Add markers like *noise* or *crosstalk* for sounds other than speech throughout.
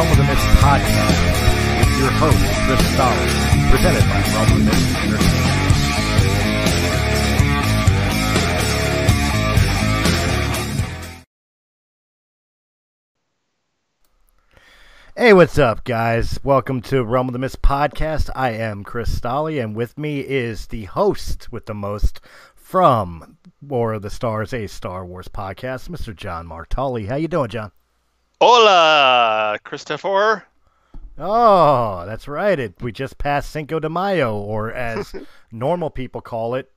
Realm of the Mist podcast with your host, Chris Stoller, presented by Realm of the Mist Entertainment. Hey, what's up, guys? Welcome to Realm of the Mist podcast. I am Chris Stolley, and with me is the host with the most from War of the Stars, a Star Wars podcast, Mr. John Martali. How you doing, John? Hola, Christopher. Oh, that's right. It, we just passed Cinco de Mayo, or as *laughs* normal people call it,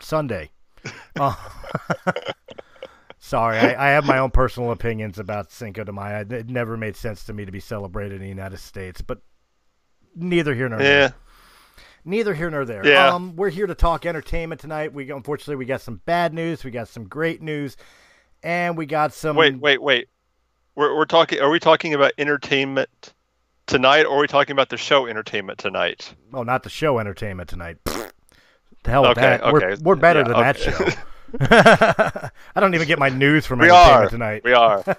Sunday. Oh. *laughs* Sorry, I, I have my own personal opinions about Cinco de Mayo. It never made sense to me to be celebrated in the United States, but neither here nor there. Neither here nor there. Yeah. Um, we're here to talk entertainment tonight. We unfortunately we got some bad news, we got some great news, and we got some. Wait, wait, wait. We're we're talking. Are we talking about entertainment tonight, or are we talking about the show entertainment tonight? Oh, not the show entertainment tonight. the hell with Okay, that. We're, okay. we're better Yeah, than that show. *laughs* *laughs* I don't even get my news from We entertainment are. tonight. We are. *laughs*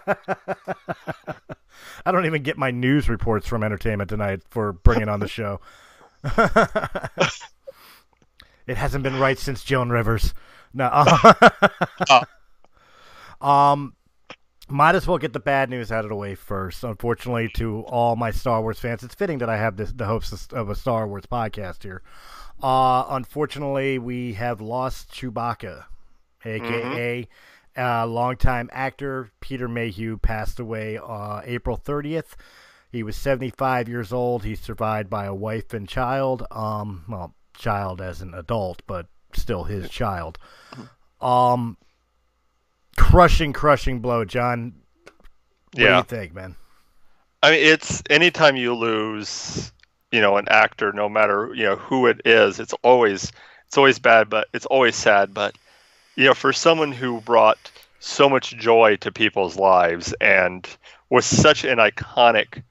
I don't even get my news reports from entertainment tonight for bringing on the show. it hasn't been right since Joan Rivers. No. um, might as well get the bad news out of the way first. Unfortunately, to all my Star Wars fans, it's fitting that I have this the hopes of a Star Wars podcast here. Uh, unfortunately, we have lost Chewbacca, aka uh, longtime actor Peter Mayhew, passed away uh, April 30th. He was 75 years old. He's survived by a wife and child. Um, well, child as an adult, but still his child. Um, crushing, crushing blow, John. What do Yeah. you think, man? I mean, it's anytime you lose, you know, an actor, no matter you know who it is, it's always it's always bad, but it's always sad. But you know, for someone who brought so much joy to people's lives and was such an iconic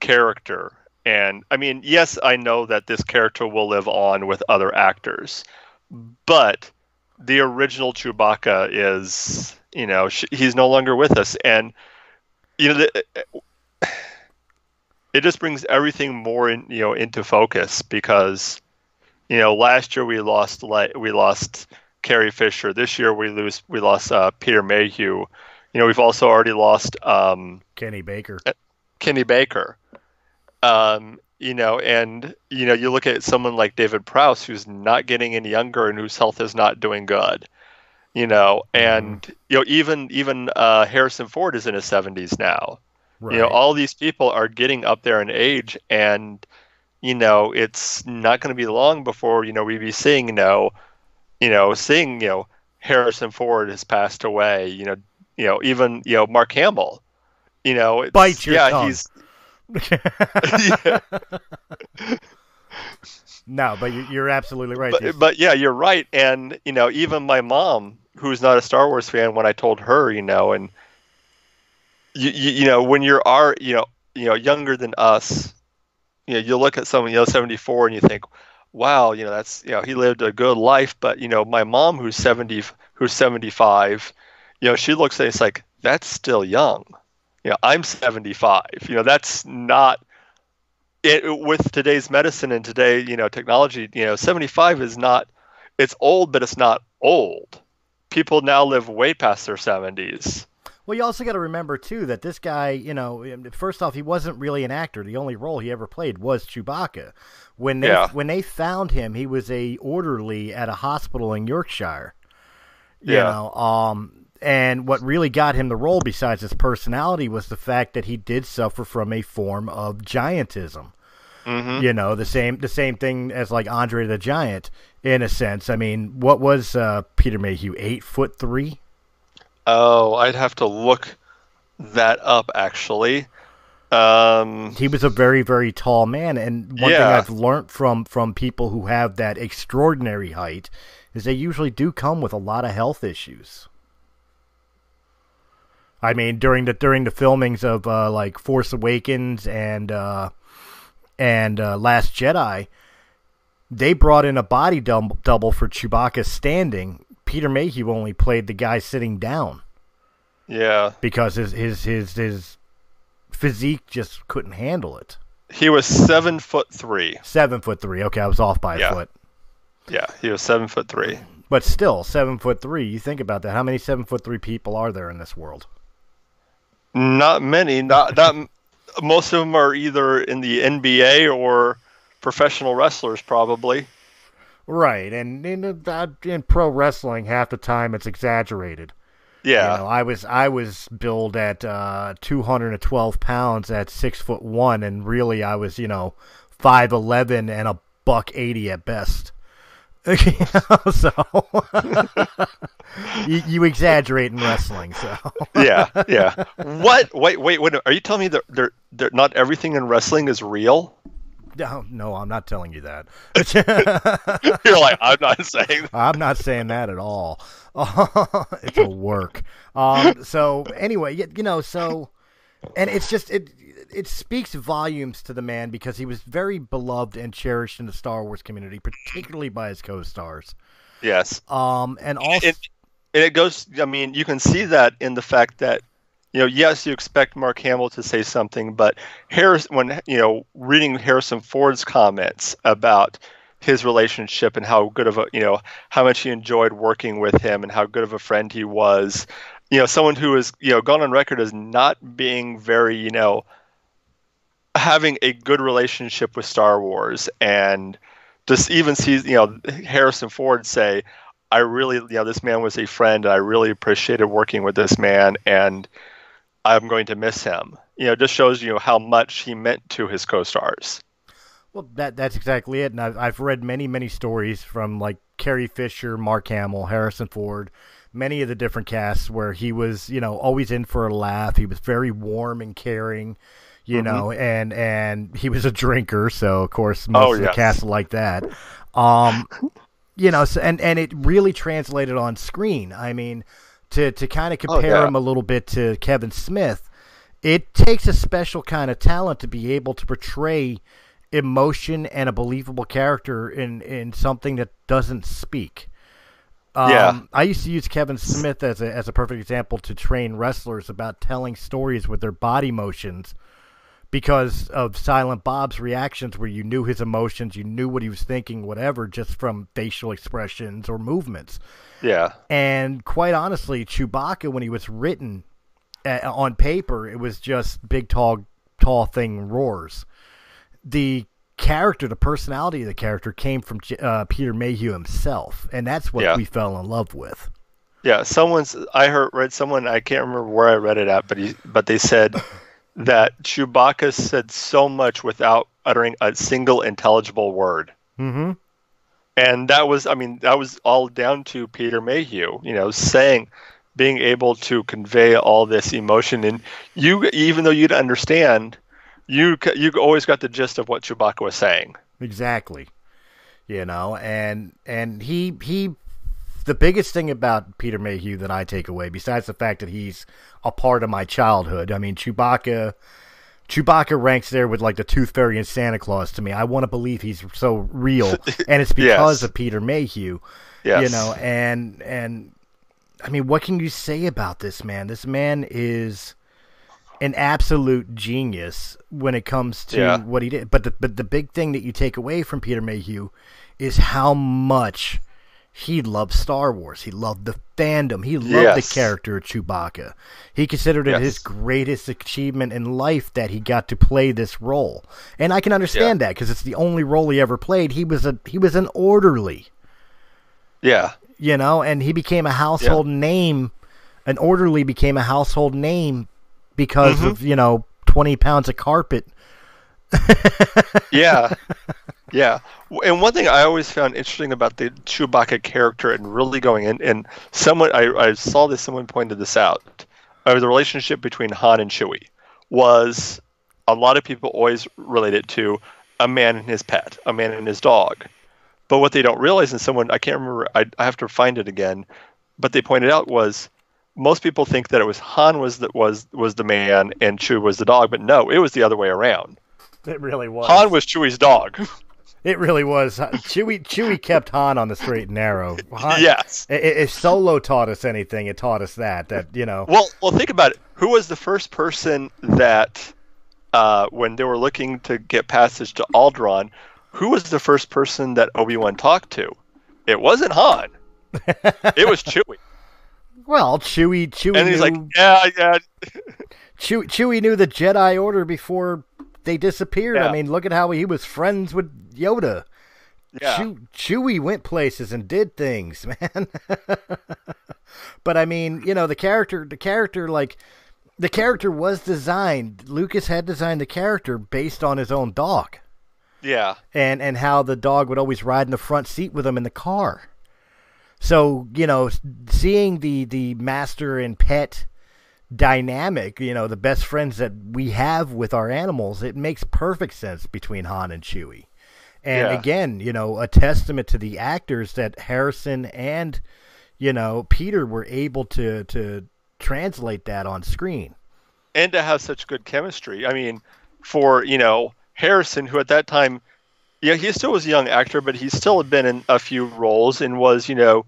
character, and I mean, yes, I know that this character will live on with other actors, but the original Chewbacca is, you know, sh- he's no longer with us, and you know, the, it just brings everything more in you know into focus because you know last year we lost like we lost Carrie Fisher. This year we lose we lost uh, Peter Mayhew. You know we've also already lost um, Kenny Baker. Kenny Baker. Um, you know, and you know you look at someone like David Prowse who's not getting any younger and whose health is not doing good. You know, and you know even even uh, Harrison Ford is in his seventies now Right. you know all these people are getting up there in age and you know it's not going to be long before you know we be seeing you know you know seeing you know harrison ford has passed away you know you know even you know mark hamill you know it's, Bite your yeah tongue. he's yeah, no, but you- you're absolutely right. But, but yeah you're right and you know even my mom who's not a star wars fan when i told her you know and you, you, you know when you're are you know you know younger than us you know you look at someone you know 74 and you think wow you know that's you know he lived a good life but you know my mom who's 70 who's 75 you know she looks at it it's like that's still young you know i'm 75 you know that's not it, with today's medicine and today you know technology you know 75 is not it's old but it's not old people now live way past their 70s Well, you also got to remember too that this guy, you know, first off, he wasn't really an actor. The only role he ever played was Chewbacca. When they Yeah. when they found him, he was a orderly at a hospital in Yorkshire. You Yeah. know, um, and what really got him the role, besides his personality, was the fact that he did suffer from a form of giantism. hmm You know, the same the same thing as like Andre the Giant, in a sense. I mean, what was uh, Peter Mayhew? Eight foot three. oh i'd have to look that up actually um he was a very very tall man and one thing i've learned from from people who have that extraordinary height is they usually do come with a lot of health issues i mean during the during the filmings of uh like force awakens and uh and uh last jedi they brought in a body dum- double for chewbacca standing peter mayhew only played the guy sitting down yeah because his his his his physique just couldn't handle it. He was seven foot three. Seven foot three. Okay, I was off by a foot. Yeah, he was seven foot three. But still, seven foot three. You think about that. How many seven foot three people are there in this world? Not many. Not not. Most of them are either in the NBA or professional wrestlers, probably. Right, and in, uh, in pro wrestling, half the time it's exaggerated. Yeah. You know, I was I was billed at uh, 212 pounds at six foot one, and really I was you know five eleven and a buck eighty at best. *laughs* Know, so *laughs* you, you exaggerate in wrestling, so *laughs* yeah, yeah. What? Wait, wait, wait. Are you telling me that they're, they're, not everything in wrestling is real? no, no, I'm not telling you that. You're like, I'm not saying. I'm not saying that at all. it's a work. Um, so anyway, you, you know, so and it's just it it speaks volumes to the man because he was very beloved and cherished in the Star Wars community, particularly by his co-stars. Yes. Um, and also, And, and it goes. I mean, you can see that in the fact that, you know, yes, you expect Mark Hamill to say something, but Harris, when you know, reading Harrison Ford's comments about his relationship and how good of a, you know, how much he enjoyed working with him and how good of a friend he was, you know, someone who is, you know, gone on record as not being very, you know, having a good relationship with Star Wars and just even sees, you know, Harrison Ford say, I really, you know, this man was a friend. And I really appreciated working with this man, and I'm going to miss him. You know, just shows you how much he meant to his co-stars. well, that that's exactly it. And I've I've read many many stories from like Carrie Fisher, Mark Hamill, Harrison Ford, many of the different casts where he was, you know, always in for a laugh. He was very warm and caring. You know, and and he was a drinker, so of course most Oh, of the cast like that. Um, you know, so, and and it really translated on screen. I mean, to to kind of compare yeah. him a little bit to Kevin Smith, it takes a special kind of talent to be able to portray emotion and a believable character in in something that doesn't speak. Um, Yeah. I used to use Kevin Smith as a as a perfect example to train wrestlers about telling stories with their body motions because of Silent Bob's reactions where you knew his emotions, you knew what he was thinking, whatever, just from facial expressions or movements. Yeah, And quite honestly, Chewbacca, when he was written uh, on paper, it was just big, tall, tall thing roars. The character, the personality of the character, came from uh, Peter Mayhew himself, and that's what Yeah. we fell in love with. yeah. Someone's I heard read someone I can't remember where I read it at, but he but they said *laughs* that Chewbacca said so much without uttering a single intelligible word. Mm-hmm. and that was i mean that was all down to peter mayhew you know saying being able to convey all this emotion and you even though you didn't understand you you always got the gist of what chewbacca was saying Exactly. You know, and and he he the biggest thing about Peter Mayhew that I take away, besides the fact that he's a part of my childhood, I mean Chewbacca Chewbacca ranks there with like the Tooth Fairy and Santa Claus to me. I want to believe he's so real, *laughs* and it's because Yes. of Peter Mayhew. yes You know, and and I mean, what can you say about this man? This man is an absolute genius when it comes to Yeah. what he did. But the but the big thing that you take away from Peter Mayhew is how much he loved Star Wars. He loved the fandom. He loved Yes. the character of Chewbacca. He considered it Yes. his greatest achievement in life that he got to play this role. And I can understand that because it's the only role he ever played. He was a he was an orderly yeah you know, and he became a household name. An orderly became a household name because Mm-hmm. of you know twenty pounds of carpet. *laughs* yeah yeah and one thing i always found interesting about the chewbacca character and really going in and someone i, I saw this someone pointed this out uh, the relationship between han and chewie was a lot of people always relate it to a man and his pet a man and his dog but what they don't realize and someone i can't remember i, I have to find it again but they pointed out was most people think that it was han was the, was was the man and chewie was the dog but no it was the other way around It really was. Han was Chewie's dog. *laughs* It really was. Chewie Chewie *laughs* kept Han on the straight and narrow. Han, yes. If Solo taught us anything, it taught us that that you know. Well, well, think about it. Who was the first person that uh, when they were looking to get passage to Alderaan, who was the first person that Obi Wan talked to? It wasn't Han. it was *laughs* Chewie. Well, Chewie, Chewie, And he's knew, like, yeah, yeah, Chewie, Chewie knew the Jedi Order before they disappeared. I mean, look at how he was friends with Yoda. yeah. Chew, Chewie went places and did things, *laughs* man. but I mean, you know, the character, the character, like the character was designed. Lucas had designed the character based on his own dog, Yeah. and and how the dog would always ride in the front seat with him in the car. So you know, seeing the the master and pet dynamic, you know, the best friends that we have with our animals, it makes perfect sense between Han and Chewie. And Yeah. again, you know, a testament to the actors that Harrison and you know Peter were able to to translate that on screen. and to have such good chemistry. I mean, for you know Harrison, who at that time, yeah, he still was a young actor, but he still had been in a few roles and was you know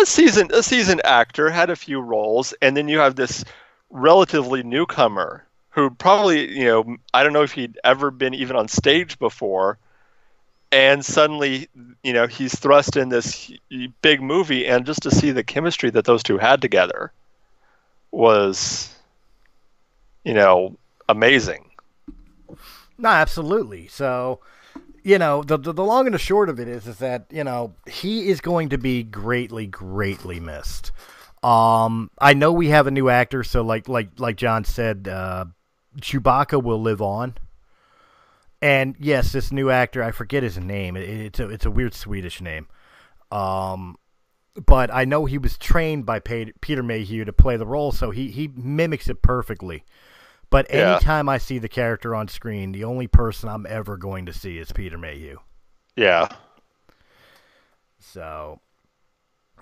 a seasoned a seasoned actor, had a few roles, and then you have this relatively newcomer who probably you know I don't know if he'd ever been even on stage before. And suddenly, you know, he's thrust in this big movie, and just to see the chemistry that those two had together was you know, amazing. No, absolutely. So, you know, the, the the long and the short of it is is that you know he is going to be greatly, greatly missed. Um, I know we have a new actor, so like like like John said, uh, Chewbacca will live on. And yes, this new actor, I forget his name. It, it's a it's a weird Swedish name. Um, but I know he was trained by Peter Mayhew to play the role, so he he mimics it perfectly. But Yeah. anytime I see the character on screen, the only person I'm ever going to see is Peter Mayhew. Yeah. So,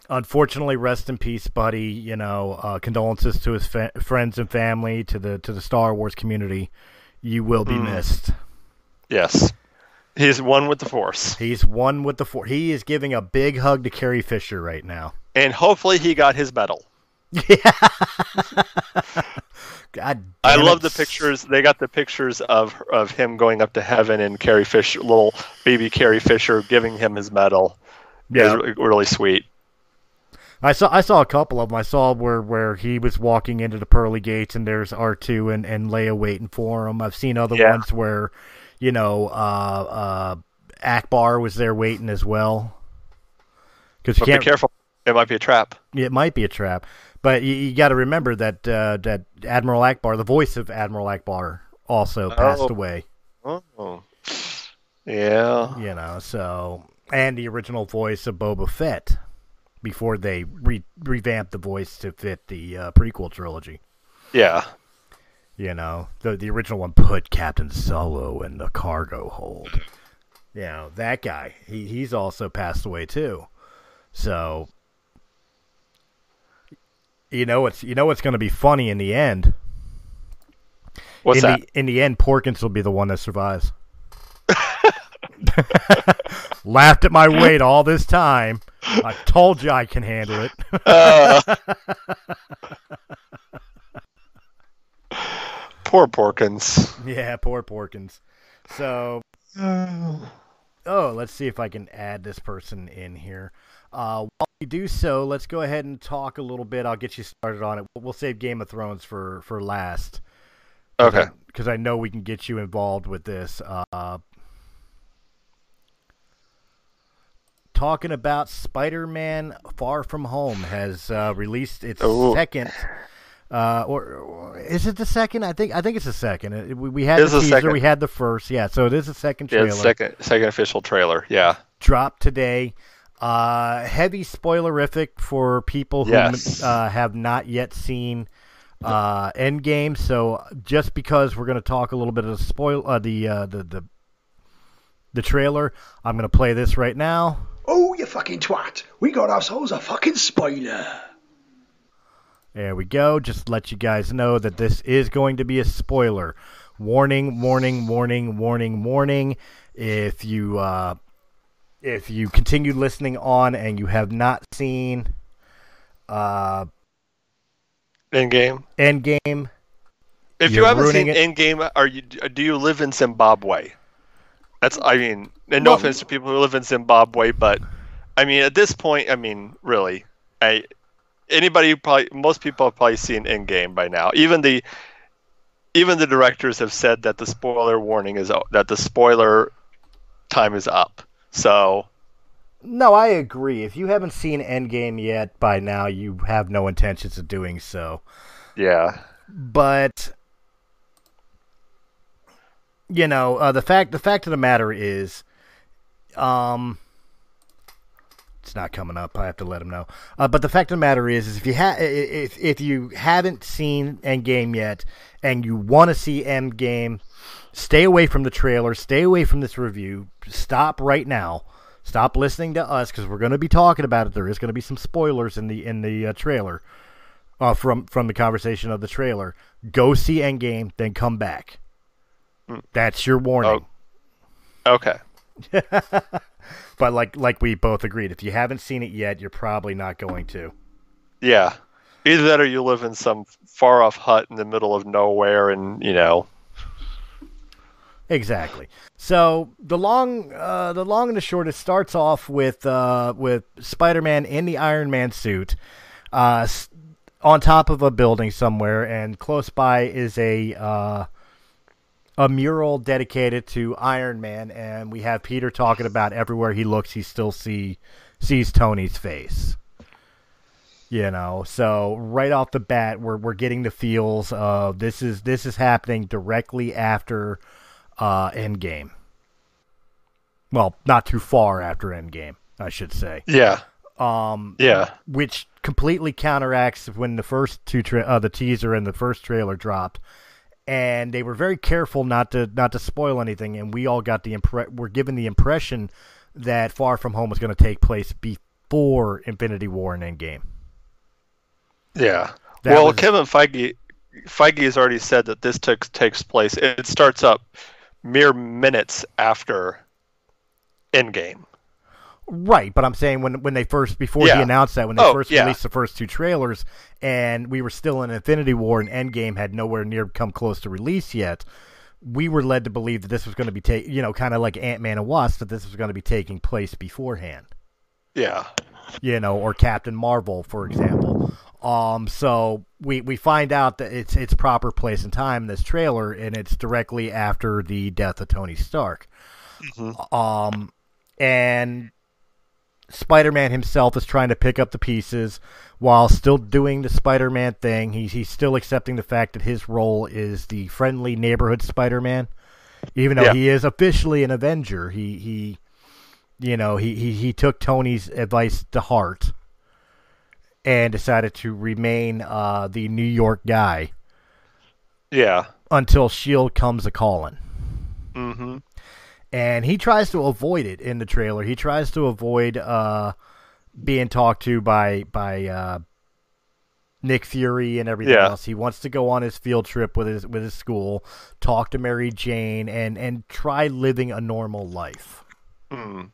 unfortunately, rest in peace, buddy. You know, uh, condolences to his fa- friends and family, to the to the Star Wars community. You will be Mm. missed. Yes. He's one with the Force. He's one with the four. He is giving a big hug to Carrie Fisher right now. And hopefully he got his medal. *laughs* Yeah. God, I love it. the pictures. They got the pictures of of him going up to heaven and Carrie Fisher, little baby Carrie Fisher, giving him his medal. Yeah. It was really, really sweet. I saw I saw a couple of them. I saw where where he was walking into the pearly gates and there's R two and and Leia waiting for him. I've seen other Yeah. ones where, you know, uh, uh, Ackbar was there waiting as well. Because be careful. It might be a trap. It might be a trap, but you, you got to remember that uh, that Admiral Ackbar, the voice of Admiral Ackbar, also passed Oh. away. Oh. Yeah. You know, so and the original voice of Boba Fett before they re- revamped the voice to fit the uh, prequel trilogy. Yeah. You know, the the original one put Captain Solo in the cargo hold. You know, that guy, he he's also passed away too. So you know it's you know it's going to be funny in the end. What's in that? the in the end Porkins will be the one that survives. *laughs* *laughs* Laughed at my weight all this time. I told you I can handle it. Uh, poor Porkins. yeah, poor Porkins. So Oh, let's see if I can add this person in here. Uh, while we do so, let's go ahead and talk a little bit. I'll get you started on it. We'll save Game of Thrones for for last. Okay. Because I know we can get you involved with this. Uh, talking about Spider-Man: Far From Home has uh, released its Ooh. second. Uh, or, or is it the second? I think I think it's the second. It- we, we had the teaser, second. we had the first. Yeah, so it is the second trailer it's second second official trailer. Yeah. dropped today. Uh, heavy spoilerific for people who Yes. uh, have not yet seen uh, Endgame. So just because we're going to talk a little bit of the spoil, uh, the, uh, the the the trailer, I'm going to play this right now. Oh, you fucking twat. We got ourselves a fucking spoiler. There we go. Just to let you guys know that this is going to be a spoiler. Warning, warning, warning, warning, warning. If you uh, if you continue listening on and you have not seen uh, In game. Endgame, If you haven't seen it. Endgame, are you do you live in Zimbabwe? That's I mean, and no Well- offense to people who live in Zimbabwe, but I mean at this point, I mean, really, I anybody probably most people have probably seen Endgame by now. Even the even the directors have said that the spoiler warning is that the spoiler time is up. So No, I agree. If you haven't seen Endgame yet, by now you have no intentions of doing so. yeah, But you know, uh, the fact the fact of the matter is, um, it's not coming up. I have to let him know. Uh, but the fact of the matter is, is if you ha- if if you haven't seen Endgame yet and you want to see Endgame, stay away from the trailer. Stay away from this review. Stop right now. Stop listening to us because we're going to be talking about it. There is going to be some spoilers in the in the uh, trailer uh, from from the conversation of the trailer. Go see Endgame, then come back. That's your warning. okay, *laughs* But like like we both agreed, if you haven't seen it yet, you're probably not going to. yeah. Either that, or you live in some far off hut in the middle of nowhere, and you know, Exactly. So the long, uh, the long and the short, it starts off with uh, with Spider-Man in the Iron Man suit, uh, on top of a building somewhere, and close by is a uh, a mural dedicated to Iron Man, and we have Peter talking about everywhere he looks, he still see sees Tony's face. You know, so right off the bat, we're we're getting the feels of this is this is happening directly after uh, Endgame. Well, not too far after Endgame, I should say. yeah, Um, yeah, which completely counteracts when the first two tra- uh, the teaser and the first trailer dropped, and they were very careful not to not to spoil anything, and we all got the impre- were given the impression that Far From Home was going to take place before Infinity War and Endgame. yeah. That well, was- Kevin Feige, Feige has already said that this takes takes place. It starts up mere minutes after Endgame. Right, but I'm saying when when they first before he announced that when they Oh, first yeah. released the first two trailers and we were still in Infinity War and Endgame had nowhere near come close to release yet, we were led to believe that this was going to be ta- you know kind of like Ant Man and Wasp that this was going to be taking place beforehand, Yeah, you know, or Captain Marvel for example. Um, so we we find out that it's it's proper place and time in this trailer and it's directly after the death of Tony Stark. Um, and Spider-Man himself is trying to pick up the pieces while still doing the Spider-Man thing. He's he's still accepting the fact that his role is the friendly neighborhood Spider-Man, even though Yeah. he is officially an Avenger. He he, you know, he he he took Tony's advice to heart and decided to remain uh, the New York guy yeah. until Shield comes a calling hmm and he tries to avoid it in the trailer. He tries to avoid uh, being talked to by by uh, Nick Fury and everything Yeah. else. He wants to go on his field trip with his with his school, talk to Mary Jane, and and try living a normal life. Mm.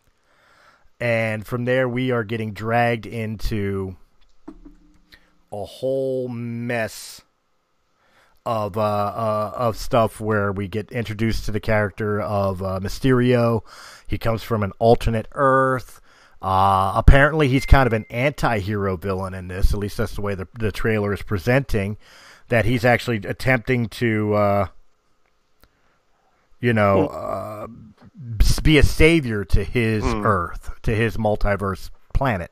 And from there, we are getting dragged into a whole mess of uh, uh, of stuff where we get introduced to the character of uh, Mysterio. He comes from an alternate Earth. Uh, apparently, he's kind of an anti-hero villain in this. At least that's the way the, the trailer is presenting. That he's actually attempting to, uh, you know, uh, be a savior to his Earth, to his multiverse planet.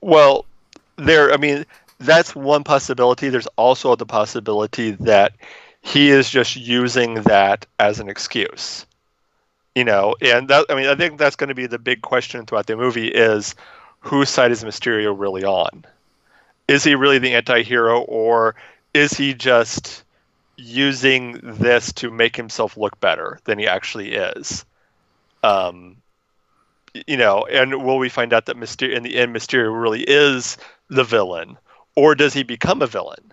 Well, there. I mean, that's one possibility. There's also the possibility that he is just using that as an excuse. You know, and that. I mean, I think that's going to be the big question throughout the movie: is whose side is Mysterio really on? Is he really the anti-hero, or is he just using this to make himself look better than he actually is? Um, you know, and will we find out that Mysterio in the end Mysterio really is the villain, or does he become a villain?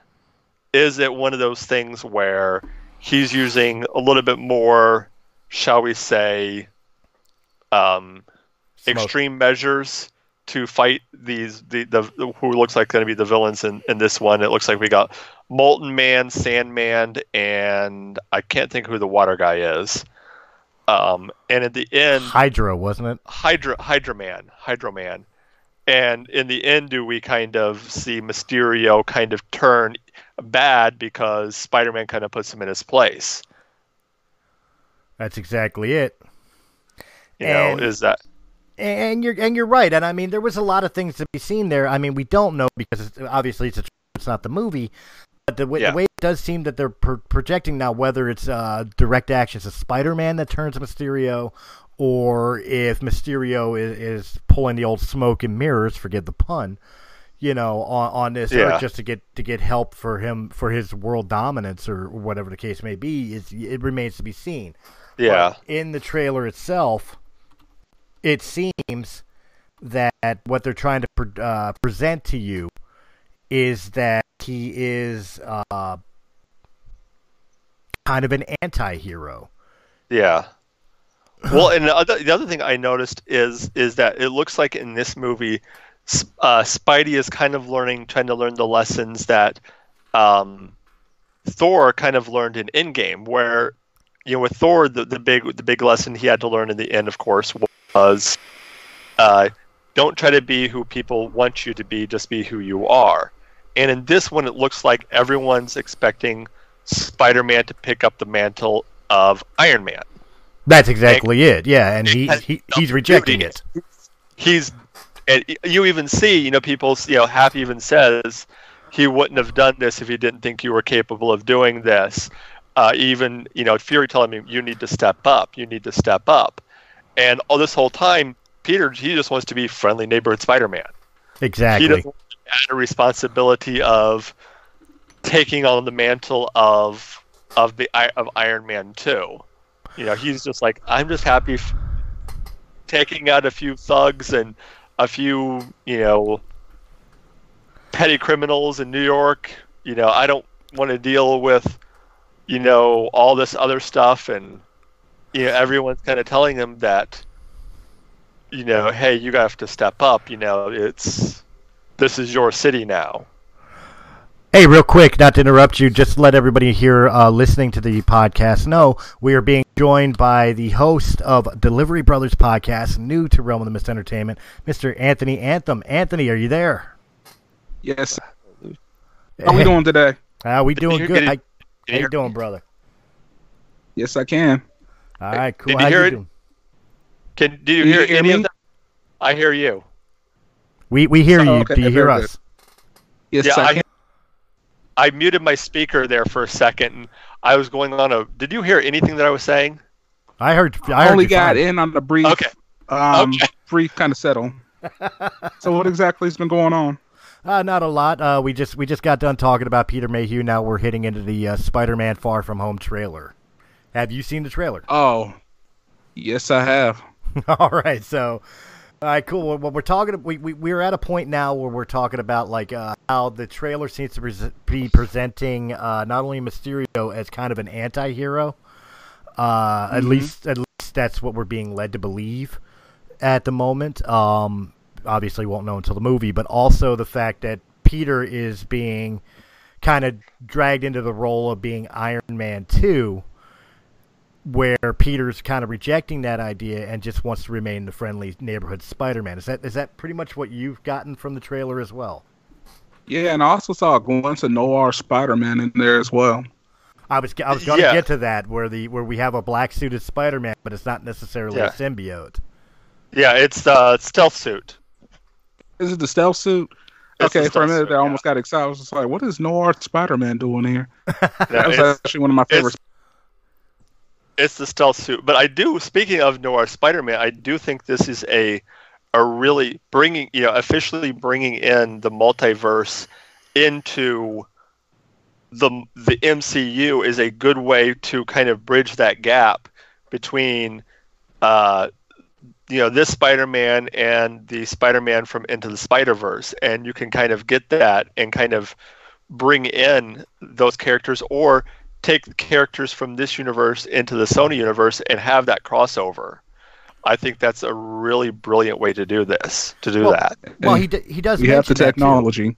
Is it one of those things where he's using a little bit more, shall we say, um, extreme measures to fight these the, the who looks like going to be the villains in, in this one? It looks like we got Molten Man, Sandman, and I can't think who the water guy is. Um, and at the end, Hydra, wasn't it? Hydra, Hydra Man, Hydro Man. And in the end, do we kind of see Mysterio kind of turn bad because Spider-Man kind of puts him in his place? That's exactly it. You And- know, is that And you're and you're right. And I mean, there was a lot of things to be seen there. I mean, we don't know because it's, obviously it's a, it's not the movie. But the way, Yeah. the way it does seem that they're pro- projecting now, whether it's uh, direct actions of Spider-Man that turns Mysterio, or if Mysterio is, is pulling the old smoke and mirrors, forgive the pun, you know, on, on this Yeah. earth just to get to get help for him for his world dominance or whatever the case may be. Is it remains to be seen. yeah, But in the trailer itself, it seems that what they're trying to pre- uh, present to you is that he is uh, kind of an anti-hero. yeah. Well, and the other, the other thing I noticed is is that it looks like in this movie, uh, Spidey is kind of learning, trying to learn the lessons that um, Thor kind of learned in Endgame, where you know with Thor the, the big the big lesson he had to learn in the end, of course, was uh, don't try to be who people want you to be, just be who you are. And in this one, it looks like everyone's expecting Spider-Man to pick up the mantle of Iron Man. That's exactly it. Yeah, and he, he he's rejecting it. He's, and you even see, you know, people, you know, Happy even says he wouldn't have done this if he didn't think you were capable of doing this. Uh, even, you know, Fury telling me you need to step up, you need to step up, and all this whole time, Peter, he just wants to be friendly neighborhood Spider-Man. Exactly. He doesn't want to add a responsibility of taking on the mantle of of the of Iron Man too. You know, he's just like I'm just happy f- taking out a few thugs and a few you know petty criminals in New York. You know, I don't want to deal with you know all this other stuff. And you know everyone's kind of telling him that you know hey you have to step up. You know it's this is your city now Hey, real quick, not to interrupt you, just let everybody here uh, listening to the podcast know we are being joined by the host of Delivery Brothers podcast, new to Realm of the Mist Entertainment, Mr. Anthony Anthem. Anthony, are you there? Yes. How we doing today? Uh, we doing you- good. did How, how you you hear- doing, brother? Yes, I can. All right, cool. Did you How hear you it? doing? can do you Can you hear hear any me? of that i hear you We we hear Oh, you. okay, Do you hear very us? Yes, Yeah, I I- can. I muted my speaker there for a second and i was going on a did you hear anything that i was saying I heard. I I heard only got fine. in on the brief, okay um, Okay. *laughs* brief kind of settle. *laughs* so what exactly has been going on? Uh, not a lot. Uh, we just we just got done talking about Peter Mayhew. Now we're hitting into the uh, Spider-Man Far From Home trailer. Have you seen the trailer? Oh, yes, I have. *laughs* All right, so all right, cool. Well, we're talking. We, we we're at a point now where we're talking about like uh, how the trailer seems to be presenting uh, not only Mysterio as kind of an anti-hero. Uh, At Mhm. least, at least that's what we're being led to believe at the moment. Um, obviously, won't know until the movie, but also the fact that Peter is being kind of dragged into the role of being Iron Man two where Peter's kind of rejecting that idea and just wants to remain the friendly neighborhood Spider-Man. Is that is that pretty much what you've gotten from the trailer as well? Yeah, and I also saw a glimpse of Noir Spider-Man in there as well. I was I was going to Yeah. get to that where the where we have a black suited Spider-Man, but it's not necessarily Yeah. a symbiote. yeah it's uh stealth suit Is it the stealth suit? It's the okay, for a minute suit, there, I yeah. almost got excited. I was just like, "What is Noir Spider-Man doing here?" *laughs* Yeah, That was actually one of my it's- favorites. It's the stealth suit, but I do. Speaking of Noir Spider-Man, I do think this is a a really bringing you know officially bringing in the multiverse into the the MCU is a good way to kind of bridge that gap between uh, you know this Spider-Man and the Spider-Man from Into the Spider-Verse, and you can kind of get that and kind of bring in those characters or take the characters from this universe into the Sony universe and have that crossover. I think that's a really brilliant way to do this. To do Well, that. Well, he d- he does. we have the mention that, too. technology.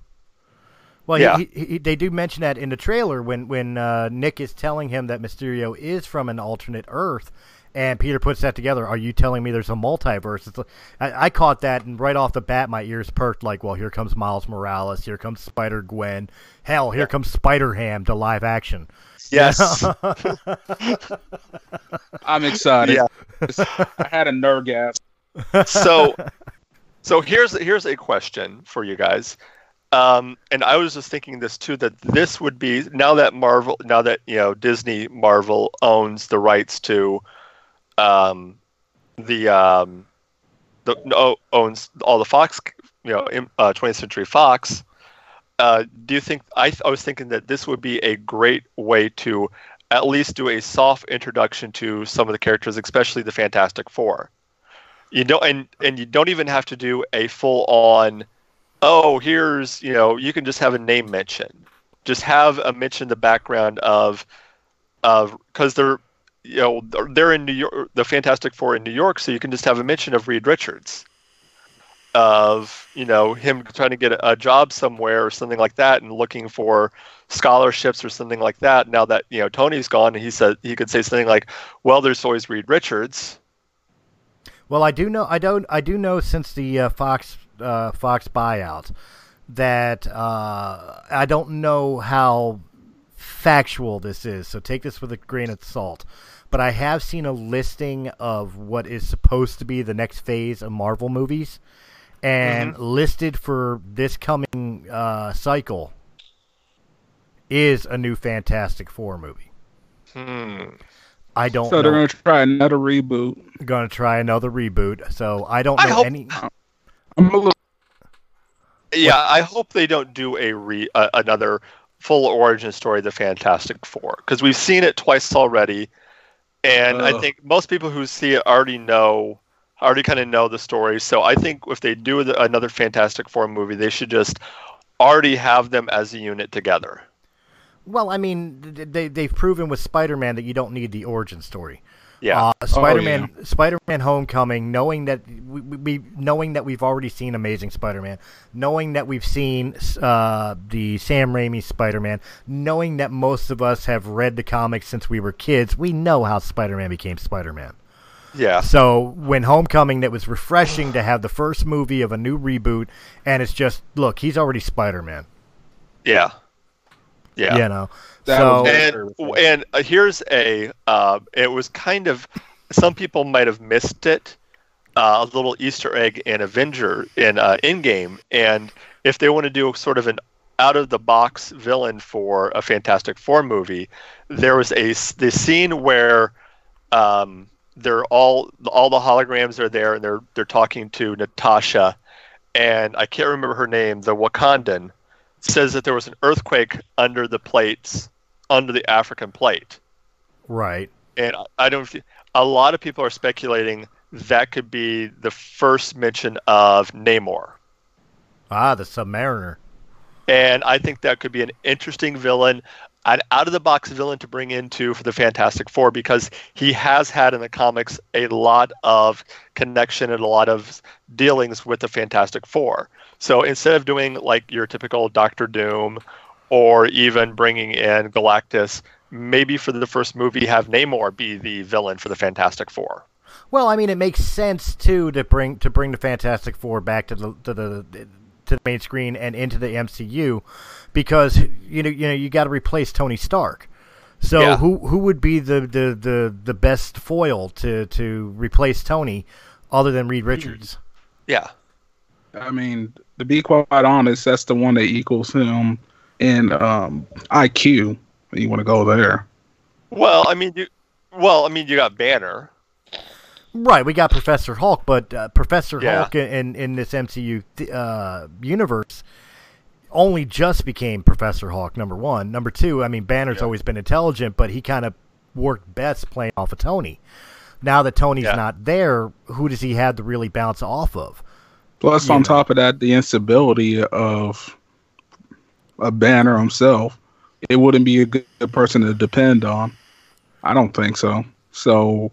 Well, Yeah. he, he, he, they do mention that in the trailer when when uh, Nick is telling him that Mysterio is from an alternate Earth, and Peter puts that together. Are you telling me there's a multiverse? It's, like- I, I caught that, and right off the bat, my ears perked. Like, well, here comes Miles Morales. Here comes Spider Gwen. Hell, here comes Spider Ham to live action. *laughs* Yes. *laughs* I'm excited. Yeah. I had a nergasm. so so here's here's a question for you guys um, and i was just thinking this too that this would be now that marvel now that you know disney marvel owns the rights to um, the um, the no, owns all the fox you know uh, 20th century fox uh, do you think I, I was thinking that this would be a great way to at least do a soft introduction to some of the characters especially the fantastic four. You don't and and you don't even have to do a full on oh here's you know you can just have a name mention. Just have a mention in the background of of because they're you know they're in new york the fantastic four in new york so you can just have a mention of reed richards of you know him trying to get a, job somewhere or something like that and looking for scholarships or something like that now that you know tony's gone he said he could say something like well there's always reed richards Well, I do know. I don't. I do know since the uh, Fox uh, Fox buyout that uh, I don't know how factual this is. So take this with a grain of salt. But I have seen a listing of what is supposed to be the next phase of Marvel movies, and listed for this coming uh, cycle is a new Fantastic Four movie. hmm I don't So know. they're gonna try another reboot. going to try another reboot. So I don't I know hope- any. I'm a little. Yeah, I hope they don't do a re uh, another full origin story of the Fantastic Four because we've seen it twice already, and I think most people who see it already know already kind of know the story. So I think if they do the, another Fantastic Four movie, they should just already have them as a unit together. Well, I mean, they they've proven with Spider-Man that you don't need the origin story. Yeah, Uh, Spider-Man, Spider-Man: Homecoming, knowing that we, we we- knowing that we've already seen Amazing Spider-Man, knowing that we've seen uh, the Sam Raimi Spider-Man, knowing that most of us have read the comics since we were kids, we know how Spider-Man became Spider-Man. Yeah, So when Homecoming, that was refreshing to have the first movie of a new reboot, and it's just look, he's already Spider-Man. yeah, yeah. You know, That so and and uh, here's a uh, it was kind of some people might have missed it uh, a little easter egg in avenger in uh, Endgame and if they want to do sort of an out of the box villain for a fantastic four movie there was a the scene where um, they're all all the holograms are there and they're they're talking to natasha and i can't remember her name the wakandan says that there was an earthquake under the plates under the African plate. right. And I- don't. A lot of people are speculating that could be the first mention of Namor, Ah, the Submariner. and I think that could be an interesting villain, an out of the box villain to bring into for the Fantastic Four because he has had in the comics a lot of connection and a lot of dealings with the Fantastic Four. So instead of doing like your typical Doctor Doom or even bringing in Galactus, maybe for the first movie have Namor be the villain for the Fantastic Four. Well, I mean, it makes sense too to bring to bring the Fantastic Four back to the to the to the main screen and into the MCU, because you know you know you got to replace Tony Stark. So Yeah. who who would be the, the, the, the best foil to, to replace Tony, other than Reed Richards? Yeah. I mean, to be quite honest, that's the one that equals him in um, IQ. You want to go there? Well, I mean, you, well, I mean, you got Banner. Right, we got Professor Hulk, but uh, Professor Yeah. Hulk in in this MCU uh, universe only just became Professor Hulk. Number one, number two. I mean, Banner's Yeah. always been intelligent, but he kind of worked best playing off of Tony. Now that Tony's Yeah. not there, who does he have to really bounce off of? Plus, You on know. top of that, the instability of a Banner himself, it wouldn't be a good person to depend on. I don't think so. So,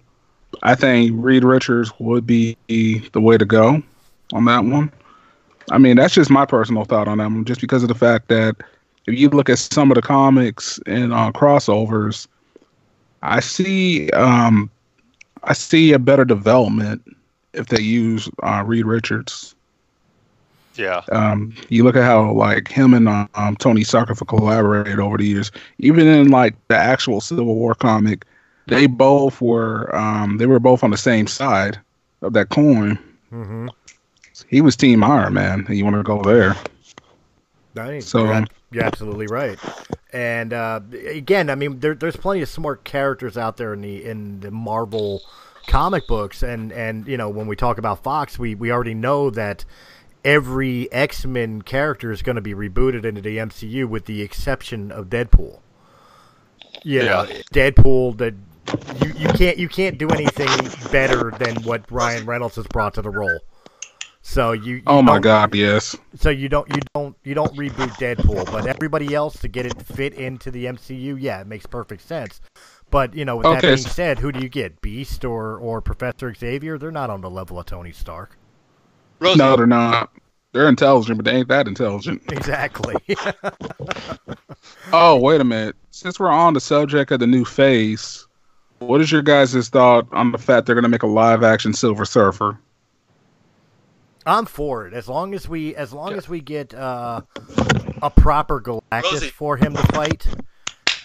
I think Reed Richards would be the way to go on that one. I mean, that's just my personal thought on that one, just because of the fact that if you look at some of the comics and uh, crossovers, I see um, I see a better development if they use uh, Reed Richards. Yeah. Um, you look at how like him and um, Tony Stark have collaborated over the years. Even in like the actual Civil War comic, they both were um, they were both on the same side of that coin. Mm-hmm. He was Team Iron Man. You want to go there? So you're, you're, absolutely right. And uh, again, I mean, there, there's plenty of smart characters out there in the in the Marvel comic books, and and you know when we talk about Fox, we we already know that every X Men character is going to be rebooted into the MCU with the exception of Deadpool. You know, yeah, Deadpool that you, you can't you can't do anything better than what Ryan Reynolds has brought to the role. So you, you Oh my god, yes. So you don't you don't you don't reboot Deadpool, but everybody else to get it fit into the MCU, yeah, it makes perfect sense. But you know, with okay, that being said, who do you get? Beast or or Professor Xavier? They're not on the level of Tony Stark. Rosie. No, they're not. They're intelligent, but they ain't that intelligent. *laughs* Exactly. *laughs* oh, wait a minute. Since we're on the subject of the new phase, what is your guys' thought on the fact they're going to make a live action Silver Surfer? I'm for it as long as we as long as we get uh, a proper Galactus Rosie. for him to fight,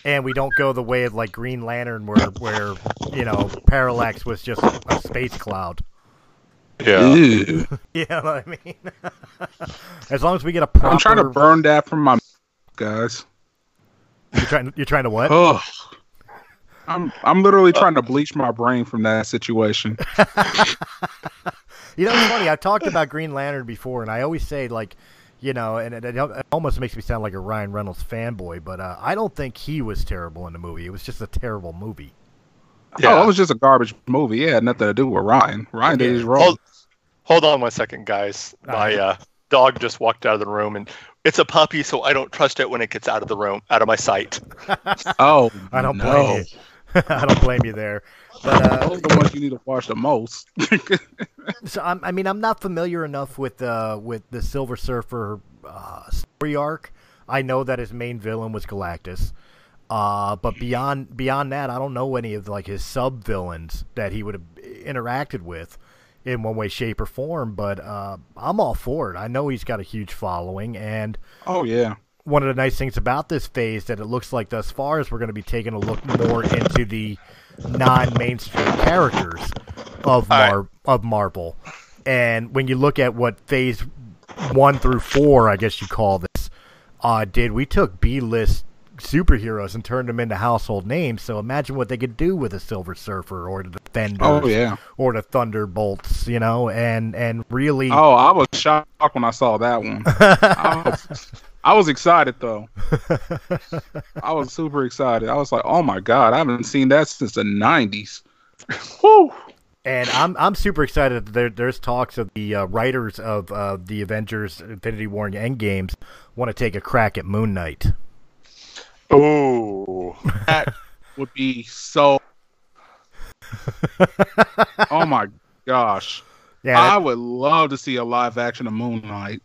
and we don't go the way of like Green Lantern, where where you know Parallax was just a space cloud. Yeah, *laughs* you know I mean. *laughs* as long as we get a proper. I'm trying to burn that from my guys. You're trying. You're trying to what? Oh. I'm I'm literally trying to bleach my brain from that situation. *laughs* You know, it's funny. I've talked about Green Lantern before, and I always say like, you know, and it, it almost makes me sound like a Ryan Reynolds fanboy, but uh, I don't think he was terrible in the movie. It was just a terrible movie. Yeah, oh, it was just a garbage movie. Yeah, nothing to do with Ryan. Ryan did his role. Hold, hold on one second, guys. My uh, dog just walked out of the room, and it's a puppy, so I don't trust it when it gets out of the room, out of my sight. *laughs* oh, I don't blame no. you. *laughs* I don't blame you there. But uh, those are the ones you need to watch the most. *laughs* so I'm, i mean, I'm not familiar enough with uh, with the Silver Surfer uh, story arc. I know that his main villain was Galactus. Uh, but beyond beyond that, I don't know any of like his sub villains that he would have interacted with in one way, shape, or form. But uh, I'm all for it. I know he's got a huge following, and oh yeah, one of the nice things about this phase that it looks like thus far is we're going to be taking a look more into the non-mainstream characters of Mar- right. of Marvel. And when you look at what phase one through four, I guess you call this, uh, did we took B-list superheroes and turned them into household names. So imagine what they could do with a Silver Surfer or the Defenders, oh, yeah. or the Thunderbolts, you know, and and really. Oh, I was shocked when I saw that one. *laughs* I, was, I was excited though. *laughs* I was super excited. I was like, "Oh my god, I haven't seen that since the '90s." *laughs* Woo! And I'm I'm super excited that there, there's talks of the uh, writers of uh, the Avengers Infinity War and Endgames want to take a crack at Moon Knight. Oh, that *laughs* would be so. oh my gosh! Yeah, I would love to see a live action of Moon Knight.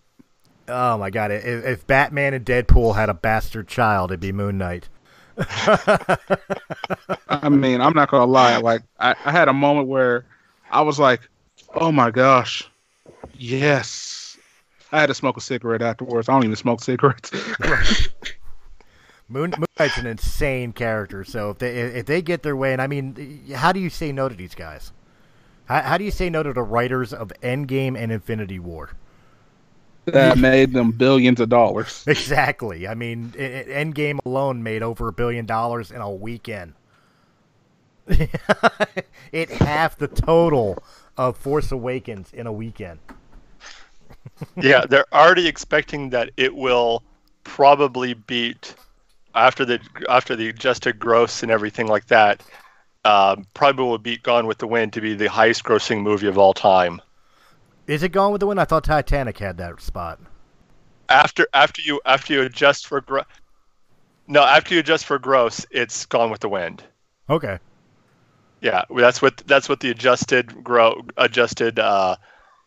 Oh my god! If, if Batman and Deadpool had a bastard child, it'd be Moon Knight. *laughs* I mean, I'm not gonna lie. Like, I, I had a moment where I was like, "Oh my gosh, yes!" I had to smoke a cigarette afterwards. I don't even smoke cigarettes. Moon, Moon Knight's an insane character. So if they if they get their way, and I mean, how do you say no to these guys? How, how do you say no to the writers of Endgame and Infinity War? That made them billions of dollars. *laughs* Exactly. I mean, it, Endgame alone made over a billion dollars in a weekend. *laughs* it half the total of Force Awakens in a weekend. *laughs* yeah, they're already expecting that it will probably beat after the after the adjusted gross and everything like that, um, probably will beat Gone with the Wind to be the highest grossing movie of all time. Is it Gone with the Wind? I thought Titanic had that spot. After after you after you adjust for gro- no after you adjust for gross, it's Gone with the Wind. Okay. Yeah, that's what that's what the adjusted grow adjusted uh,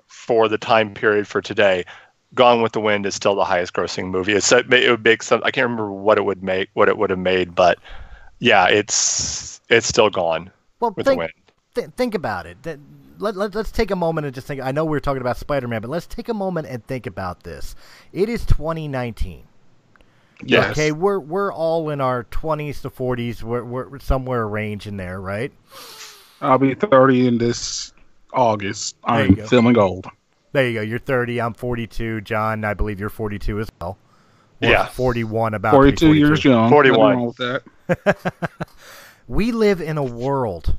for the time period for today. Gone with the Wind is still the highest grossing movie. It's it would make some. I can't remember what it would make, what it would have made, but yeah, it's it's still Gone Well, with think, the Wind. th- think about it. Th- Let, let, let's take a moment and just think. I know we're talking about Spider Man, but let's take a moment and think about this. It is 2019. Yes. Okay, we're we're all in our 20s to 40s. We're, we're somewhere range in there, right? I'll be 30 in this August. There I'm go. feeling old. There you go. You're 30. I'm 42. John, I believe you're 42 as well. We're Yeah. 41 about to be 42 years young. 41. With that. *laughs* we live in a world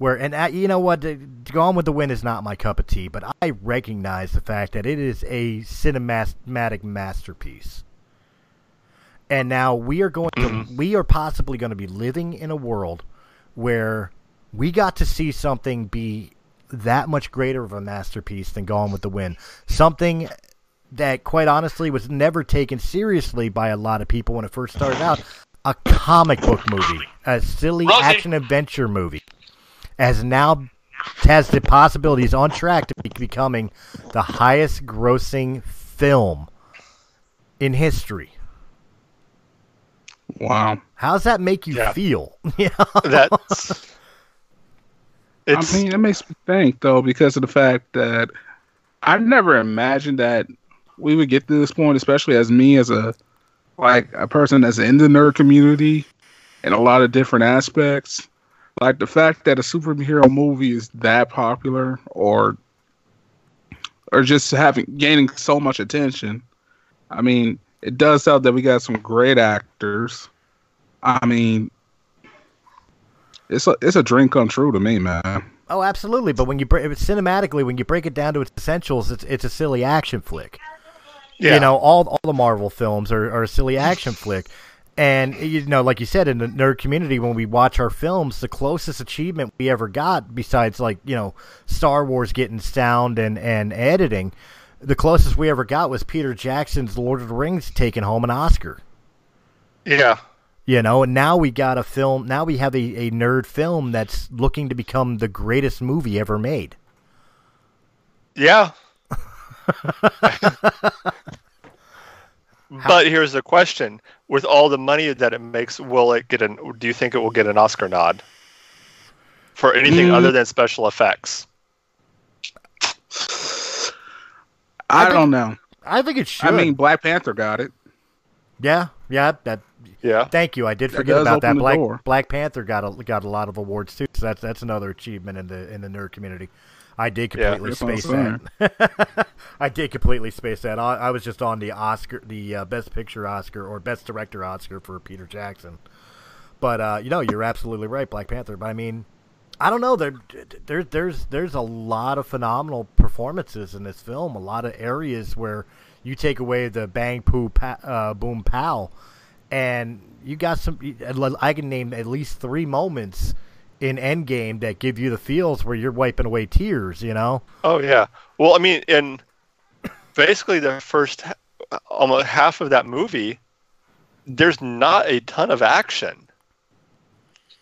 where, and you know what, Gone with the Wind is not my cup of tea, but I recognize the fact that it is a cinematic masterpiece. And now we are going to, mm-hmm. we are possibly going to be living in a world where we got to see something be that much greater of a masterpiece than Gone with the Wind. Something that, quite honestly, was never taken seriously by a lot of people when it first started out. A comic book movie, a silly action adventure movie, as now has the possibilities on track to be becoming the highest grossing film in history. Wow. How does that make you Yeah. feel? *laughs* yeah. That's *laughs* it's I mean, it makes me think though, because of the fact that I've never imagined that we would get to this point, especially as me as a like a person that's in the nerd community in a lot of different aspects. Like the fact that a superhero movie is that popular or or just having gaining so much attention. I mean, it does help that we got some great actors. I mean, it's a it's a dream come true to me, man. Oh, absolutely. But when you break it cinematically, when you break it down to its essentials, it's it's a silly action flick. yeah. You know, all all the Marvel films are, are a silly action flick. And you know, like you said, in the nerd community, when we watch our films, the closest achievement we ever got, besides like you know Star Wars getting sound and and editing, the closest we ever got was Peter Jackson's Lord of the Rings taking home an Oscar. yeah. You know, and now we got a film. Now we have a, a nerd film that's looking to become the greatest movie ever made. Yeah. *laughs* but here's the question: With all the money that it makes, will it get an? Do you think it will get an Oscar nod for anything Mm. other than special effects? I, think- don't know. I think it should. I mean, Black Panther got it. yeah, yeah. That. Yeah. Thank you. I did forget does about that. Black door. Black Panther got a got a lot of awards too. So that's that's another achievement in the in the nerd community. I did completely That's space that. *laughs* I did completely space that. I, I was just on the Oscar, the uh, Best Picture Oscar or Best Director Oscar for Peter Jackson. But uh, you know, you're absolutely right, Black Panther. But I mean, I don't know. There, there, there's there's a lot of phenomenal performances in this film. A lot of areas where you take away the bang poo pa, uh, boom pow, and you got some. I can name at least three moments in Endgame that give you the feels where you're wiping away tears. You know. Oh yeah. Well, I mean, in basically the first uh, almost half of that movie, there's not a ton of action.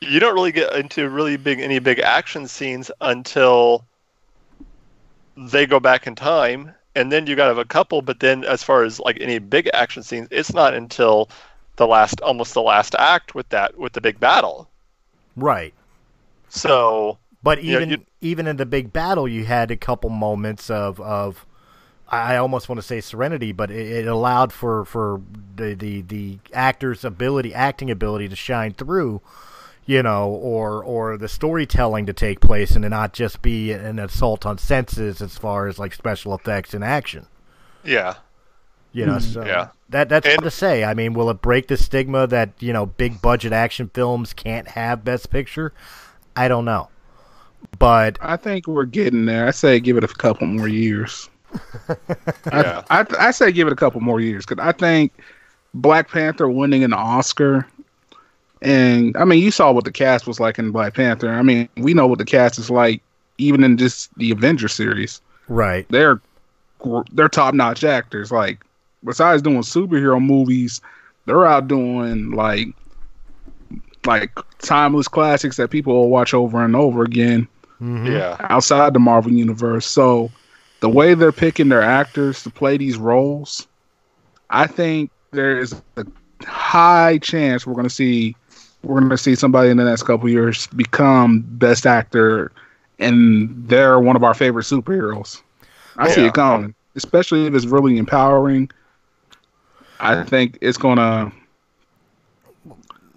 You don't really get into really big any big action scenes until they go back in time, and then you got to have a couple. But then, as far as like any big action scenes, it's not until the last, almost the last act with that with the big battle. Right. So But even you- even in the big battle, you had a couple moments of of I almost want to say serenity, but it, it allowed for for the, the the actor's ability, acting ability, to shine through. You know, or or the storytelling to take place, and to not just be an assault on senses as far as like special effects and action. yeah, You know, mm-hmm. so Yeah. that that's And- hard to say. I mean, will it break the stigma that you know big budget action films can't have Best Picture? I don't know, but I think we're getting there. I say give it a couple more years. *laughs* yeah. I, I I say give it a couple more years because I think Black Panther winning an Oscar, and I mean you saw what the cast was like in Black Panther. I mean we know what the cast is like even in just the Avenger series. right. They're they're top notch actors. Like besides doing superhero movies, they're out doing like like timeless classics that people will watch over and over again Mhm. Yeah. outside the Marvel universe. So the way they're picking their actors to play these roles, I think there is a high chance we're going to see we're going to see somebody in the next couple years become best actor, and they're one of our favorite superheroes. I see it coming, especially if it's really empowering. I think it's gonna.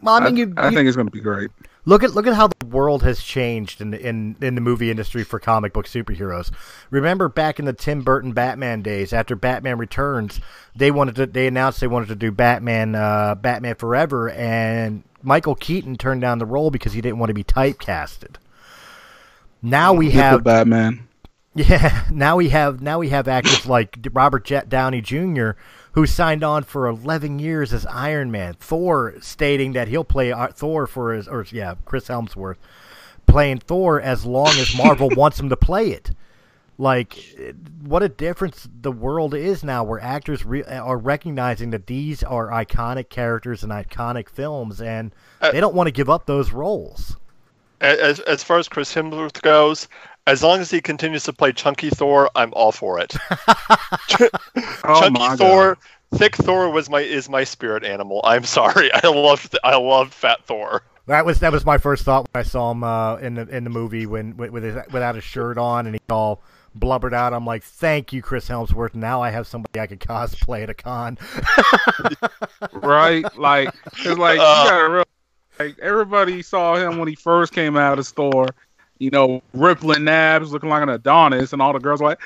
Well, I I, mean, you, I you- think it's gonna be great. Look at look at how the world has changed in the, in in the movie industry for comic book superheroes. Remember back in the Tim Burton Batman days, after Batman Returns, they wanted to they announced they wanted to do Batman uh, Batman Forever, and Michael Keaton turned down the role because he didn't want to be typecasted. Now we Get the have Batman. Yeah, *laughs* now we have now we have actors *coughs* like Robert Jet Downey Jr. who signed on for 11 years as Iron Man. Thor stating that he'll play uh, Thor for his or yeah, Chris Helmsworth playing Thor as long as Marvel *coughs* wants him to play it. Like what a difference the world is now where actors re- are recognizing that these are iconic characters and iconic films and Uh, they don't want to give up those roles. As as far as Chris Hemsworth goes, as long as he continues to play Chunky Thor, I'm all for it. *laughs* Oh Chunky my Thor, thick Thor was my is my spirit animal. I'm sorry, *laughs* I loved I loved Fat Thor. That was that was my first thought when I saw him uh, in the in the movie when with, with his, without his shirt on and he all blubbered out. I'm like, thank you, Chris Helmsworth. Now I have somebody I could cosplay at a con. *laughs* right? Like it's like you Uh. gotta real like everybody saw him when he first came out of the store, you know, rippling nabs, looking like an Adonis, and all the girls were like,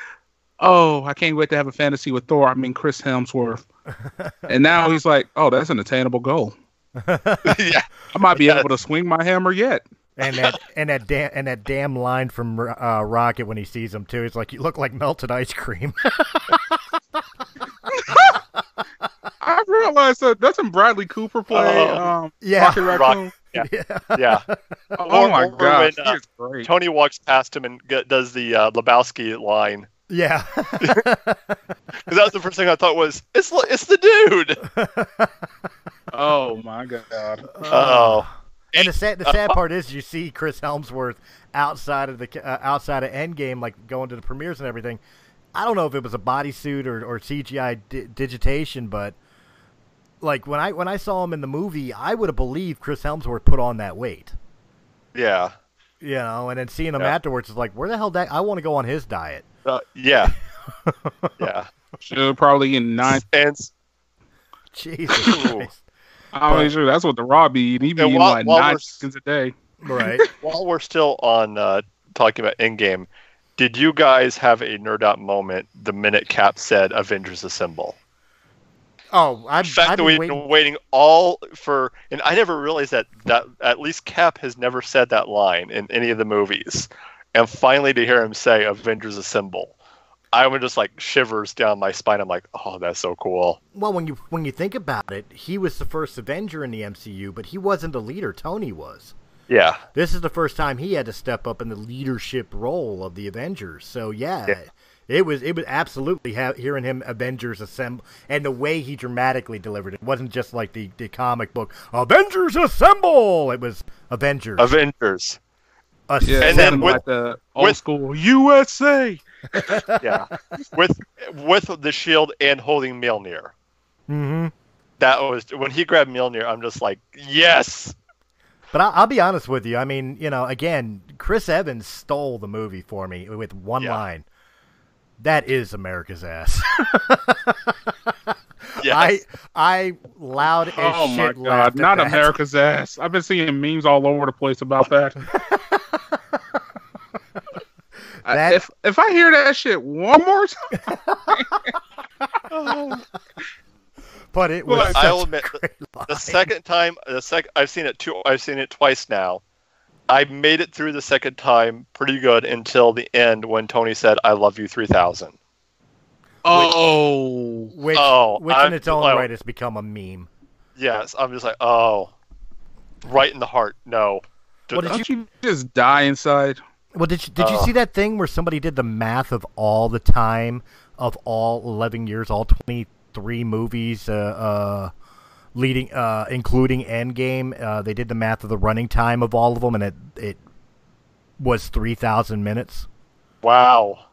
"Oh, I can't wait to have a fantasy with Thor." I mean, Chris Hemsworth, *laughs* and now he's like, "Oh, that's an attainable goal. *laughs* *laughs* yeah, I might be Yes. able to swing my hammer yet." and that and that damn and that damn line from uh, Rocket when he sees him too. It's like you look like melted ice cream. I realized that doesn't Bradley Cooper play Oh. um, Yeah. Rocket Raccoon? Yeah. *laughs* yeah. yeah. Oh Or- my or gosh, when, uh, he is great. Tony walks past him and g- does the uh, Lebowski line. Yeah. *laughs* 'Cause that was the first thing I thought was it's it's the dude. *laughs* Oh my god. Oh, And the sad, the sad part is, you see Chris Helmsworth outside of the uh, outside of Endgame, like going to the premieres and everything. I don't know if it was a bodysuit or, or CGI di- digitation, but like when I when I saw him in the movie, I would have believed Chris Helmsworth put on that weight. yeah, You know, and then seeing him Yeah. afterwards is like, where the hell? That I want to go on his diet. uh, yeah, *laughs* yeah. Should probably in nine. And s- Jesus *laughs* Ooh. I'm not sure that's what the Raw be eating. He be And eating while- like while nine we're- chickens a day. Right? *laughs* while we're still on uh, talking about Endgame, did you guys have a nerd out moment the minute Cap said "Avengers Assemble"? Oh, I've, The fact I've that been we've waiting. been waiting all for, and I never realized that that at least Cap has never said that line in any of the movies, and finally to hear him say "Avengers Assemble," I would just like shivers down my spine. I'm like, oh, that's so cool. Well, when you when you think about it, he was the first Avenger in the MCU, but he wasn't the leader. Tony was. Yeah, This is the first time he had to step up in the leadership role of the Avengers. So yeah, Yeah. It was it was absolutely ha- hearing him Avengers assemble and the way he dramatically delivered it. it wasn't just like the, the comic book Avengers assemble. It was Avengers Avengers. assemble. Yeah, And then with- like the old with- school USA. *laughs* *laughs* Yeah, with with the shield and holding Mjolnir. hmm That was when he grabbed Mjolnir. I'm just like, yes. But I, I'll be honest with you. I mean, you know, again, Chris Evans stole the movie for me with one Yeah. line. That is America's ass. *laughs* Yes. I I loud as Oh my shit god, laughed at not that. America's ass. I've been seeing memes all over the place about that. I- *laughs* That- if if I hear that shit one more time, But it was Well, such I'll a admit, great line. the second time, the sec, I've seen it two. I've seen it twice now. I made it through the second time pretty good until the end when Tony said, "I love you 3000." oh, which, Oh, which in I'm- its own oh. right has become a meme. Yes, I'm just like, oh, right in the heart. No. What did don't you just die inside? Well, did you, did you Oh. see that thing where somebody did the math of all the time of all 11 years, all 23 movies, uh, uh, leading, uh, including Endgame? Uh, they did the math of the running time of all of them, and it it was 3,000 minutes. Wow.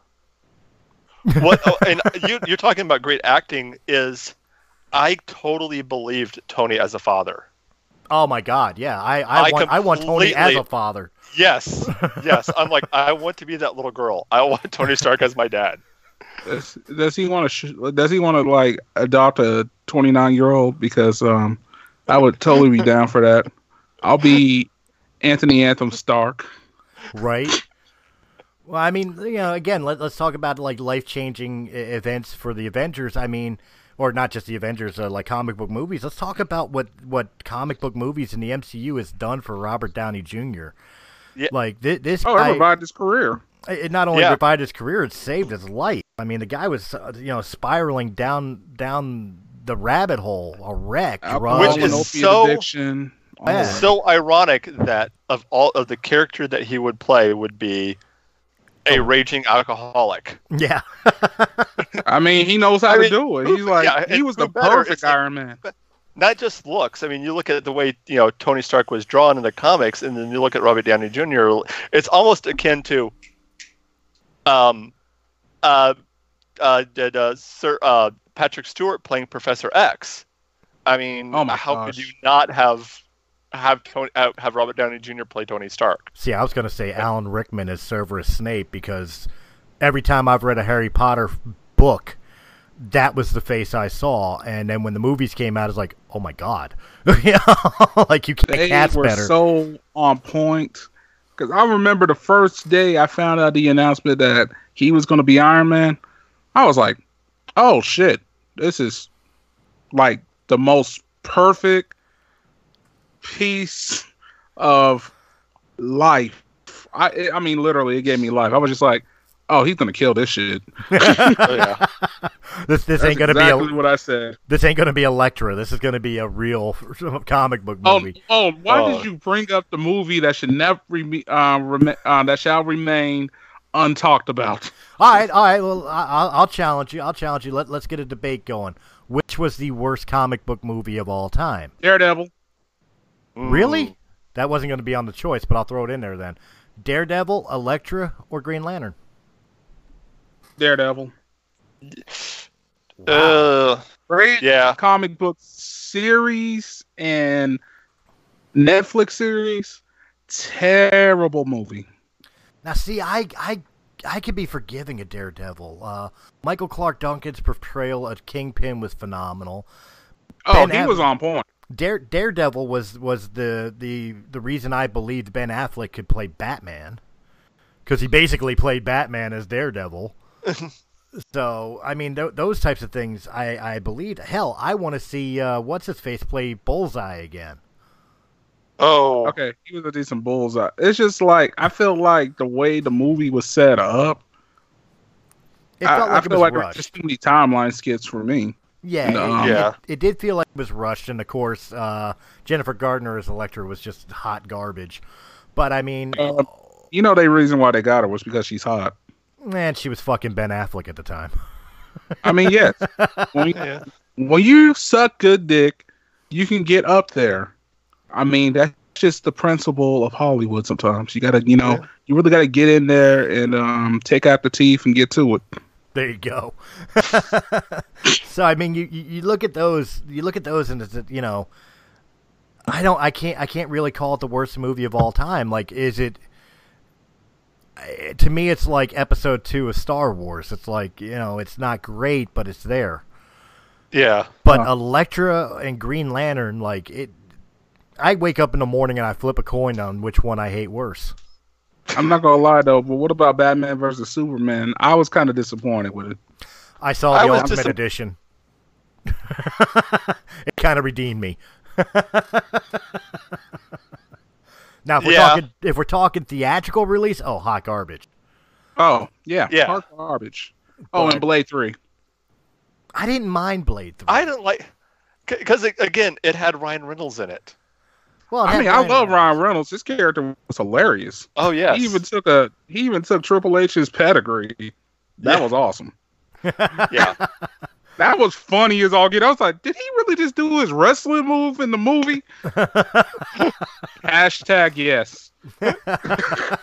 *laughs* what oh, and you you're talking about great acting is I totally believed Tony as a father. Oh my God, yeah, I I, I want I want Tony as a father. Yes, *laughs* yes. I'm like I want to be that little girl. I want Tony Stark as my dad. Does, does he want to? Sh- does he want to like adopt a 29 year old? Because um, I would totally be down for that. I'll be Anthony Anthem Stark. right? Well, I mean, you know, again, let, let's talk about like life changing events for the Avengers. I mean, or not just the Avengers, uh, like comic book movies. Let's talk about what what comic book movies in the MCU has done for Robert Downey Jr. Yeah. Like thi- this, Oh, it guy, revived his career. It not only Yeah. revived his career, it saved his life. I mean, the guy was uh, you know spiraling down down the rabbit hole, a wreck, Alcohol drugs. Which and is opiate so- addiction. all Yeah. So ironic that of all of the character that he would play would be a Oh. raging alcoholic. yeah. *laughs* I mean, he knows how I to mean, do it. He's like, yeah, he was the better? perfect It's Iron Man. Not just looks. I mean, you look at the way you know Tony Stark was drawn in the comics, and then you look at Robert Downey Jr. It's almost akin to, um, uh, uh, did uh, Sir uh, Patrick Stewart playing Professor X. I mean, Oh my how gosh. could you not have have Tony uh, have Robert Downey Jr. play Tony Stark? See, I was going to say Alan Rickman as Severus Snape because every time I've read a Harry Potter book, that was the face I saw. And then when the movies came out, it's like, oh my god, *laughs* you *laughs* like you can't They cast were better. so on point. Because I remember the first day I found out the announcement that he was going to be Iron Man. I was like, oh shit, this is like the most perfect piece of life. I I mean, literally, it gave me life. I was just like, oh, he's gonna kill this shit. *laughs* Oh, yeah. *laughs* this this That's ain't going to exactly be a what I said. this ain't going to be Elektra. This is going to be a real *laughs* comic book Oh, movie. oh, why Oh. did you bring up the movie that should never be uh, rem- uh, that shall remain untalked about? All right, all right. Well, I, I'll, I'll challenge you. I'll challenge you. Let Let's get a debate going. Which was the worst comic book movie of all time? Daredevil. Really? Mm. That wasn't going to be on the choice, but I'll throw it in there then. Daredevil, Elektra, or Green Lantern? Daredevil. Uh, Great yeah. comic book series and Netflix series. Terrible movie. Now, see, I, I, I could be forgiving a Daredevil. Uh, Michael Clarke Duncan's portrayal of Kingpin was phenomenal. Oh, Ben he Aff- was on point. Dare, Daredevil was was the, the the reason I believed Ben Affleck could play Batman, because he basically played Batman as Daredevil. *laughs* so I mean, th- those types of things I I believe. Hell, I want to see uh, what's his face play Bullseye again. Oh, Okay, he was a decent bullseye. It's just like I feel like the way the movie was set up. It I, felt I like it feel was like rushed. just too many timeline skits for me. Yeah, No. it, Yeah. It, it did feel like it was rushed, and of course, uh, Jennifer Garner as Elektra was just hot garbage. But I mean, Uh, You know, the reason why they got her was because she's hot. Man, she was fucking Ben Affleck at the time. I mean, yes. *laughs* when, you, yeah. when you suck good dick, you can get up there. I mean, that's just the principle of Hollywood. Sometimes you gotta, you know, Yeah. you really gotta get in there and um, take out the teeth and get to it. There you go. *laughs* so I mean, you, you you look at those, you look at those, and it's you know, I don't, I can't, I can't really call it the worst movie of all time. Like, is it? To me, it's like Episode Two of Star Wars. It's like you know, it's not great, but it's there. Yeah. But Huh. Elektra and Green Lantern, like it, I wake up in the morning and I flip a coin on which one I hate worse. I'm not gonna lie though, but what about Batman versus Superman? I was kind of disappointed with it. I saw the was Ultimate disap- Edition. *laughs* it kind of redeemed me. *laughs* now, if we're Yeah. talking, if we're talking theatrical release, oh, hot garbage. Oh yeah, Yeah. hard garbage. Oh, But- and Blade Three. I didn't mind Blade Three. I didn't like because again, it had Ryan Reynolds in it. well, it I had mean, I love Reynolds. Ryan Reynolds. His character was hilarious. Oh yeah, He even took a he even took Triple H's pedigree. That Yeah. was awesome. *laughs* yeah. That was funny as all get. I was like, did he really just do his wrestling move in the movie? *laughs* Hashtag yes. *laughs*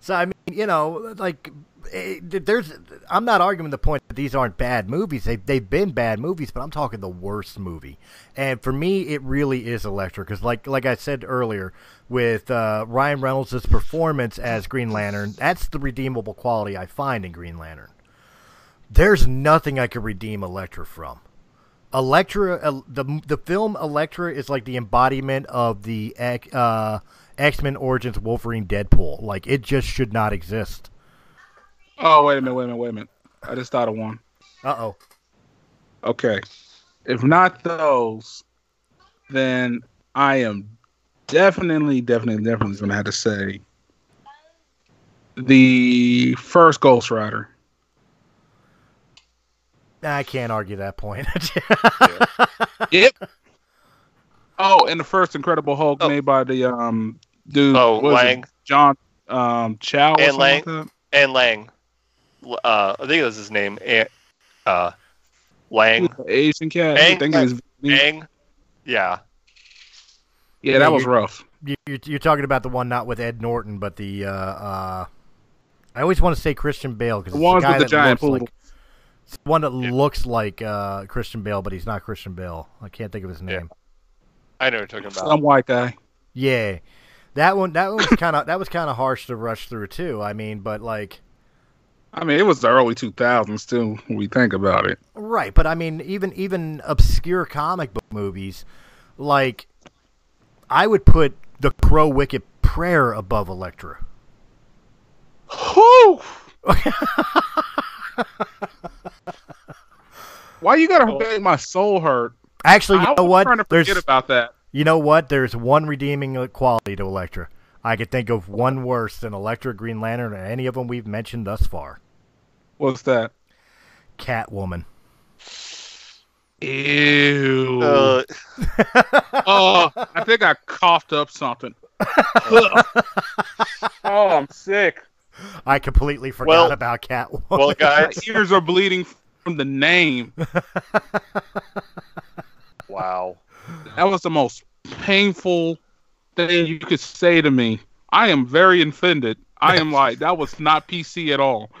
So I mean, you know, like it, there's. I'm not arguing the point that these aren't bad movies. They they've been bad movies, but I'm talking the worst movie. And for me, it really is Elektra because, like like I said earlier, with uh, Ryan Reynolds' performance as Green Lantern, that's the redeemable quality I find in Green Lantern. There's nothing I could redeem Elektra from. Elektra, uh, the the film Elektra is like the embodiment of the uh, X Men Origins Wolverine Deadpool. Like it just should not exist. Oh wait a minute, wait a minute, wait a minute. I just thought of one. Uh oh. Okay. If not those, then I am definitely, definitely, definitely gonna have to say the first Ghost Rider. I can't argue that point. *laughs* yep. Oh, and the first Incredible Hulk Oh. made by the um dude. Oh, what? Lang. John um Chow And something Lang. like that? and Lang. Uh, I think that was his name. A- Uh, Lang. Asian cat. Ang- I think it was Ang. Yeah. Yeah, that was rough. You- you're, you're talking about the one not with Ed Norton, but the. Uh, uh, I always want to say Christian Bale because The it's ones the guy with the that giant looks poodle. like it's one that Yeah. looks like uh, Christian Bale, but he's not Christian Bale. I can't think of his Yeah. name. I know what you're talking about. Some white guy. Yeah, that one. That one was kind of that was kind of harsh to rush through too. I mean, but like. I mean, it was the early 2000s too. When we think about it. Right, but I mean, even even obscure comic book movies, like I would put the Crow Wicked Prayer above Elektra. Whew! *laughs* Why you gotta make my soul hurt? Actually, you I know was what? trying to There's forget about that. you know what? There's one redeeming quality to Elektra. I could think of one worse than Elektra, Green Lantern, or any of them we've mentioned thus far. What's that? Catwoman. Ew. Uh, *laughs* oh, I think I coughed up something. *laughs* Oh, I'm sick. I completely forgot Well- about Catwoman. well, My guys. ears are bleeding from the name. *laughs* Wow. That was the most painful thing you could say to me. I am very offended. I am *laughs* like, that was not PC at all. *laughs*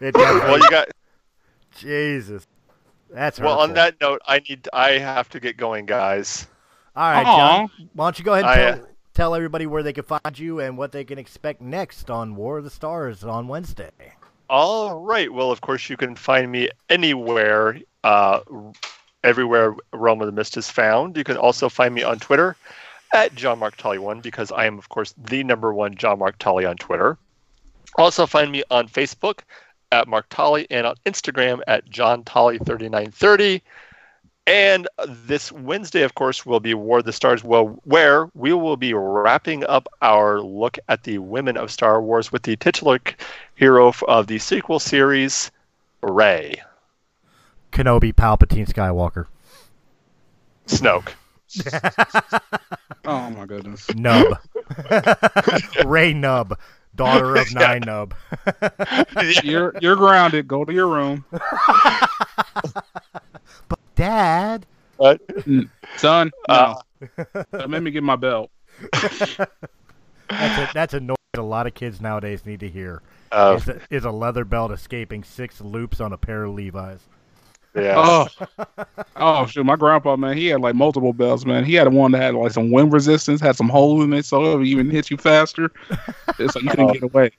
It Well, you got. Jesus, that's Well, on that note, I need. I have to get going, guys. All right, Aw. John. Why don't you go ahead and I, tell, uh, tell everybody where they can find you and what they can expect next on War of the Stars on Wednesday. All right. Well, of course, you can find me anywhere, uh, everywhere Realm of the Mist is found. You can also find me on Twitter at John Mark Tully one because I am, of course, the number one John Mark Tully on Twitter. Also, find me on Facebook at Mark Tully and on Instagram at John Tully thirty nine thirty. And this Wednesday, of course, will be War of the Stars, well, where we will be wrapping up our look at the women of Star Wars with the titular hero of the sequel series, Rey Kenobi, Palpatine, Skywalker, Snoke. *laughs* Oh my goodness. Nub, *laughs* Ray Nub, daughter of Nine Nub. *laughs* You're you're grounded. Go to your room. Dad, What? Son, Uh, *laughs* no. Don't me get my belt. *laughs* that's a, that's a noise a lot of kids nowadays need to hear. Uh, Is a, is a leather belt escaping six loops on a pair of Levi's. yeah. Oh, oh, shoot! My grandpa, man, he had like multiple belts, man. He had one that had like some wind resistance, had some holes in it, so it would even hit you faster. It's like you couldn't get away.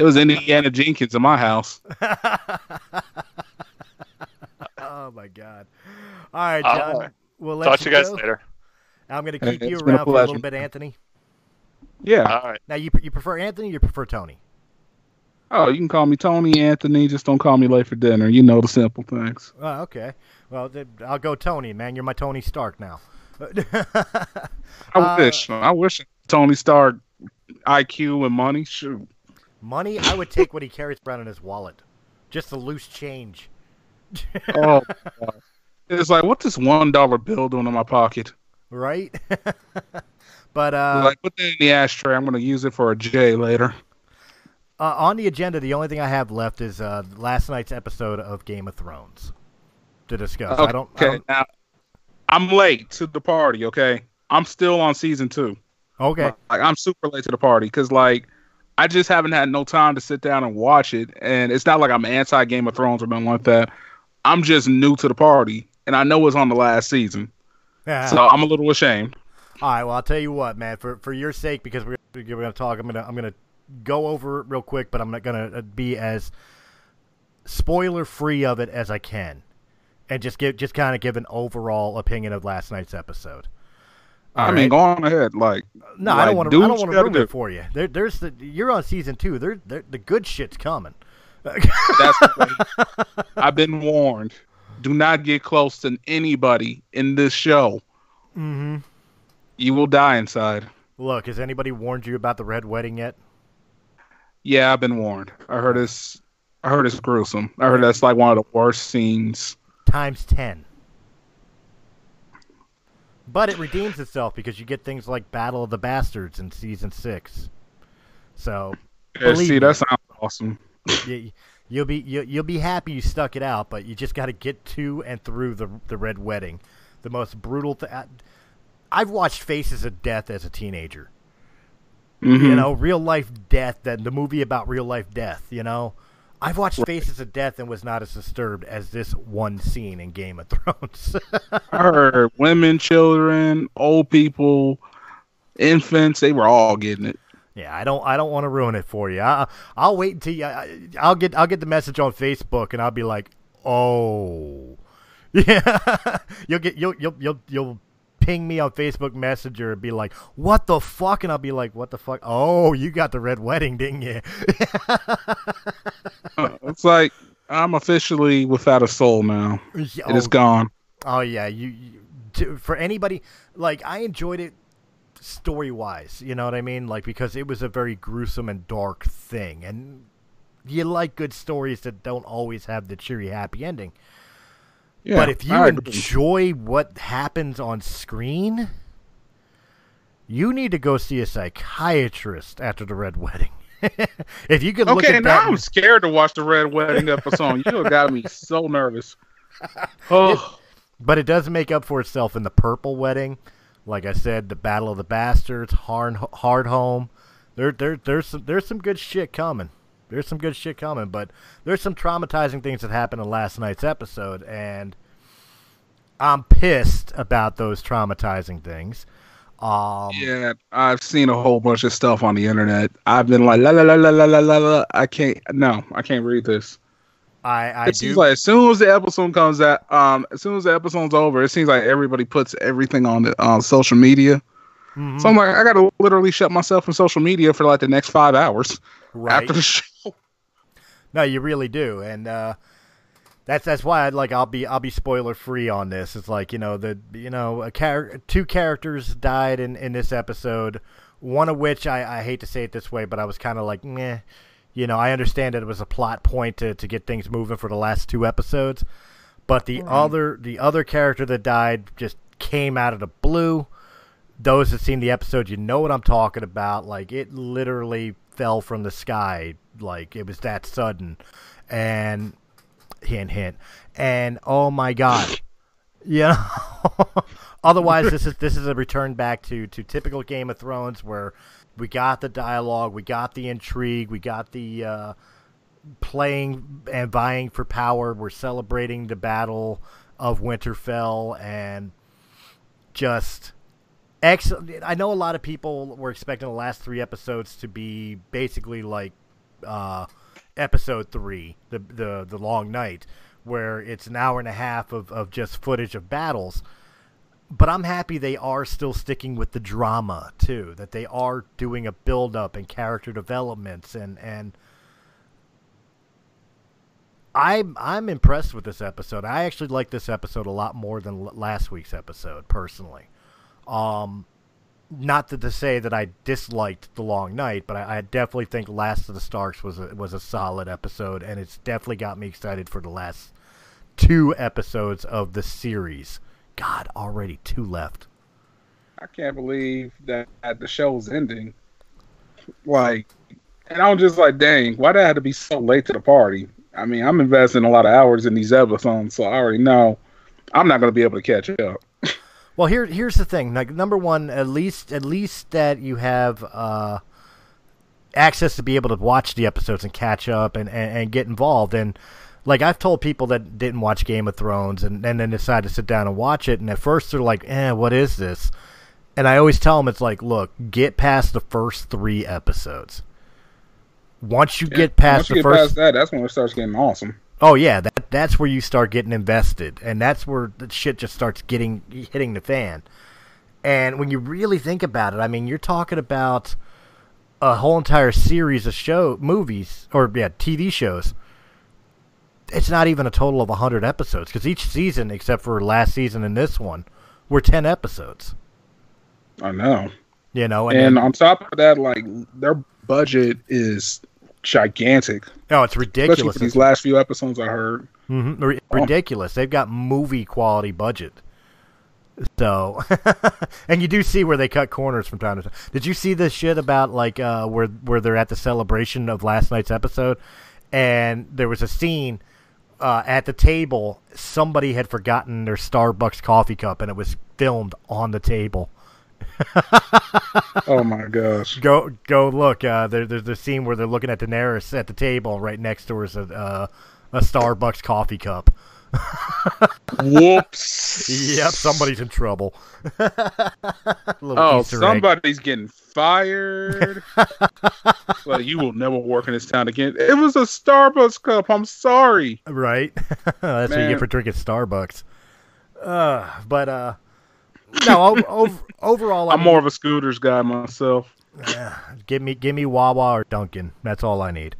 It was Indiana Jenkins in my house. *laughs* Oh my God! All right, John. right. We'll let Talk to you guys go. later. I'm going to Hey, keep you it's a around for a little bit, Anthony. Yeah. All right. Now, you you prefer Anthony or you prefer Tony? Oh, you can call me Tony Anthony. Just don't call me late for dinner. You know the simple things. Oh, okay. Well, then I'll go Tony, man. You're my Tony Stark now. I *laughs* Uh, wish. I wish Tony Stark IQ and money. Shoot. Money, I would take what he carries around in his wallet. Just the loose change. Oh, *laughs* God. It's like what's this one dollar bill doing in my pocket? Right? *laughs* but uh, like put that in the ashtray. I'm gonna use it for a J later. uh, on the agenda, the only thing I have left is uh, last night's episode of Game of Thrones to discuss. I don't. I Okay, don't now I'm late to the party. Okay, I'm still on season two. okay. Like I'm super late to the party because like I just haven't had no time to sit down and watch it. And it's not like I'm anti Game of Thrones or nothing like that. I'm just new to the party, and I know it's on the last season, Yeah. so I'm a little ashamed. All right. Well, I'll tell you what, man. For for your sake, because we're, we're going to talk, I'm gonna I'm gonna go over it real quick, but I'm not gonna uh, be as spoiler free of it as I can, and just give just kind of give an overall opinion of last night's episode. I All mean, right? go on ahead. Like, No, I don't want to. I don't want to ruin do. it for you. There, there's the. You're on season two. There, there, the good shit's coming. That's *laughs* I've been warned. Do not get close to anybody in this show. mm-hmm. You will die inside. Look, has anybody warned you about the red wedding yet? Yeah, I've been warned. I heard it's I heard it's gruesome. I heard that's like one of the worst scenes. Times ten. But it redeems itself because you get things like Battle of the Bastards in season six. So Yeah, see, me. that sounds awesome. you, you'll be you, you'll be happy you stuck it out, but you just got to get to and through the the red wedding, the most brutal. Th- I've watched Faces of Death as a teenager. Mhm. You know, real life death. That the movie about real life death. You know, I've watched Faces of Death and was not as disturbed as this one scene in Game of Thrones. *laughs* I heard women, children, old people, infants, they were all getting it. Yeah, I don't. I don't want to ruin it for you. I, I'll wait until you. I, I'll get. I'll get the message on Facebook, and I'll be like, "Oh, *laughs* yeah." you'll get. You'll. You'll. You'll. You'll ping me on Facebook Messenger and be like, "What the fuck?" And I'll be like, "What the fuck?" Oh, you got the red wedding, didn't you? *laughs* Uh, It's like I'm officially without a soul now. Yeah, It is oh, gone. Oh yeah, you, you for anybody like I enjoyed it story wise. You know what I mean? Like because it was a very gruesome and dark thing, and you like good stories that don't always have the cheery happy ending. Yeah, but if you enjoy what happens on screen, you need to go see a psychiatrist after the red wedding. *laughs* if you could look Okay, at now that, I'm scared to watch the Red Wedding episode. You have got me so nervous. *laughs* Oh, But it does make up for itself in the Purple Wedding. Like I said, the Battle of the Bastards, Hard, Hard Home. There, there, there's some, there's some good shit coming. There's some good shit coming, but there's some traumatizing things that happened in last night's episode, and I'm pissed about those traumatizing things. Um, yeah, I've seen a whole bunch of stuff on the internet. I've been like, la la la la la la la. la. I can't. No, I can't read this. I, I it do. seems like as soon as the episode comes out, um, as soon as the episode's over, it seems like everybody puts everything on the on social media. Mhm, So I'm like, I gotta literally shut myself from social media for like the next five hours right. *laughs* after the show. No, you really do, and uh, that's that's why I'd like I'll be I'll be spoiler free on this. It's like you know the you know a char- two characters died in in this episode, one of which I, I hate to say it this way, but I was kind of like meh. You know, I understand that it was a plot point to, to get things moving for the last two episodes, but the other the other character that died just came out of the blue. Those that seen the episode, you know what I'm talking about. Like it literally fell from the sky. Like it was that sudden, and hint hint. And oh my god, you know. *laughs* Otherwise, this is this is a return back to to typical Game of Thrones where we got the dialogue, we got the intrigue, we got the uh, playing and vying for power. We're celebrating the battle of Winterfell and just excellent. I know a lot of people were expecting the last three episodes to be basically like uh, episode three, the the the long night, where it's an hour and a half of, of just footage of battles. But I'm happy they are still sticking with the drama too. That they are doing a build up and character developments and and I'm I'm impressed with this episode. I actually like this episode a lot more than last week's episode personally. Um, not to, to say that I disliked the Long Night, but I, I definitely think Last of the Starks was a, was a solid episode, and it's definitely got me excited for the last two episodes of the series. God, already two left. I can't believe that the show's ending. Like, and I'm just like, dang, why did I have to be so late to the party? I mean, I'm investing a lot of hours in these episodes, so I already know I'm not going to be able to catch up. *laughs* Well, here here's the thing. Like number one, at least at least that you have uh, access to be able to watch the episodes and catch up and, and, and get involved. And like I've told people that didn't watch Game of Thrones and, and then decide to sit down and watch it, and at first they're like, "Eh, what is this?" And I always tell them it's like, look, get past the first three episodes. Once you Yeah, get past once you the get first, past that, that's when it starts getting awesome. oh yeah, that that's where you start getting invested, and that's where the shit just starts getting hitting the fan. And when you really think about it, I mean, you're talking about a whole entire series of show movies or yeah, TV shows. It's not even a total of 100 episodes because each season except for last season and this one were 10 episodes, I know. you know, and, And then- on top of that, like their budget is gigantic, oh, it's especially ridiculous. for these last few episodes I heard. hmm ridiculous. They've got movie quality budget. So, *laughs* and you do see where they cut corners from time to time. Did you see this shit about like uh, where where they're at the celebration of last night's episode, and there was a scene uh, at the table. Somebody had forgotten their Starbucks coffee cup, and it was filmed on the table. Oh my gosh. Go go look. Uh, there, there's the scene where they're looking at Daenerys at the table. Right next to her is a uh, a Starbucks coffee cup. Whoops. Yep, somebody's in trouble. *laughs* Oh, Easter egg. somebody's getting fired. *laughs* well, you will never work in this town again. It was a Starbucks cup. I'm sorry. right? *laughs* That's what you get for drinking Starbucks. Uh, but uh, no. o- ov- overall, I I'm mean, more of a Scooter's guy myself. give me give me Wawa or Dunkin'. That's all I need.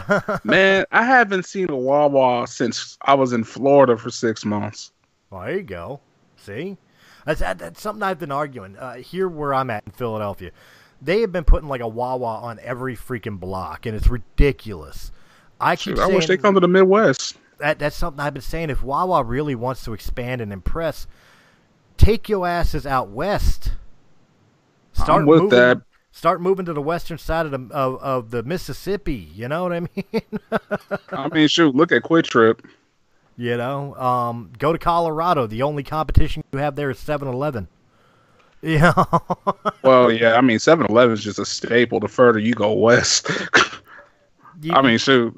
*laughs* Man, I haven't seen a Wawa since I was in Florida for six months. Well, there you go. See, that's that, that's something I've been arguing. Uh, here where I'm at in Philadelphia, they have been putting like a Wawa on every freaking block, and it's ridiculous. I keep Shoot, I wish they come to the Midwest. that that's something I've been saying. If Wawa really wants to expand and impress, take your asses out west. I'm with moving, that. Start moving to the western side of the of, of the Mississippi. You know what I *laughs* mean? I mean, shoot, look at QuikTrip. you know, um, go to Colorado. The only competition you have there is 7-Eleven. *laughs* Yeah, Well, yeah, I mean, 7 Eleven is just a staple the further you go west. *laughs* You- I mean, shoot,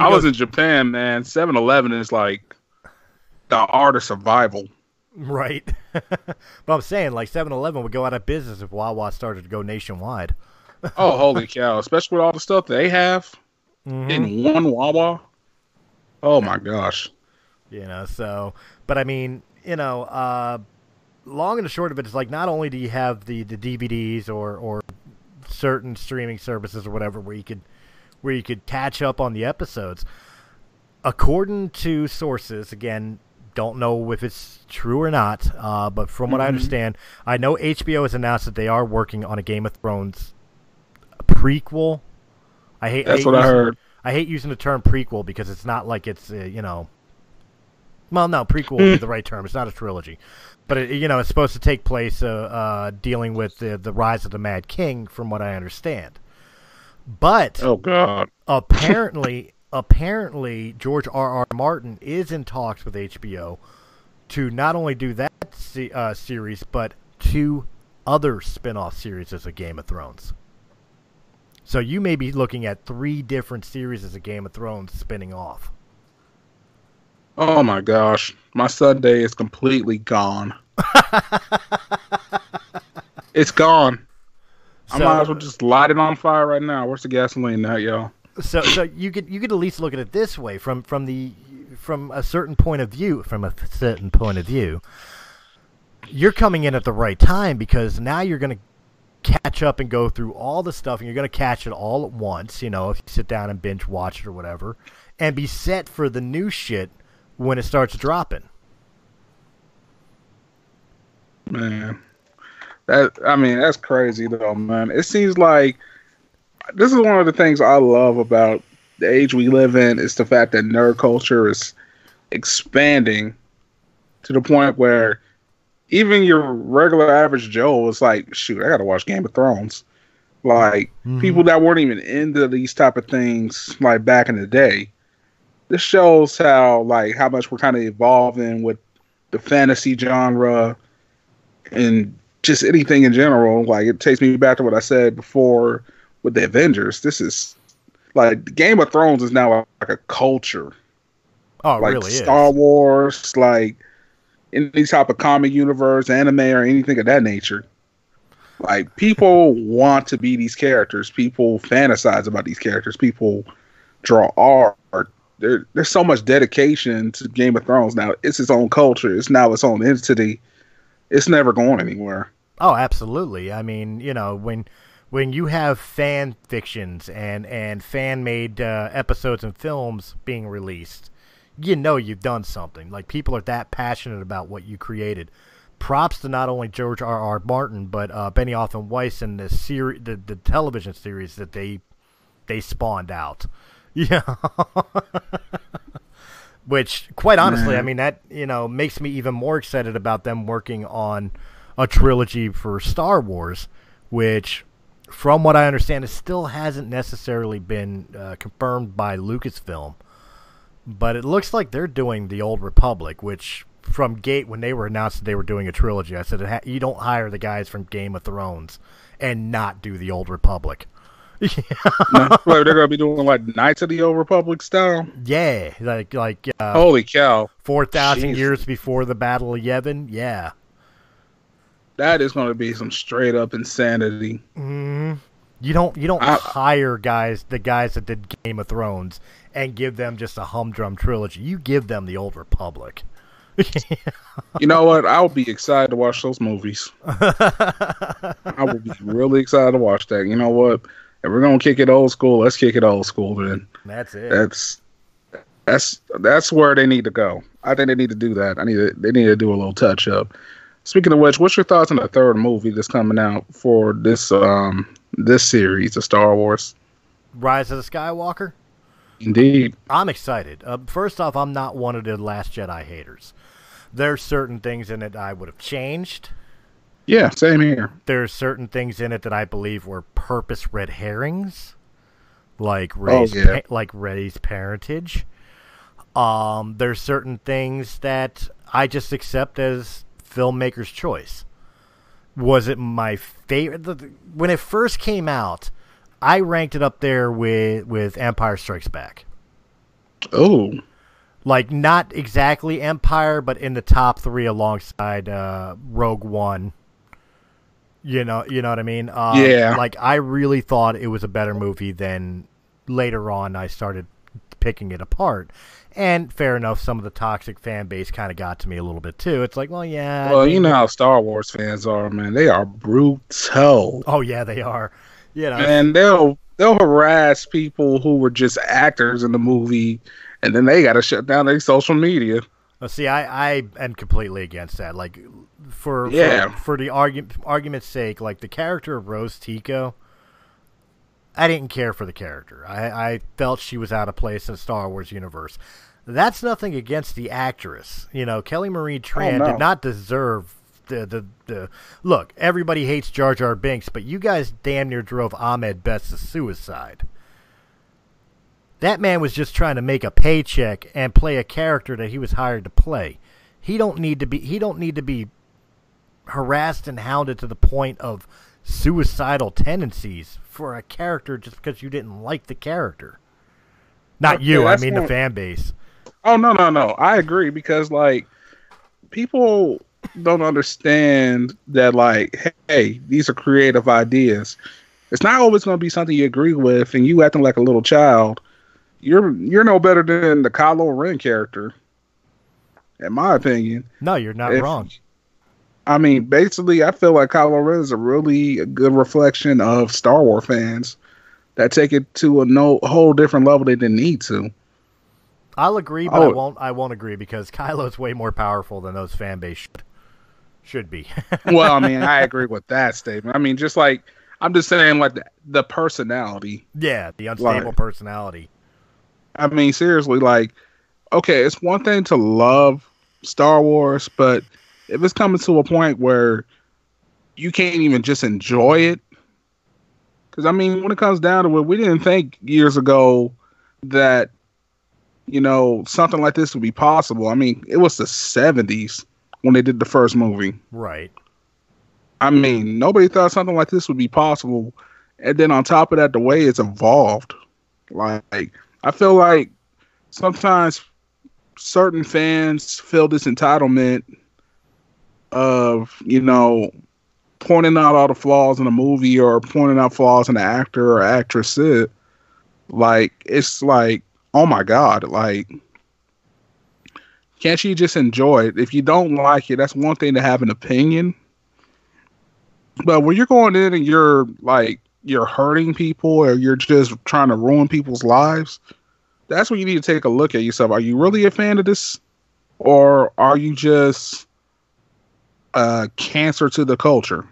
I was in Japan, man. 7 Eleven is like the art of survival. Right. *laughs* but I'm saying like 7-Eleven would go out of business if Wawa started to go nationwide. *laughs* Oh, holy cow. Especially with all the stuff they have Mm-hmm. in one Wawa. Oh, my gosh. you know so but i mean you know uh long and the short of it is like not only do you have the the dvds or or certain streaming services or whatever where you could where you could catch up on the episodes according to sources again don't know if it's true or not uh, but from what i understand i know hbo has announced that they are working on a game of thrones prequel i hate That's hate what I using- heard. I hate using the term prequel because it's not like it's uh, you know. Well, no, prequel be the right term. It's not a trilogy, but it, you know it's supposed to take place uh, uh, dealing with the the rise of the Mad King, from what I understand. But Oh, God. apparently, apparently George R. R. Martin is in talks with HBO to not only do that se- uh, series, but two other spin-off series as a Game of Thrones. So you may be looking at three different series as a Game of Thrones spinning off. Oh, my gosh. My Sunday is completely gone. *laughs* it's gone. I might as well just light it on fire right now. Where's the gasoline at, y'all? So, so you could you could at least look at it this way from from the from a certain point of view from a certain point of view. You're coming in at the right time because now you're going to catch up and go through all the stuff, and you're going to catch it all at once. You know, if you sit down and binge watch it or whatever, and be set for the new shit when it starts dropping. Man, that I mean that's crazy though, man. It seems like this is one of the things I love about the age we live in is the fact that nerd culture is expanding to the point where even your regular average Joe is like, shoot, I gotta watch Game of Thrones. Like mm-hmm. people that weren't even into these type of things like back in the day. This shows how like how much we're kind of evolving with the fantasy genre and just anything in general. Like it takes me back to what I said before with the Avengers. This is like Game of Thrones is now like a culture. Oh, like really Star is. Wars, like any type of comic universe, anime, or anything of that nature. Like people *laughs* want to be these characters. People fantasize about these characters. People draw art. There, there's so much dedication to Game of Thrones now. It's its own culture. It's now its own entity. It's never going anywhere. Oh, absolutely. I mean, you know, when when you have fan fictions and and fan made uh, episodes and films being released, you know you've done something. Like people are that passionate about what you created. Props to not only George R. R. Martin but uh, Benioff and Weiss and the series, the, the television series that they they spawned out. *laughs* Yeah. Which, quite honestly, I mean that you know makes me even more excited about them working on a trilogy for Star Wars, which, from what I understand, it still hasn't necessarily been uh, confirmed by Lucasfilm. But it looks like they're doing the Old Republic, which from Gate when they were announced that they were doing a trilogy, I said it ha- you don't hire the guys from Game of Thrones and not do the Old Republic. *laughs* No, like they're gonna be doing like Knights of the Old Republic style. Yeah, like like uh, Holy cow! four thousand years before the Battle of Yavin. Yeah. That is gonna be some straight up insanity. Mm, you don't you don't I- hire guys the guys that did Game of Thrones and give them just a humdrum trilogy. You give them the Old Republic. *laughs* You know what? I'll be excited to watch those movies. *laughs* I will be really excited to watch that. You know what? If we're gonna kick it old school, let's kick it old school. Then That's it. that's that's that's where they need to go. I think they need to do that. I need to, they need to do a little touch up. Speaking of which, what's your thoughts on the third movie that's coming out for this um this series of Star Wars? Rise of the Skywalker. Indeed. I'm excited. Uh, first off, I'm not one of the Last Jedi haters. There's certain things in it I would have changed. Yeah, same here. There's certain things in it that I believe were purpose red herrings, like Rey's yeah. pa- like Rey's parentage. Um, there's certain things that I just accept as filmmaker's choice. Was it my favorite? When it first came out, I ranked it up there with with Empire Strikes Back. Oh, Like not exactly Empire, but in the top three alongside uh, Rogue One. You know, you know what I mean? Um, Yeah. Like I really thought it was a better movie than later on. I started picking it apart, and fair enough, some of the toxic fan base kind of got to me a little bit too. It's like, well, yeah. well, I you know how Star Wars fans are, man. They are brutal. Oh yeah, they are. You know, and they'll they'll harass people who were just actors in the movie, and then they got to shut down their social media. Well, see, I, I am completely against that. Like, for Yeah. for, for the argument argument's sake, like the character of Rose Tico, I didn't care for the character. I, I felt she was out of place in the Star Wars universe. That's nothing against the actress. You know, Kelly Marie oh, Tran no. did not deserve the, the the look. Everybody hates Jar Jar Binks, but you guys damn near drove Ahmed Best to suicide. That man was just trying to make a paycheck and play a character that he was hired to play. He don't need to be he don't need to be harassed and hounded to the point of suicidal tendencies for a character just because you didn't like the character. Not Okay, you, I mean the fan base. Oh no no no! I agree because like people don't understand that like hey these are creative ideas. It's not always going to be something you agree with, and you acting like a little child. You're you're no better than the Kylo Ren character, in my opinion. No, you're not If- wrong. I mean, basically, I feel like Kylo Ren is a really good reflection of Star Wars fans that take it to a no whole different level they didn't need to. I'll agree, but I Oh. won't I won't agree because *laughs* Kylo's way more powerful than those fan base should should be. *laughs* well, I mean, I agree with that statement. I mean, just like I'm just saying, like the, the personality. yeah, the unstable Right. personality. I mean, seriously, like, okay, it's one thing to love Star Wars, but if it's coming to a point where you can't even just enjoy it, because I mean, when it comes down to it, we didn't think years ago that you know something like this would be possible. I mean, it was the '70s when they did the first movie. Right. I mean, nobody thought something like this would be possible and then on top of that, the way it's evolved. Like I feel like sometimes certain fans feel this entitlement of you know pointing out all the flaws in a movie or pointing out flaws in the actor or actress. It like it's like oh my god, like can't you just enjoy it? If you don't like it, that's one thing to have an opinion. But when you're going in and you're like you're hurting people or you're just trying to ruin people's lives, that's when you need to take a look at yourself. Are you really a fan of this? Or are you just a cancer to the culture?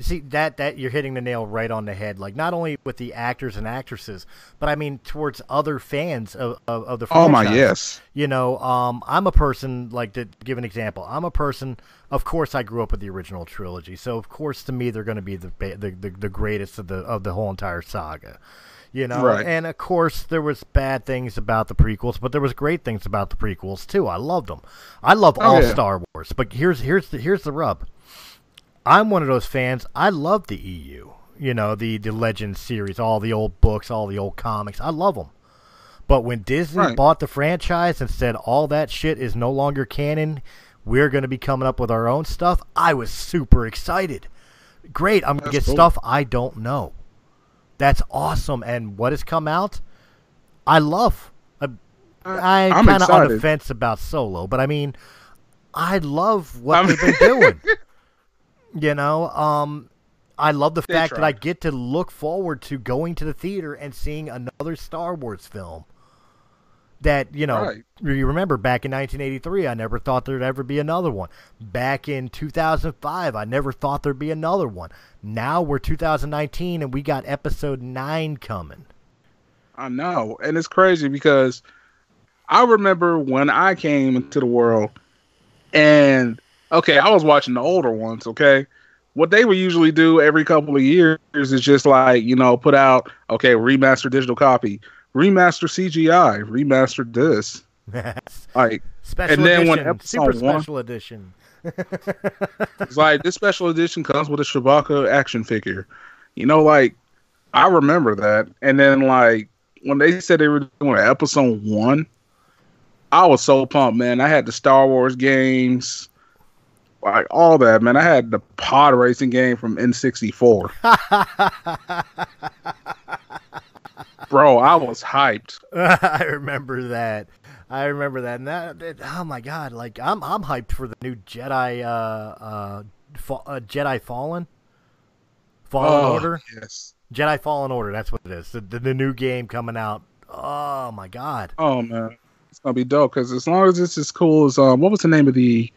You see that that you're hitting the nail right on the head. Like not only with the actors and actresses, but I mean towards other fans of, of, of the Oh my yes. You know, um, I'm a person like to give an example. I'm a person. Of course, I grew up with the original trilogy, so of course, to me, they're going to be the, the the the greatest of the of the whole entire saga. You know, Right. and of course, there was bad things about the prequels, but there was great things about the prequels too. I loved them. I love Oh, all yeah. Star Wars, but here's here's the here's the rub. I'm one of those fans. I love the EU. You know, the the Legends series, all the old books, all the old comics. I love them. But when Disney Right. bought the franchise and said all that shit is no longer canon, we're going to be coming up with our own stuff, I was super excited. Great, I'm going to get cool. stuff I don't know. That's awesome. And what has come out, I love. I, I'm I'm kind of on the fence about Solo, but I mean, I love what I'm- they've been doing. *laughs* you know, um, I love the They fact that I get to look forward to going to the theater and seeing another Star Wars film. That you know, Right. you remember back in 1983, I never thought there'd ever be another one. Back in 2005, I never thought there'd be another one. Now we're 2019, and we got Episode Nine coming. I know. And it's crazy because I remember when I came into the world and okay, I was watching the older ones, okay? What they would usually do every couple of years is just like, you know, put out, okay, remaster digital copy, remaster CGI, remastered this. *laughs* Like special And then edition, when episode super one- edition. it's like this special edition comes with a Chewbacca action figure. You know, like I remember that. And then like when they said they were doing episode one, I was so pumped, man. I had the Star Wars games, like all that, man. I had the pod racing game from N64. *laughs* Bro, I was hyped. *laughs* I remember that. I remember that. And that, that- oh my god! Like I'm, I'm hyped for the new Jedi, uh, uh, fa- uh Jedi Fallen, Fallen Oh, Order, yes. Jedi Fallen Order. That's what it is. The, the, the new game coming out. Oh my god! Oh man, it's gonna be dope because as long as it's as cool as um, what was the name of the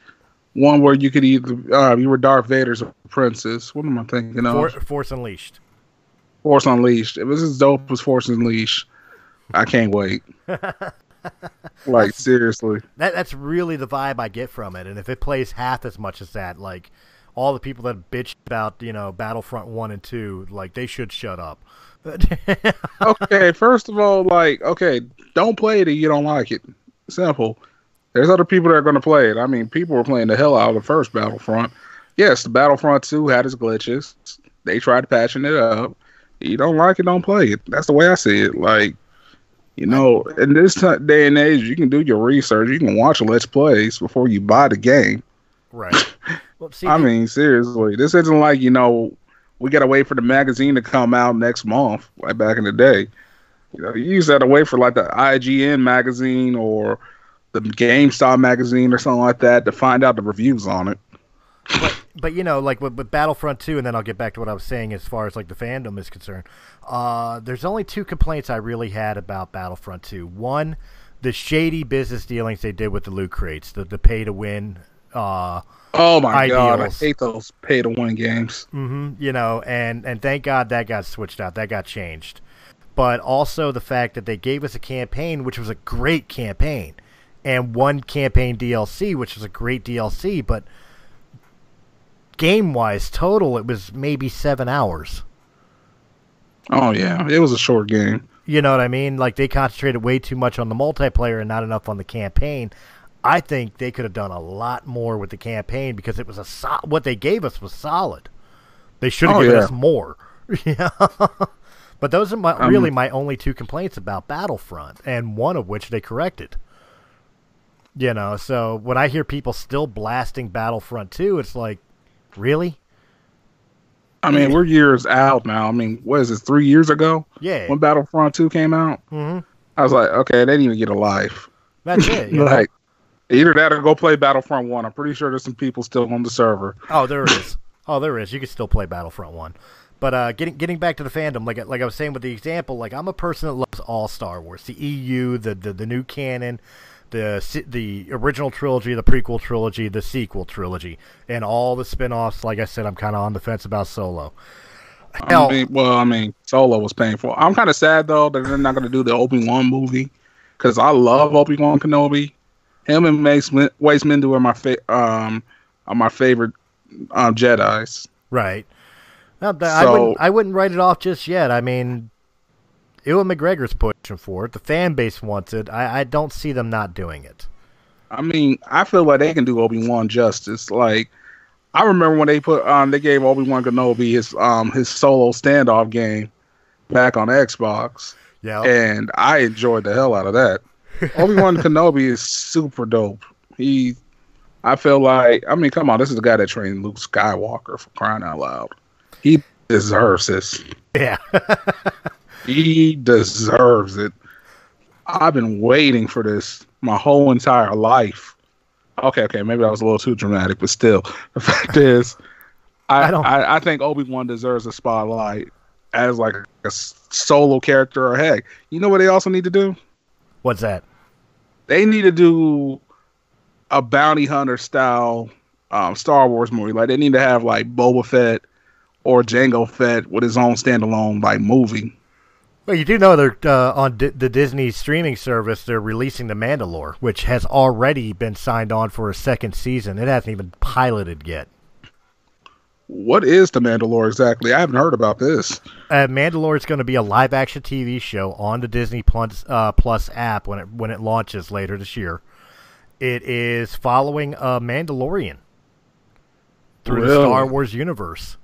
one where you could either uh, you were Darth Vader's princess? What am I thinking of? For, Force Unleashed. Force Unleashed. If it's as dope as Force Unleashed, I can't wait. *laughs* like seriously, That that's really the vibe I get from it. And if it plays half as much as that, like all the people that bitch about you know Battlefront one and two, like they should shut up. *laughs* okay. First of all, like okay, don't play it if you don't like it. Simple. There's other people that are going to play it. I mean, people were playing the hell out of the first Battlefront. Yes, the Battlefront 2 had its glitches. They tried patching it up. You don't like it, don't play it. That's the way I see it. Like, you know, in this day and age, you can do your research. You can watch Let's Plays before you buy the game. right. *laughs* Well, see, I mean, seriously, this isn't like you know we gotta wait for the magazine to come out next month, like back in the day. You know, you used to have to wait for like the IGN magazine or the GameStop magazine or something like that to find out the reviews on it. but you know, like with, with Battlefront 2, and then I'll get back to what I was saying as far as like the fandom is concerned. Uh, there's only two complaints I really had about Battlefront 2. One, the shady business dealings they did with the loot crates, the, the pay to win. Uh, Oh my god, I hate those pay to win games. hmm you know, and and thank God that got switched out, that got changed. But also the fact that they gave us a campaign, which was a great campaign, and one campaign DLC, which was a great DLC, but game wise total, it was maybe seven hours. Oh yeah, it was a short game. You know what I mean? Like they concentrated way too much on the multiplayer and not enough on the campaign. I think they could have done a lot more with the campaign because it was a so- what they gave us was solid. They should have Oh, given yeah. us more. *laughs* Yeah. but those are my Um, really my only two complaints about Battlefront, and one of which they corrected. You know, so when I hear people still blasting Battlefront 2, it's like, really? I mean, we're years out now. I mean, what is it? Three years ago Yeah. when Battlefront Two came out, hmm I was like, okay, they didn't even get a life. That's it. *laughs* like, either that or go play Battlefront One. I'm pretty sure there's some people still on the server. Oh, there is. Oh, there is. You can still play Battlefront One, but uh, getting getting back to the fandom, like like I was saying with the example, like I'm a person that loves all Star Wars, the EU, the the, the new canon, the the original trilogy, the prequel trilogy, the sequel trilogy, and all the spin-offs. Like I said, I'm kind of on the fence about Solo. Hell, I mean, well, I mean, Solo was painful. I'm kind of sad though that they're not going to do the Obi Wan movie because I love Obi Wan Kenobi. Him and Mace Waste Windu are my fa- um are my favorite um, Jedi's. right? Th- I So- wouldn't I wouldn't write it off just yet. I mean, Ewan McGregor's pushing for it. The fan base wants it. I, I don't see them not doing it. I mean, I feel like they can do Obi Wan justice. Like, I remember when they put um they gave Obi Wan Kenobi his um his solo standoff game back on Xbox, Yeah. and I enjoyed the hell out of that. *laughs* Obi Wan Kenobi is super dope. He, I feel like, I mean, come on, this is the guy that trained Luke Skywalker for crying out loud. He deserves this. yeah. *laughs* He deserves it. I've been waiting for this my whole entire life. Okay, okay, maybe that was a little too dramatic, but still, the fact is, I I don't- I, I think Obi Wan deserves a spotlight as like a solo character. Or heck, you know what they also need to do? What's that? They need to do a bounty hunter style um, Star Wars movie. Like they need to have like Boba Fett or Jango Fett with his own standalone like movie. Well, you do know they're uh, on D- the Disney streaming service. They're releasing The Mandalore, which has already been signed on for a second season. It hasn't even piloted yet. What is the Mandalore exactly? I haven't heard about this. Uh, Mandalore is going to be a live-action TV show on the Disney Plus, uh, Plus app when it when it launches later this year. It is following a Mandalorian through the Star Wars universe.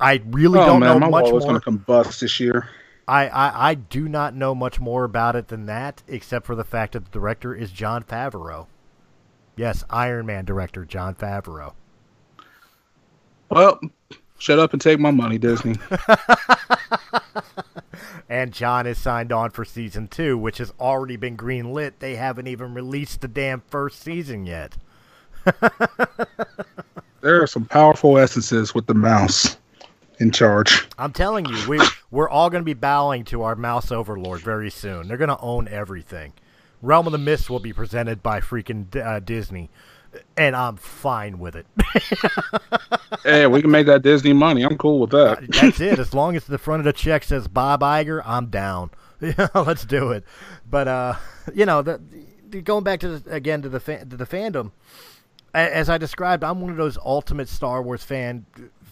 I really oh don't man, know my much more. gonna combust this year. I, I, I do not know much more about it than that, except for the fact that the director is Jon Favreau. Yes, Iron Man director Jon Favreau. Well, shut up and take my money, Disney. *laughs* And Jon is signed on for season two, which has already been greenlit. They haven't even released the damn first season yet. *laughs* there are some powerful essences with the mouse in charge. I'm telling you, we we're all going to be bowing to our mouse overlord very soon. They're going to own everything. Realm of the Mist will be presented by freaking uh, Disney, and I'm fine with it. *laughs* hey, we can make that Disney money. I'm cool with that. That's it. As long as the front of the check says Bob Iger, I'm down. *laughs* Yeah, let's do it. But uh, you know, the, the- going back to the, again to the fa- to the fandom, as I described, I'm one of those ultimate Star Wars fan